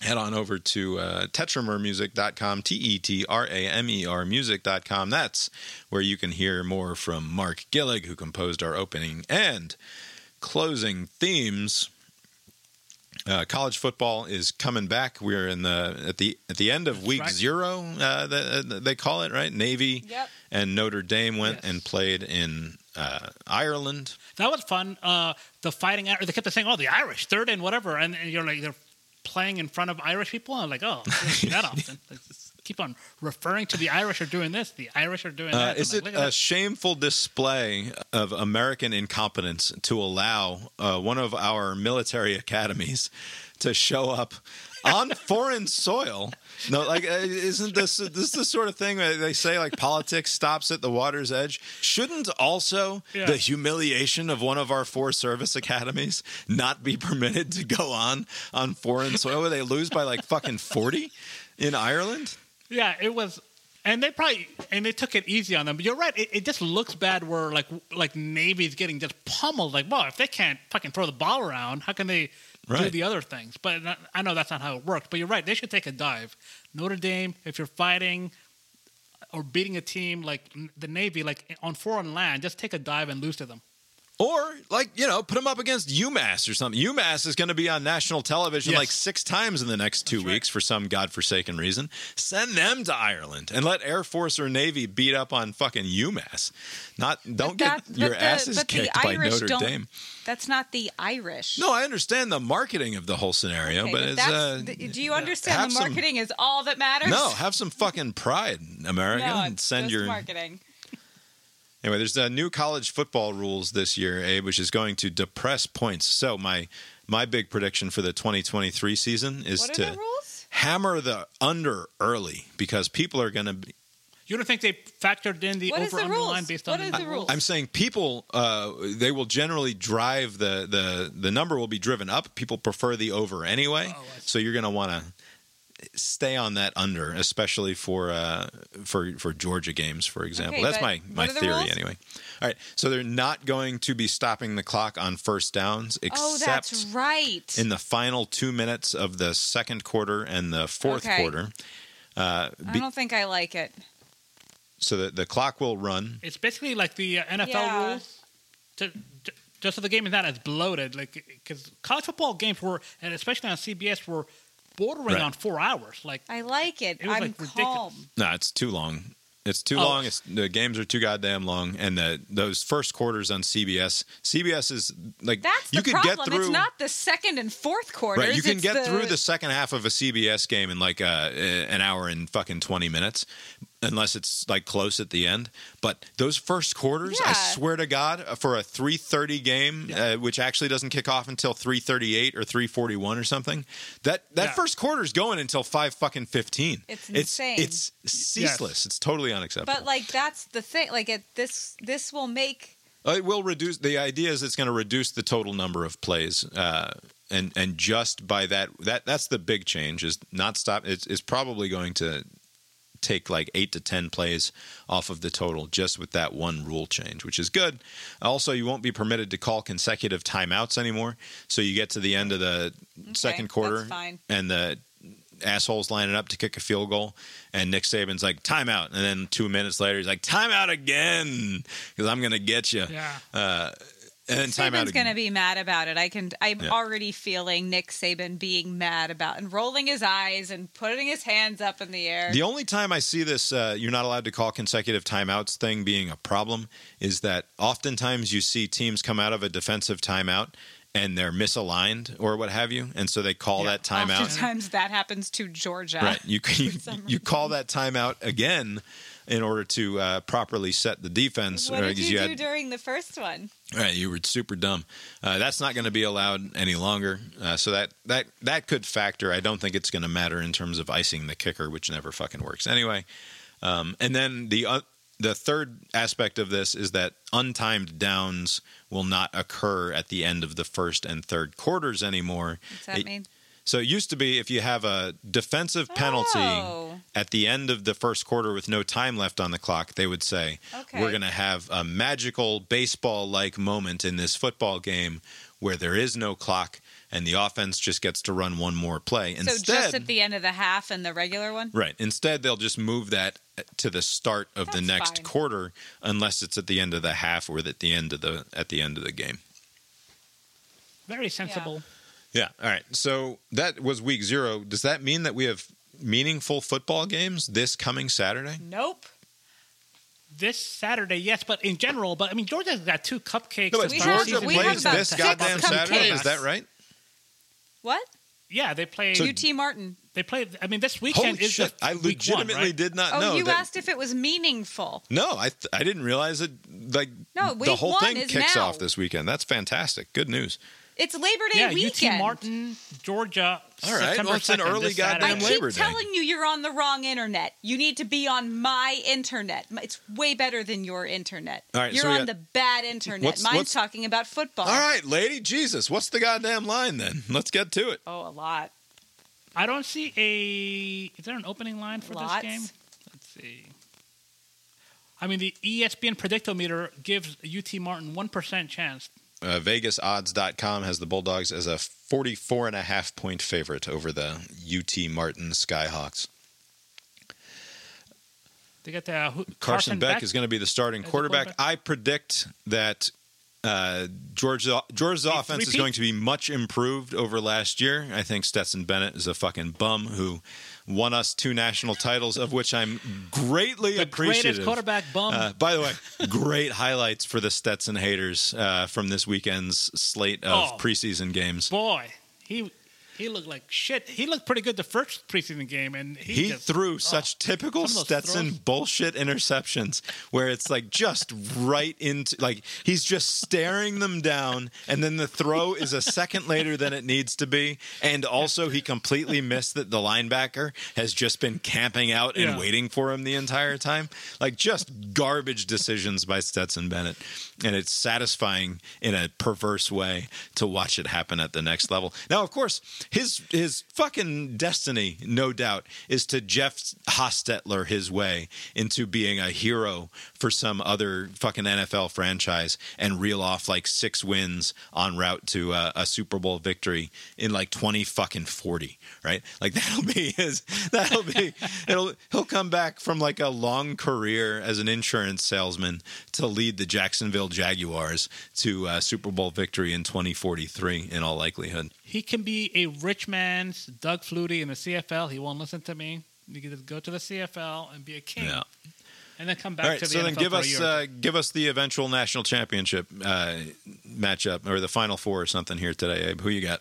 Head on over to uh, tetramermusic.com, T E T R A M E R music.com. That's where you can hear more from Mark Gillig, who composed our opening and closing themes. Uh, college football is coming back. We're in the at the at the end of week right. zero. Uh, the, they call it right. Navy Yep. and Notre Dame went Yes. and played in uh, Ireland. That was fun. Uh, the fighting, they kept saying, "Oh, the Irish, third and whatever," and, and you're like, they're playing in front of Irish people. I'm like, oh, that [laughs] often. Keep on referring to the Irish are doing this, the Irish are doing Uh, that. I'm is like, it a that. shameful display of American incompetence to allow uh, one of our military academies to show up on [laughs] foreign soil? No, like, uh, isn't this this is the sort of thing they say like politics stops at the water's edge? Shouldn't also Yeah. the humiliation of one of our four service academies not be permitted to go on on foreign soil where they lose by like fucking forty in Ireland? Yeah, it was, and they probably and they took it easy on them. But you're right; it, it just looks bad. Where like like Navy's getting just pummeled. Like, well, if they can't fucking throw the ball around, how can they do the other things? But not- I know that's not how it works. But you're right; they should take a dive. Notre Dame, if you're fighting or beating a team like the Navy, like on foreign land, just take a dive and lose to them. Or, like, you know, put them up against UMass or something. UMass is going to be on national television Yes. like six times in the next two weeks for some godforsaken reason. Send them to Ireland and let Air Force or Navy beat up on fucking UMass. Not don't But get your the- asses but the kicked by Irish Notre don't- Dame. That's not the Irish. No, I understand the marketing of the whole scenario, Okay, but but it's that's, uh, do you understand the some- marketing is all that matters? no, have some fucking pride, America. no, and send your marketing. Anyway, there's uh, new college football rules this year, Abe, which is going to depress points. So my my big prediction for the 2023 season is to the hammer the under early because people are going to be. You don't think they factored in the What is over the underline rules? based What on is the rules? I'm saying people uh, they will generally drive the the the number will be driven up. People prefer the over anyway, Oh, so you're going to want to stay on that under, especially for uh, for for Georgia games, for example. Okay, That's my my what the theory anyway. All right, so they're not going to be stopping the clock on first downs, Oh, except that's right. in the final two minutes of the second quarter and the fourth Okay. quarter. Uh, I don't think I like it. so that the clock will run. It's basically like the uh, NFL Yeah. rules, to, to- just so the game is not as bloated. Like because college football games were, and especially on CBS, were bordering Right. on four hours. Like I like it. It was, I'm like, ridiculous. calm. No, it's too long. It's too Oh. long. It's, the games are too goddamn long, and the, those first quarters on CBS. CBS is like That's the you can problem. get through. It's not the second and fourth quarters. Right, you can it's get through the second half of a CBS game in like uh, an hour and fucking twenty minutes, unless it's like close at the end. But those first quarters, I swear to God, uh, for a three thirty game, uh, which actually doesn't kick off until three thirty eight or three forty one or something, that that Yeah. first quarter's going until five fucking fifteen. It's insane. It's, it's ceaseless. It's totally unacceptable. But like that's the thing. Like it, this this will make Uh, It will reduce. The idea is it's going to reduce the total number of plays, uh, and and just by that that that's the big change. Is not stop. It's, it's probably going to take like eight to ten plays off of the total just with that one rule change, which is good. Also, you won't be permitted to call consecutive timeouts anymore. So you get to the end of the second quarter, and the assholes lining up to kick a field goal, and Nick Saban's like timeout, and then two minutes later he's like timeout again because I'm going to get you. yeah, Uh, and then Saban's going to be mad about it. I can. I'm Yeah. already feeling Nick Saban being mad about and rolling his eyes and putting his hands up in the air. The only time I see this, uh, you're not allowed to call consecutive timeouts thing being a problem is that oftentimes you see teams come out of a defensive timeout and they're misaligned or what have you, and so they call Yeah. that timeout. Oftentimes that happens to Georgia. Right. You [laughs] you, you call that timeout again in order to uh, properly set the defense. What uh, did 'cause you, do had- during the first one? Right, you were super dumb. Uh, that's not going to be allowed any longer. Uh, so that that that could factor. I don't think it's going to matter in terms of icing the kicker, which never fucking works anyway. Um, and then the uh, the third aspect of this is that untimed downs will not occur at the end of the first and third quarters anymore. What's that It- mean? So it used to be if you have a defensive penalty Oh. at the end of the first quarter with no time left on the clock, they would say, Okay. We're going to have a magical baseball like moment in this football game where there is no clock and the offense just gets to run one more play. so Instead, just at the end of the half and the regular one. right. Instead, they'll just move that uh, to the start of the next fine. quarter unless it's at the end of the half or at the end of the at the end of the game. very sensible. Yeah. All right. So that was week zero. Does that mean that we have meaningful football games this coming Saturday? Nope. This Saturday, yes, but in general, but I mean Georgia's got two cupcakes. No, to but We start have- Georgia season have plays this six goddamn Saturday. Is that right? What? Yeah, they play. So- UT Martin. they play. I mean, this weekend Holy is shit! the I week one, legitimately right? did not know. Oh, know. you that- asked if it was meaningful. No, I th- I didn't realize it. Like No, the whole thing kicks now. off this weekend. That's fantastic. Good news. It's Labor Day Yeah, weekend. UT Martin, Georgia. All right, September well, it's an 2nd, early this goddamn I keep Labor Day. telling you you're on the wrong internet. You need to be on my internet. It's way better than your internet. All right, you're so on got- the bad internet. What's- Mine's what's- talking about football. All right, lady, Jesus, what's the goddamn line then? [laughs] Let's get to it. Oh, a lot. I don't see a. Is there an opening line for Lots. this game? Let's see. I mean, the ESPN predictometer gives UT Martin one percent chance. Uh, VegasOdds.com has the Bulldogs as a 44 and a half point favorite over the UT Martin Skyhawks. They got the uh, who- Carson, Beck, is going to be the starting quarterback. quarterback. I predict that uh, Georgia, Georgia's offense is going to be much improved over last year. I think Stetson Bennett is a fucking bum who won us two national titles, of which I'm greatly the appreciative. greatest quarterback bum. Uh, by the way, great highlights for the Stetson haters uh, from this weekend's slate of Oh. preseason games. Boy, he he looked like shit. He looked pretty good the first preseason game, and he, He just, threw oh, such typical some of those Stetson throws. bullshit interceptions where it's like just right into like he's just staring them down and then the throw is a second later than it needs to be and also he completely missed that the linebacker has just been camping out and Yeah. waiting for him the entire time like just garbage decisions by Stetson Bennett and it's satisfying in a perverse way to watch it happen at the next level. Now, of course, his his fucking destiny, no doubt, is to Jeff Hostetler his way into being a hero for some other fucking NFL franchise and reel off like six wins en route to uh, a Super Bowl victory in like twenty fucking forty, right? Like [laughs] that'll be his. That'll be. It'll. He'll come back from like a long career as an insurance salesman to lead the Jacksonville Jaguars to uh, Super Bowl victory in 2043 in all likelihood. he can be a rich man's Doug Flutie in the CFL. He won't listen to me. You can just go to the CFL and be a king, Yeah. and then come back All right, to the so NFL then give us uh, give us the eventual national championship uh, matchup or the final four or something here today. Abe. Who you got?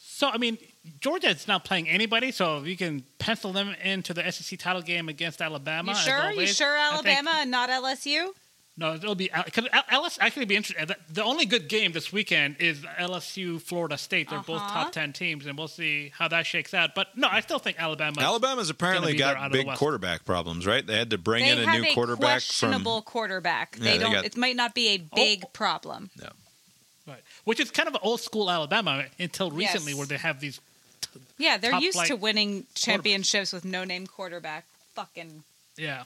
So I mean, Georgia is not playing anybody, so you can pencil them into the SEC title game against Alabama. You as sure? You sure I think- Alabama and not LSU? No, it'll be because LSU actually be interesting. The, the only good game this weekend is LSU Florida State. They're both Uh-huh. top ten teams, and we'll see how that shakes out. But no, I still think Alabama. Alabama's apparently be there out got of the big West. quarterback problems, right? They had to bring They in a new a quarterback from. questionable quarterback. Yeah, They they don't. got- it might not be a big problem. No. Right. Which is kind of old school Alabama until recently, Yes. where they have these. Yeah, they're Top used to winning championships with no name quarterback. Fucking Yeah.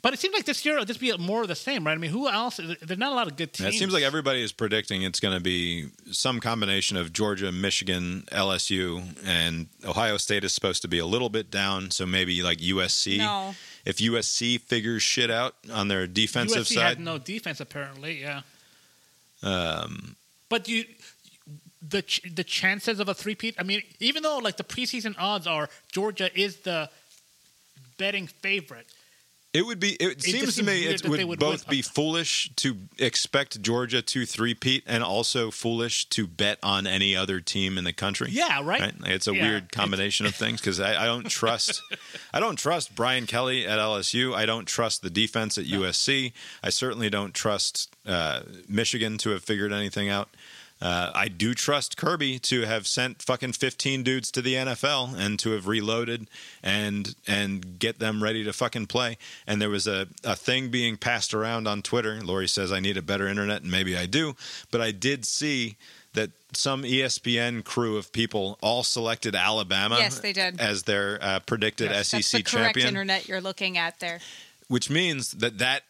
But it seems like this year it'll just be more of the same, right? I mean, who else? There's not a lot of good Yeah, teams. It seems like everybody is predicting it's going to be some combination of Georgia, Michigan, LSU, and Ohio State is supposed to be a little bit down. So maybe like USC. no. If USC figures shit out on their defensive USC side, had no defense apparently. Yeah. um, But you, the ch- the chances of a three-peat. I mean, even though like the preseason odds are Georgia is the betting favorite. It would be. It, just seems to me it would would both win. be foolish to expect Georgia to three-peat and also foolish to bet on any other team in the country. Yeah, right. Right? It's a Yeah, weird combination of things because I, I don't [laughs] trust, I don't trust Brian Kelly at LSU. I don't trust the defense at USC. I certainly don't trust uh, Michigan to have figured anything out. Uh, I do trust Kirby to have sent fucking fifteen dudes to the NFL and to have reloaded and and get them ready to fucking play. And there was a, a thing being passed around on Twitter. Lori says I need a better internet, and maybe I do, but I did see that some ESPN crew of people all selected Alabama Yes, they did. as their uh, predicted Yes. SEC That's the correct champion, internet you're looking at there. which means that that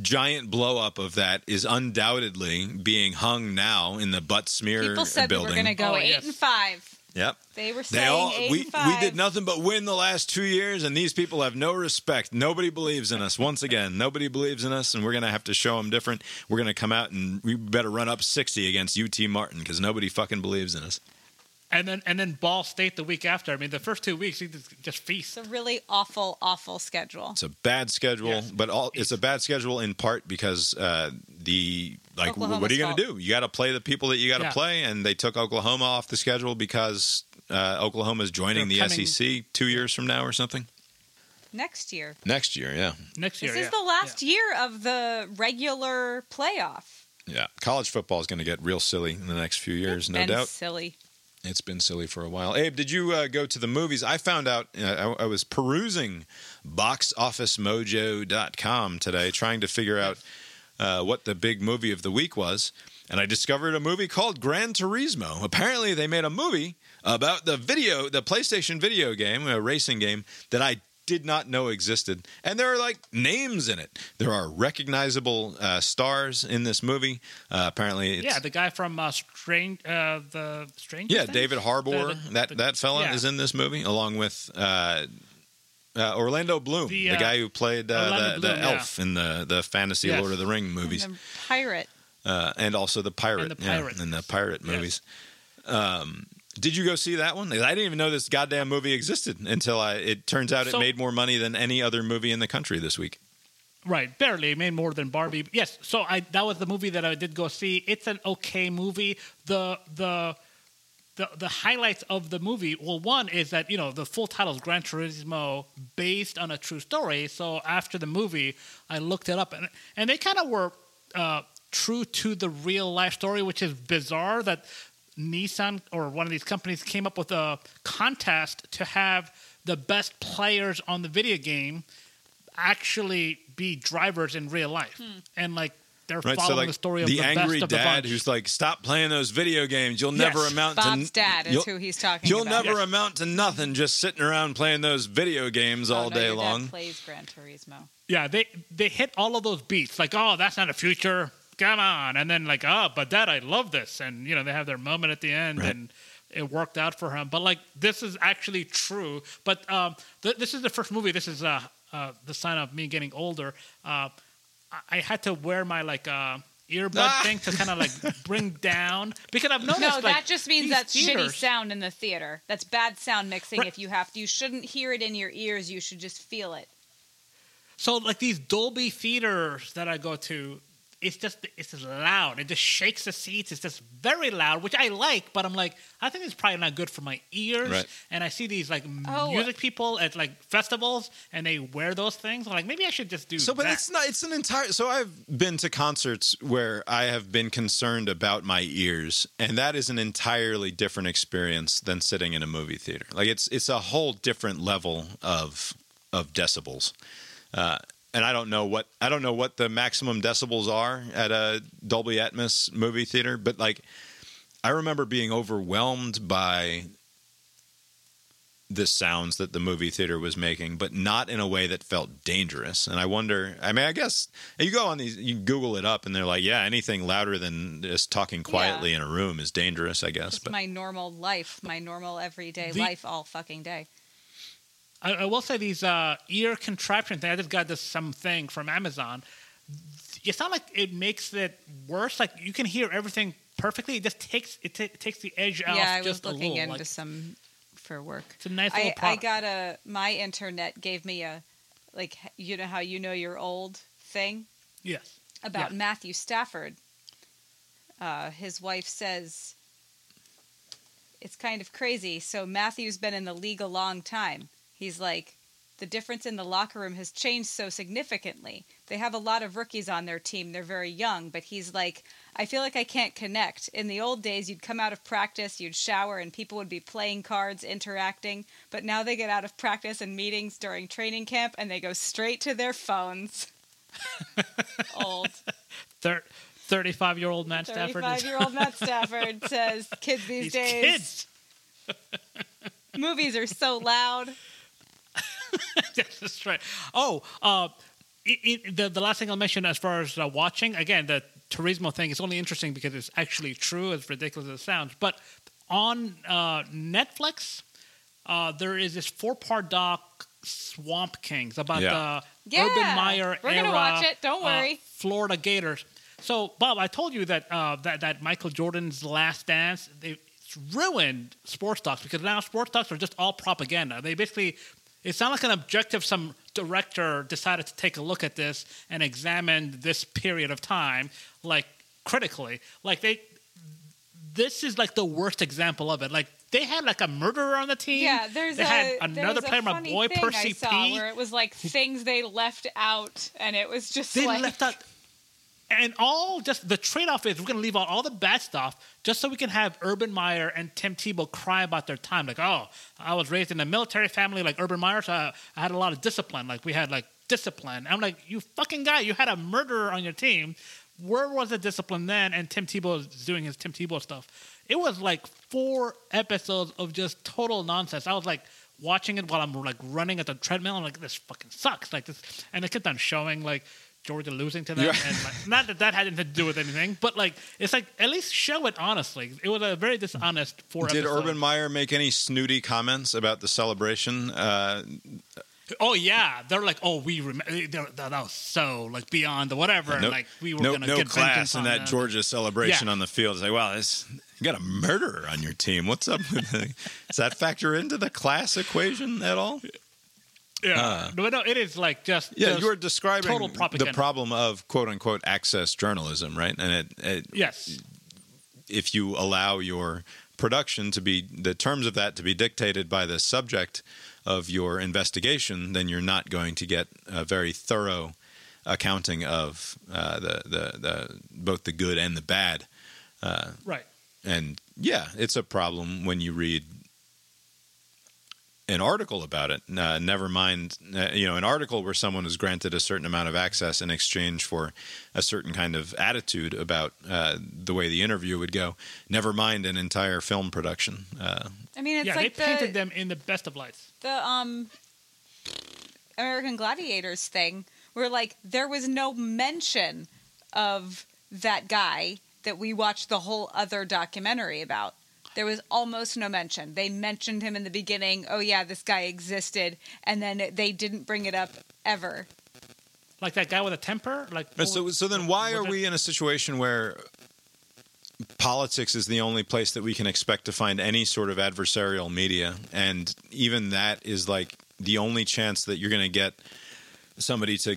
giant blow up of that is undoubtedly being hung now in the Butts-Mehre building. People said we building. were going to go Oh, eight yes. and five. Yep. They were They saying all eight we and five. we did nothing but win the last two years, and these people have no respect. Nobody believes in us. Once again, nobody believes in us, and we're gonna have to show them different. We're gonna come out and we better run up sixty against UT Martin because nobody fucking believes in us. And then and then Ball State the week after. I mean, the first two weeks he just, just feast. It's a really awful, awful schedule. It's a bad schedule, Yes. but all it's a bad schedule in part because uh, the like Oklahoma's what are you going to do? You got to play the people that you got to Yeah. play, and they took Oklahoma off the schedule because uh, Oklahoma is joining They're the coming- SEC two years from now or something. Next year. Next year, yeah, Next year, This is the last year of the regular playoff. yeah. College football is going to get real silly in the next few years, no Been doubt. silly. It's been silly for a while. Abe, did you uh, go to the movies? I found out, uh, I, I was perusing boxofficemojo.com today, trying to figure out uh, what the big movie of the week was. And I discovered a movie called Gran Turismo. Apparently, they made a movie about the video, the PlayStation video game, a racing game that I did not know existed. And there are like names in it. There are recognizable uh, stars in this movie. Uh, apparently, it's, yeah, the guy from uh, Strange, uh, the Strange. yeah, David Harbour, The- the- that the- that fella yeah. is in this movie, along with uh, uh, Orlando Bloom, the, The, uh, guy who played uh, the, Bloom, the yeah. elf in the the fantasy Yes. Lord of the Ring movies, And the pirate. uh, and also the pirate, And the yeah, pirate. and the pirate Yes. movies. Um, did you go see that one? I didn't even know this goddamn movie existed until I. It turns out So- it made more money than any other movie in the country this week. Right, barely. It made more than Barbie. Yes, so I that was the movie that I did go see. It's an okay movie. The the the the highlights of the movie. Well, one is that you know the full title is Gran Turismo, based on a true story. So after the movie, I looked it up, and and they kind of were uh, true to the real life story, which is bizarre that Nissan or one of these companies came up with a contest to have the best players on the video game actually be drivers in real life, hmm. and like they're Right, following so like the story of the, the, angry best of the dad bunch. who's like, "Stop playing those video games. You'll Yes. never amount Bob's to dad is who he's talking You'll about. never Yes. amount to nothing just sitting around playing those video games oh, all Oh, no, day your dad long. plays Gran Turismo. Yeah, they they hit all of those beats. Like, oh, that's not a future. Come on, and then like, oh, but Dad, I love this, and you know they have their moment at the end, Right. and it worked out for him. But like, this is actually true. But um, th- this is the first movie. This is uh, uh, the sign of me getting older. Uh, I-, I had to wear my like uh, earbud Ah. thing to kind of like [laughs] bring down because I've noticed. No, like, that just means these that's shitty sound in the theater. That's bad sound mixing. Right. If you have to, you shouldn't hear it in your ears. You should just feel it. So like these Dolby theaters that I go to, it's just it's just loud. It just shakes the seats. It's just very loud, which I like. But I'm like, I think it's probably not good for my ears. Right. And I see these like Oh. music people at like festivals, and they wear those things. I'm like, maybe I should just do. So, but that. it's not. It's an entire. So, I've been to concerts where I have been concerned about my ears, and that is an entirely different experience than sitting in a movie theater. Like it's it's a whole different level of of decibels. Uh, and I don't know what I don't know what the maximum decibels are at a Dolby Atmos movie theater, but like I remember being overwhelmed by the sounds that the movie theater was making, but not in a way that felt dangerous. And I wonder, I mean, I guess you go on these, you Google it up, and they're like, yeah, anything louder than just talking quietly in a room is dangerous, I guess. Just But my normal life, my normal everyday The- life, all fucking day. I, I will say these uh, ear contraption thing. I just got this something from Amazon. It's not like it makes it worse. Like you can hear everything perfectly. It just takes it, ta- it takes the edge out. yeah, I was just a looking little. into like, some for work. it's a nice little I, I got a my internet gave me a like you know how you know you're old thing yes. about Yeah. Matthew Stafford. Uh, his wife says it's kind of crazy. So Matthew's been in the league a long time. He's like, the difference in the locker room has changed so significantly. They have a lot of rookies on their team. They're very young, but he's like, I feel like I can't connect. In the old days, you'd come out of practice, you'd shower, and people would be playing cards, interacting. But now they get out of practice and meetings during training camp, and they go straight to their phones. [laughs] Old. Thir- 35 year old Matt Stafford. is- 35 year old Matt Stafford [laughs] says kids these These days, kids. [laughs] movies are so loud. Yes, [laughs] that's right. Oh, uh, it, it, the the last thing I'll mention as far as uh, watching again the Turismo thing is only interesting because it's actually true, as ridiculous as it sounds. But on uh, Netflix, uh, there is this four-part doc, Swamp Kings, about Yeah. the Yeah, Urban Meyer we're gonna era, watch it, don't uh, worry. Florida Gators. So, Bob, I told you that uh, that that Michael Jordan's Last Dance they ruined sports docs because now sports docs are just all propaganda. They basically it's not like an objective. Some director decided to take a look at this and examine this period of time, like critically. Like they, this is like the worst example of it. Like they had like a murderer on the team. Yeah, there's they a had another there's a player, my boy Percy I saw P. where it was like things they left out, and it was just They like left out, and all just the trade off is we're going to leave out all the bad stuff just so we can have Urban Meyer and Tim Tebow cry about their time. Like, oh, I was raised in a military family like Urban Meyer, so I, I had a lot of discipline. Like, we had like discipline. I'm like, you fucking guy, you had a murderer on your team. Where was the discipline then? And Tim Tebow is doing his Tim Tebow stuff. It was like four episodes of just total nonsense. I was like watching it while I'm like running at the treadmill. I'm like, this fucking sucks. Like this, and it kept on showing like Georgia losing to them, Yeah. and like, not that that had anything to do with anything, but like it's like at least show it honestly. It was a very dishonest four. Did. Urban Meyer make any snooty comments about the celebration? Uh, Oh yeah, they're like, oh, we remember that, that was so like beyond the whatever. no, like we were no, gonna no get class in that them. Georgia celebration Yeah. on the field. It's like, wow, this, you got a murderer on your team. What's up [laughs] Does that factor into the class equation at all? Yeah, no, no, it is like just Yeah, just you are describing total propaganda. the problem of quote unquote access journalism, right? And it, it Yes, if you allow your production to be the terms of that to be dictated by the subject of your investigation, then you're not going to get a very thorough accounting of uh, the, the the both the good and the bad. right. And yeah, it's a problem when you read an article about it. Uh, never mind, uh, you know, an article where someone is granted a certain amount of access in exchange for a certain kind of attitude about uh, the way the interview would go. Never mind an entire film production. Uh, I mean, it's yeah, like they painted them in the best of lights. the um American Gladiators thing, where like there was no mention of that guy that we watched the whole other documentary about. There was almost no mention. They mentioned him in the beginning. Oh yeah, this guy existed, and then they didn't bring it up ever. Like that guy with a temper. Like so, so then why are we in a situation where politics is the only place that we can expect to find any sort of adversarial media, and even that is like the only chance that you're going to get somebody to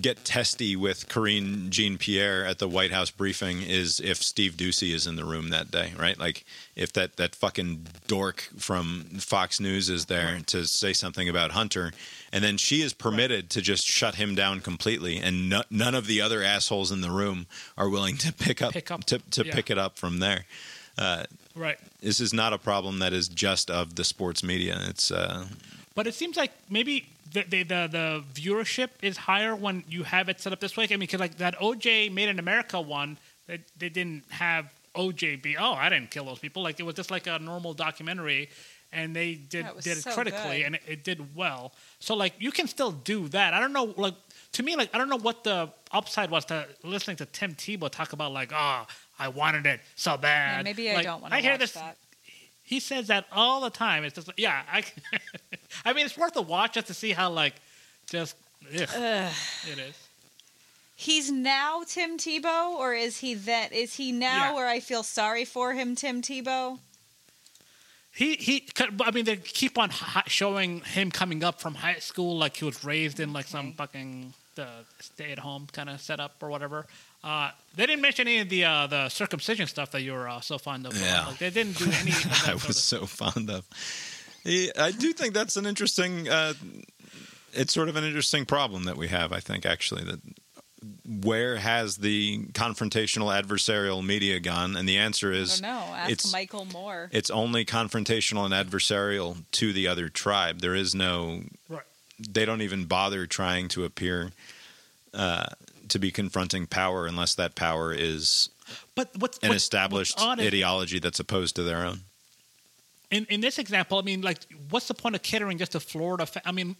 get testy with Karine Jean Pierre at the White House briefing is if Steve Doocy is in the room that day, right? Like if that that fucking dork from Fox News is there to say something about Hunter, and then she is permitted to just shut him down completely, and no, none of the other assholes in the room are willing to pick up, Pick up, to, to yeah. pick it up from there. right. This is not a problem that is just of the sports media. It's uh, But it seems like maybe the, the the the viewership is higher when you have it set up this way. I mean, because like that OJ Made in America one, they, they didn't have OJ be oh I didn't kill those people. Like it was just like a normal documentary, and they did was did it so critically, good. and it, it did well. So like you can still do that. I don't know like. To me, like I don't know what the upside was to listening to Tim Tebow talk about like, oh, I wanted it so bad. Yeah, maybe I Like, don't want to hear watch this that. He says that all the time. It's just like, yeah, I. [laughs] I mean, it's worth a watch just to see how like just ugh, it is. He's now Tim Tebow, or is he that? Is he now Yeah. where I feel sorry for him, Tim Tebow? He he. I mean, they keep on showing him coming up from high school like he was raised in like some mm-hmm. fucking uh, the stay at home kind of setup or whatever. Uh, they didn't mention any of the uh, the circumcision stuff that you were uh, so fond of. Yeah. Like, they didn't do any. [laughs] I was so fond of. Yeah, I do think that's an interesting. Uh, it's sort of an interesting problem that we have. I think actually that where has the confrontational adversarial media gone? And the answer is don't. Ask it's Michael Moore. it's only confrontational and adversarial to the other tribe. There is no. Right. They don't even bother trying to appear uh, to be confronting power unless that power is But what's an what's- established what's ideology that's opposed to their own. in in this example, I mean, like, what's the point of catering just to Florida? Fa- I mean,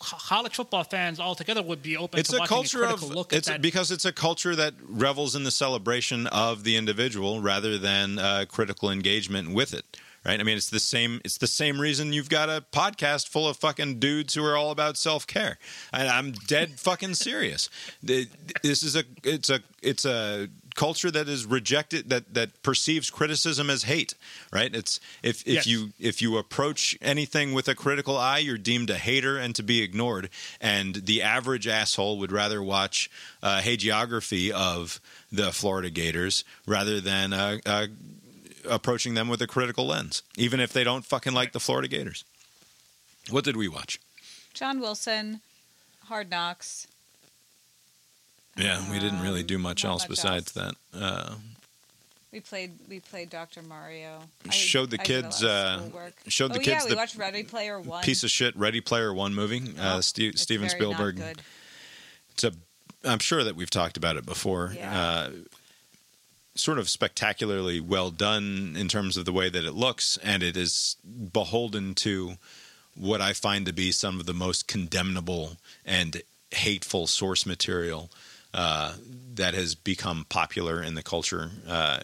college football fans altogether would be open it's to a culture a of critical look at it's that. because it's a culture that revels in the celebration of the individual rather than uh, critical engagement with it right i mean it's the same it's the same reason you've got a podcast full of fucking dudes who are all about self-care and i'm dead [laughs] fucking serious this is a it's a it's a culture that is rejected that that perceives criticism as hate right it's if if Yes. you if you approach anything with a critical eye, you're deemed a hater and to be ignored. And the average asshole would rather watch uh, hagiography of the Florida Gators rather than uh, uh, approaching them with a critical lens, even if they don't fucking like the Florida Gators. What did we watch? John Wilson, Hard Knocks. Yeah, we didn't really do much not else much besides that. Uh, We played we played Dr. Mario. I- Showed the kids, uh, showed the oh, kids yeah, we the watched Ready Player One. piece of shit Ready Player One movie. Uh, Oh, it's Steven Spielberg. It's a. I'm sure that we've talked about it before. Yeah. Uh, sort of spectacularly well done in terms of the way that it looks, and it is beholden to what I find to be some of the most condemnable and hateful source material uh, that has become popular in the culture uh,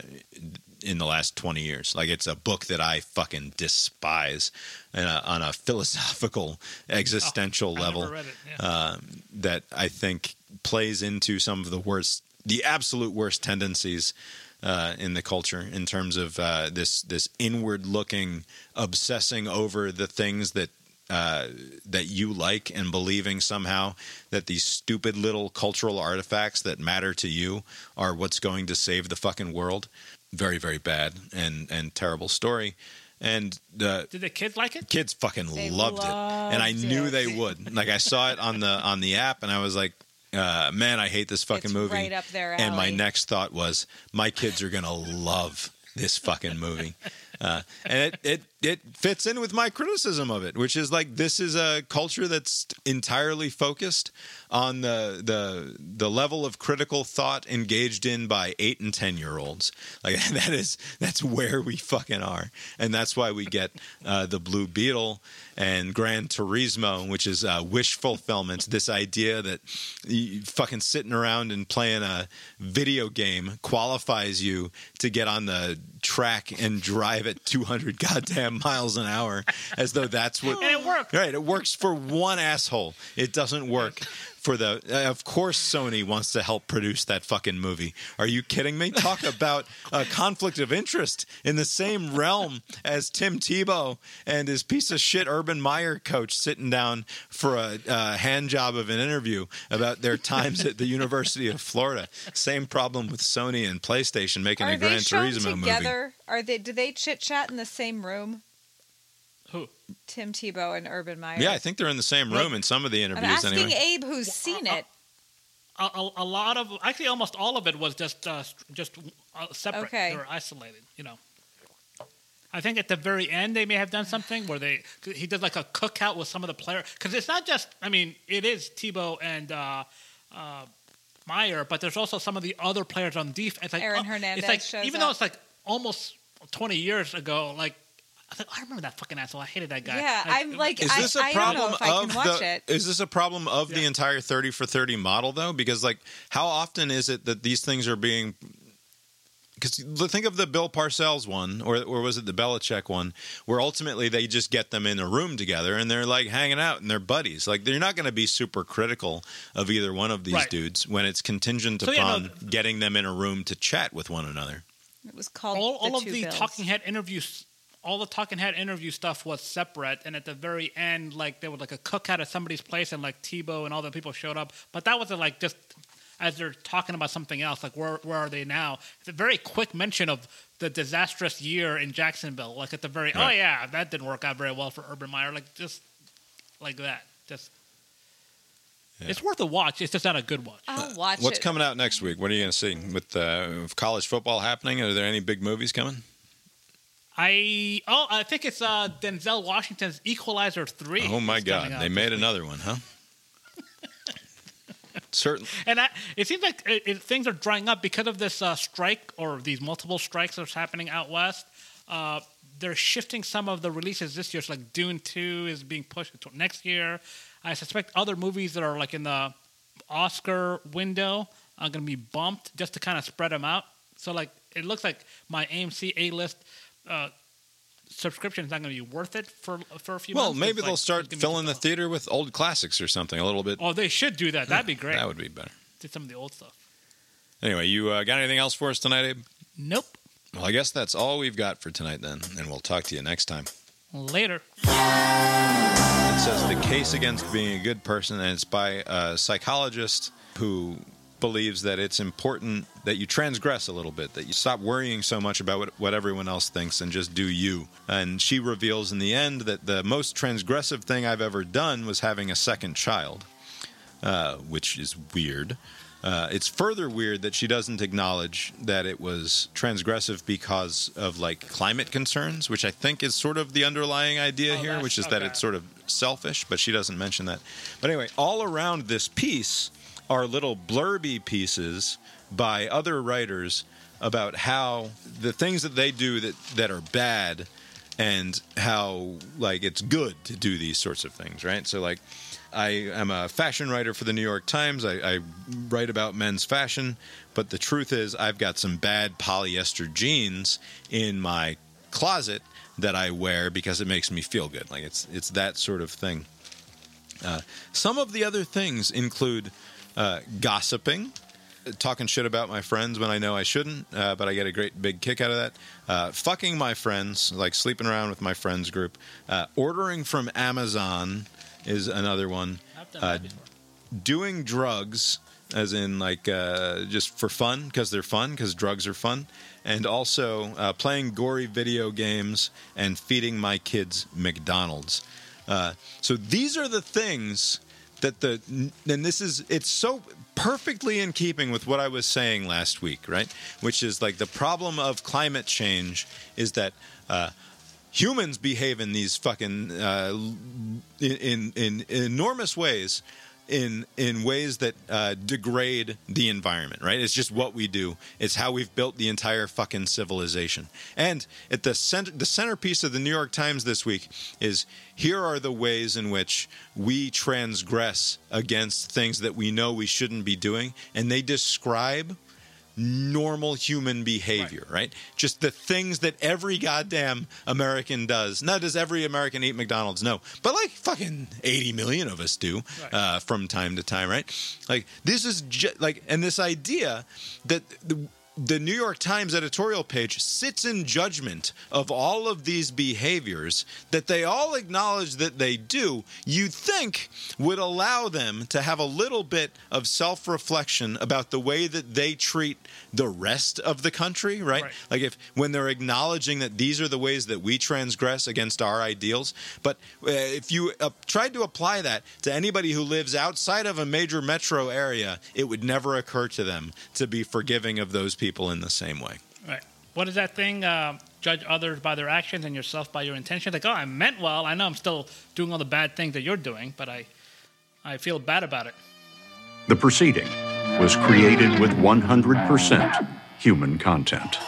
in the last 20 years. Like it's a book that I fucking despise uh, on a philosophical, [laughs] existential I level never read it, yeah. um, that I think plays into some of the worst, the absolute worst tendencies uh, in the culture in terms of uh, this this inward looking, obsessing over the things that. Uh, that you like and believing somehow that these stupid little cultural artifacts that matter to you are what's going to save the fucking world. Very, very bad and and terrible story. And uh, Did the kids like it? kids fucking They loved, it and i loved knew it. they would like i saw it on the on the app and i was like uh, man i hate this fucking It's movie. right up their and my next thought was my kids are gonna love this fucking movie. [laughs] Uh, and it, it it fits in with my criticism of it which is like this is a culture that's entirely focused on the the the level of critical thought engaged in by eight and ten year olds like [laughs] that is that's where we fucking are and that's why we get uh, the blue beetle and Gran Turismo, which is uh, wish fulfillment. This idea that fucking sitting around and playing a video game qualifies you to get on the track and drive at 200 goddamn [laughs] miles an hour, as though that's what. And it worked. Right, it works for one asshole. It doesn't work for the. Uh, of course, Sony wants to help produce that fucking movie. Are you kidding me? Talk [laughs] about a conflict of interest in the same realm as Tim Tebow and his piece of shit Urban Meyer coach sitting down for a uh, hand job of an interview about their times at the University of Florida. Same problem with Sony and PlayStation making Are a Gran Turismo movie. together? Are they? Do they chit chat in the same room? Who? Tim Tebow and Urban Meyer. Yeah, I think they're in the same room in some of the interviews. I'm interviews. asking anyway. Abe, who's seen it. A, a, a lot of, actually, almost all of it was just uh, just uh, separate. Okay. They were isolated. You know. I think at the very end they may have done something where they he did like a cookout with some of the players because it's not just I mean it is Tebow and uh, uh, Meyer, but there's also some of the other players on defense. Like, Aaron oh, Hernandez It's like shows even though it's like almost 20 years ago, like. I, think, oh, I remember that fucking asshole. I hated that guy. Yeah, I'm like, Is I, this a I don't problem know if I of can watch the? it. Is this a problem of the entire thirty for thirty model though? Because like, how often is it that these things are being? Because think of the Bill Parcells one, or or was it the Belichick one, where ultimately they just get them in a room together and they're like hanging out and they're buddies. Like they're not going to be super critical of either one of these Right. dudes when it's contingent So, yeah, upon no, getting them in a room to chat with one another. It was called all, all the of the Bills. talking head interviews all the talking head interview stuff was separate and at the very end like there was like a cookout at somebody's place and like Tebow and all the people showed up but that wasn't like just as they're talking about something else like where where are they now it's a very quick mention of the disastrous year in Jacksonville like at the very oh yeah that didn't work out very well for Urban Meyer like just like that just it's worth a watch it's just not a good watch I'll watch it. What's it. coming out next week? What are you going to see with uh, with college football happening? Are there any big movies coming? I oh I think it's uh Denzel Washington's Equalizer 3 Oh my God, they made another one, huh? [laughs] Certainly. And I, it seems like it, it, things are drying up because of this uh, strike or these multiple strikes that's happening out west. Uh, they're shifting some of the releases this year. So like Dune Two is being pushed to next year. I suspect other movies that are like in the Oscar window are going to be bumped just to kind of spread them out. So like it looks like my AMC A list uh, subscription is not going to be worth it for for a few months. Well, months. maybe they'll like- start it's gonna be filling the theater with old classics or something a little bit. Oh, they should do that. That'd be great. That would be better. Did some of the old stuff. Anyway, you uh, got anything else for us tonight, Abe? Nope. Well, I guess that's all we've got for tonight then, and we'll talk to you next time. Later. It says the case against being a good person, and it's by a psychologist who believes that it's important that you transgress a little bit, that you stop worrying so much about what, what everyone else thinks and just do you. And she reveals in the end that the most transgressive thing I've ever done was having a second child, uh, which is weird. Uh, it's further weird that she doesn't acknowledge that it was transgressive because of like climate concerns, which I think is sort of the underlying idea Oh, here, which is that it's sort of selfish, but she doesn't mention that. But anyway, all around this piece are little blurby pieces by other writers about how the things that they do that, that are bad and how like it's good to do these sorts of things, right? So like I am a fashion writer for the New York Times. I, I write about men's fashion, but the truth is I've got some bad polyester jeans in my closet that I wear because it makes me feel good. Like it's it's that sort of thing. Uh, some of the other things include uh, gossiping, talking shit about my friends when I know I shouldn't, uh, but I get a great big kick out of that. Uh, fucking my friends, like sleeping around with my friends group. Uh, ordering from Amazon is another one. I've done Uh, doing drugs as in like uh, just for fun because they're fun because drugs are fun and also uh, playing gory video games and feeding my kids mcdonald's uh, so these are the things that the and this is it's so perfectly in keeping with what i was saying last week right? Which is like the problem of climate change is that uh, humans behave in these fucking uh, in, in in enormous ways in in ways that uh, degrade the environment right? It's just what we do. It's how we've built the entire fucking civilization. And at the center the centerpiece of the new york times this week is here are the ways in which we transgress against things that we know we shouldn't be doing. And they describe normal human behavior, right. Just the things that every goddamn American does. Now, does every American eat McDonald's? No. But like fucking 80 million of us do uh, from time to time, right? Like, this is ju- like, and this idea that the, the New York Times editorial page sits in judgment of all of these behaviors that they all acknowledge that they do, you'd think would allow them to have a little bit of self reflection about the way that they treat the rest of the country, right? Right. Like if when they're acknowledging that these are the ways that we transgress against our ideals, but uh, if you uh, tried to apply that to anybody who lives outside of a major metro area, it would never occur to them to be forgiving of those people in the same way. Right. What is that thing? Uh, judge others by their actions and yourself by your intentions. Like, oh, I meant well. I know I'm still doing all the bad things that you're doing, but I, I feel bad about it. The proceeding was created with 100% human content.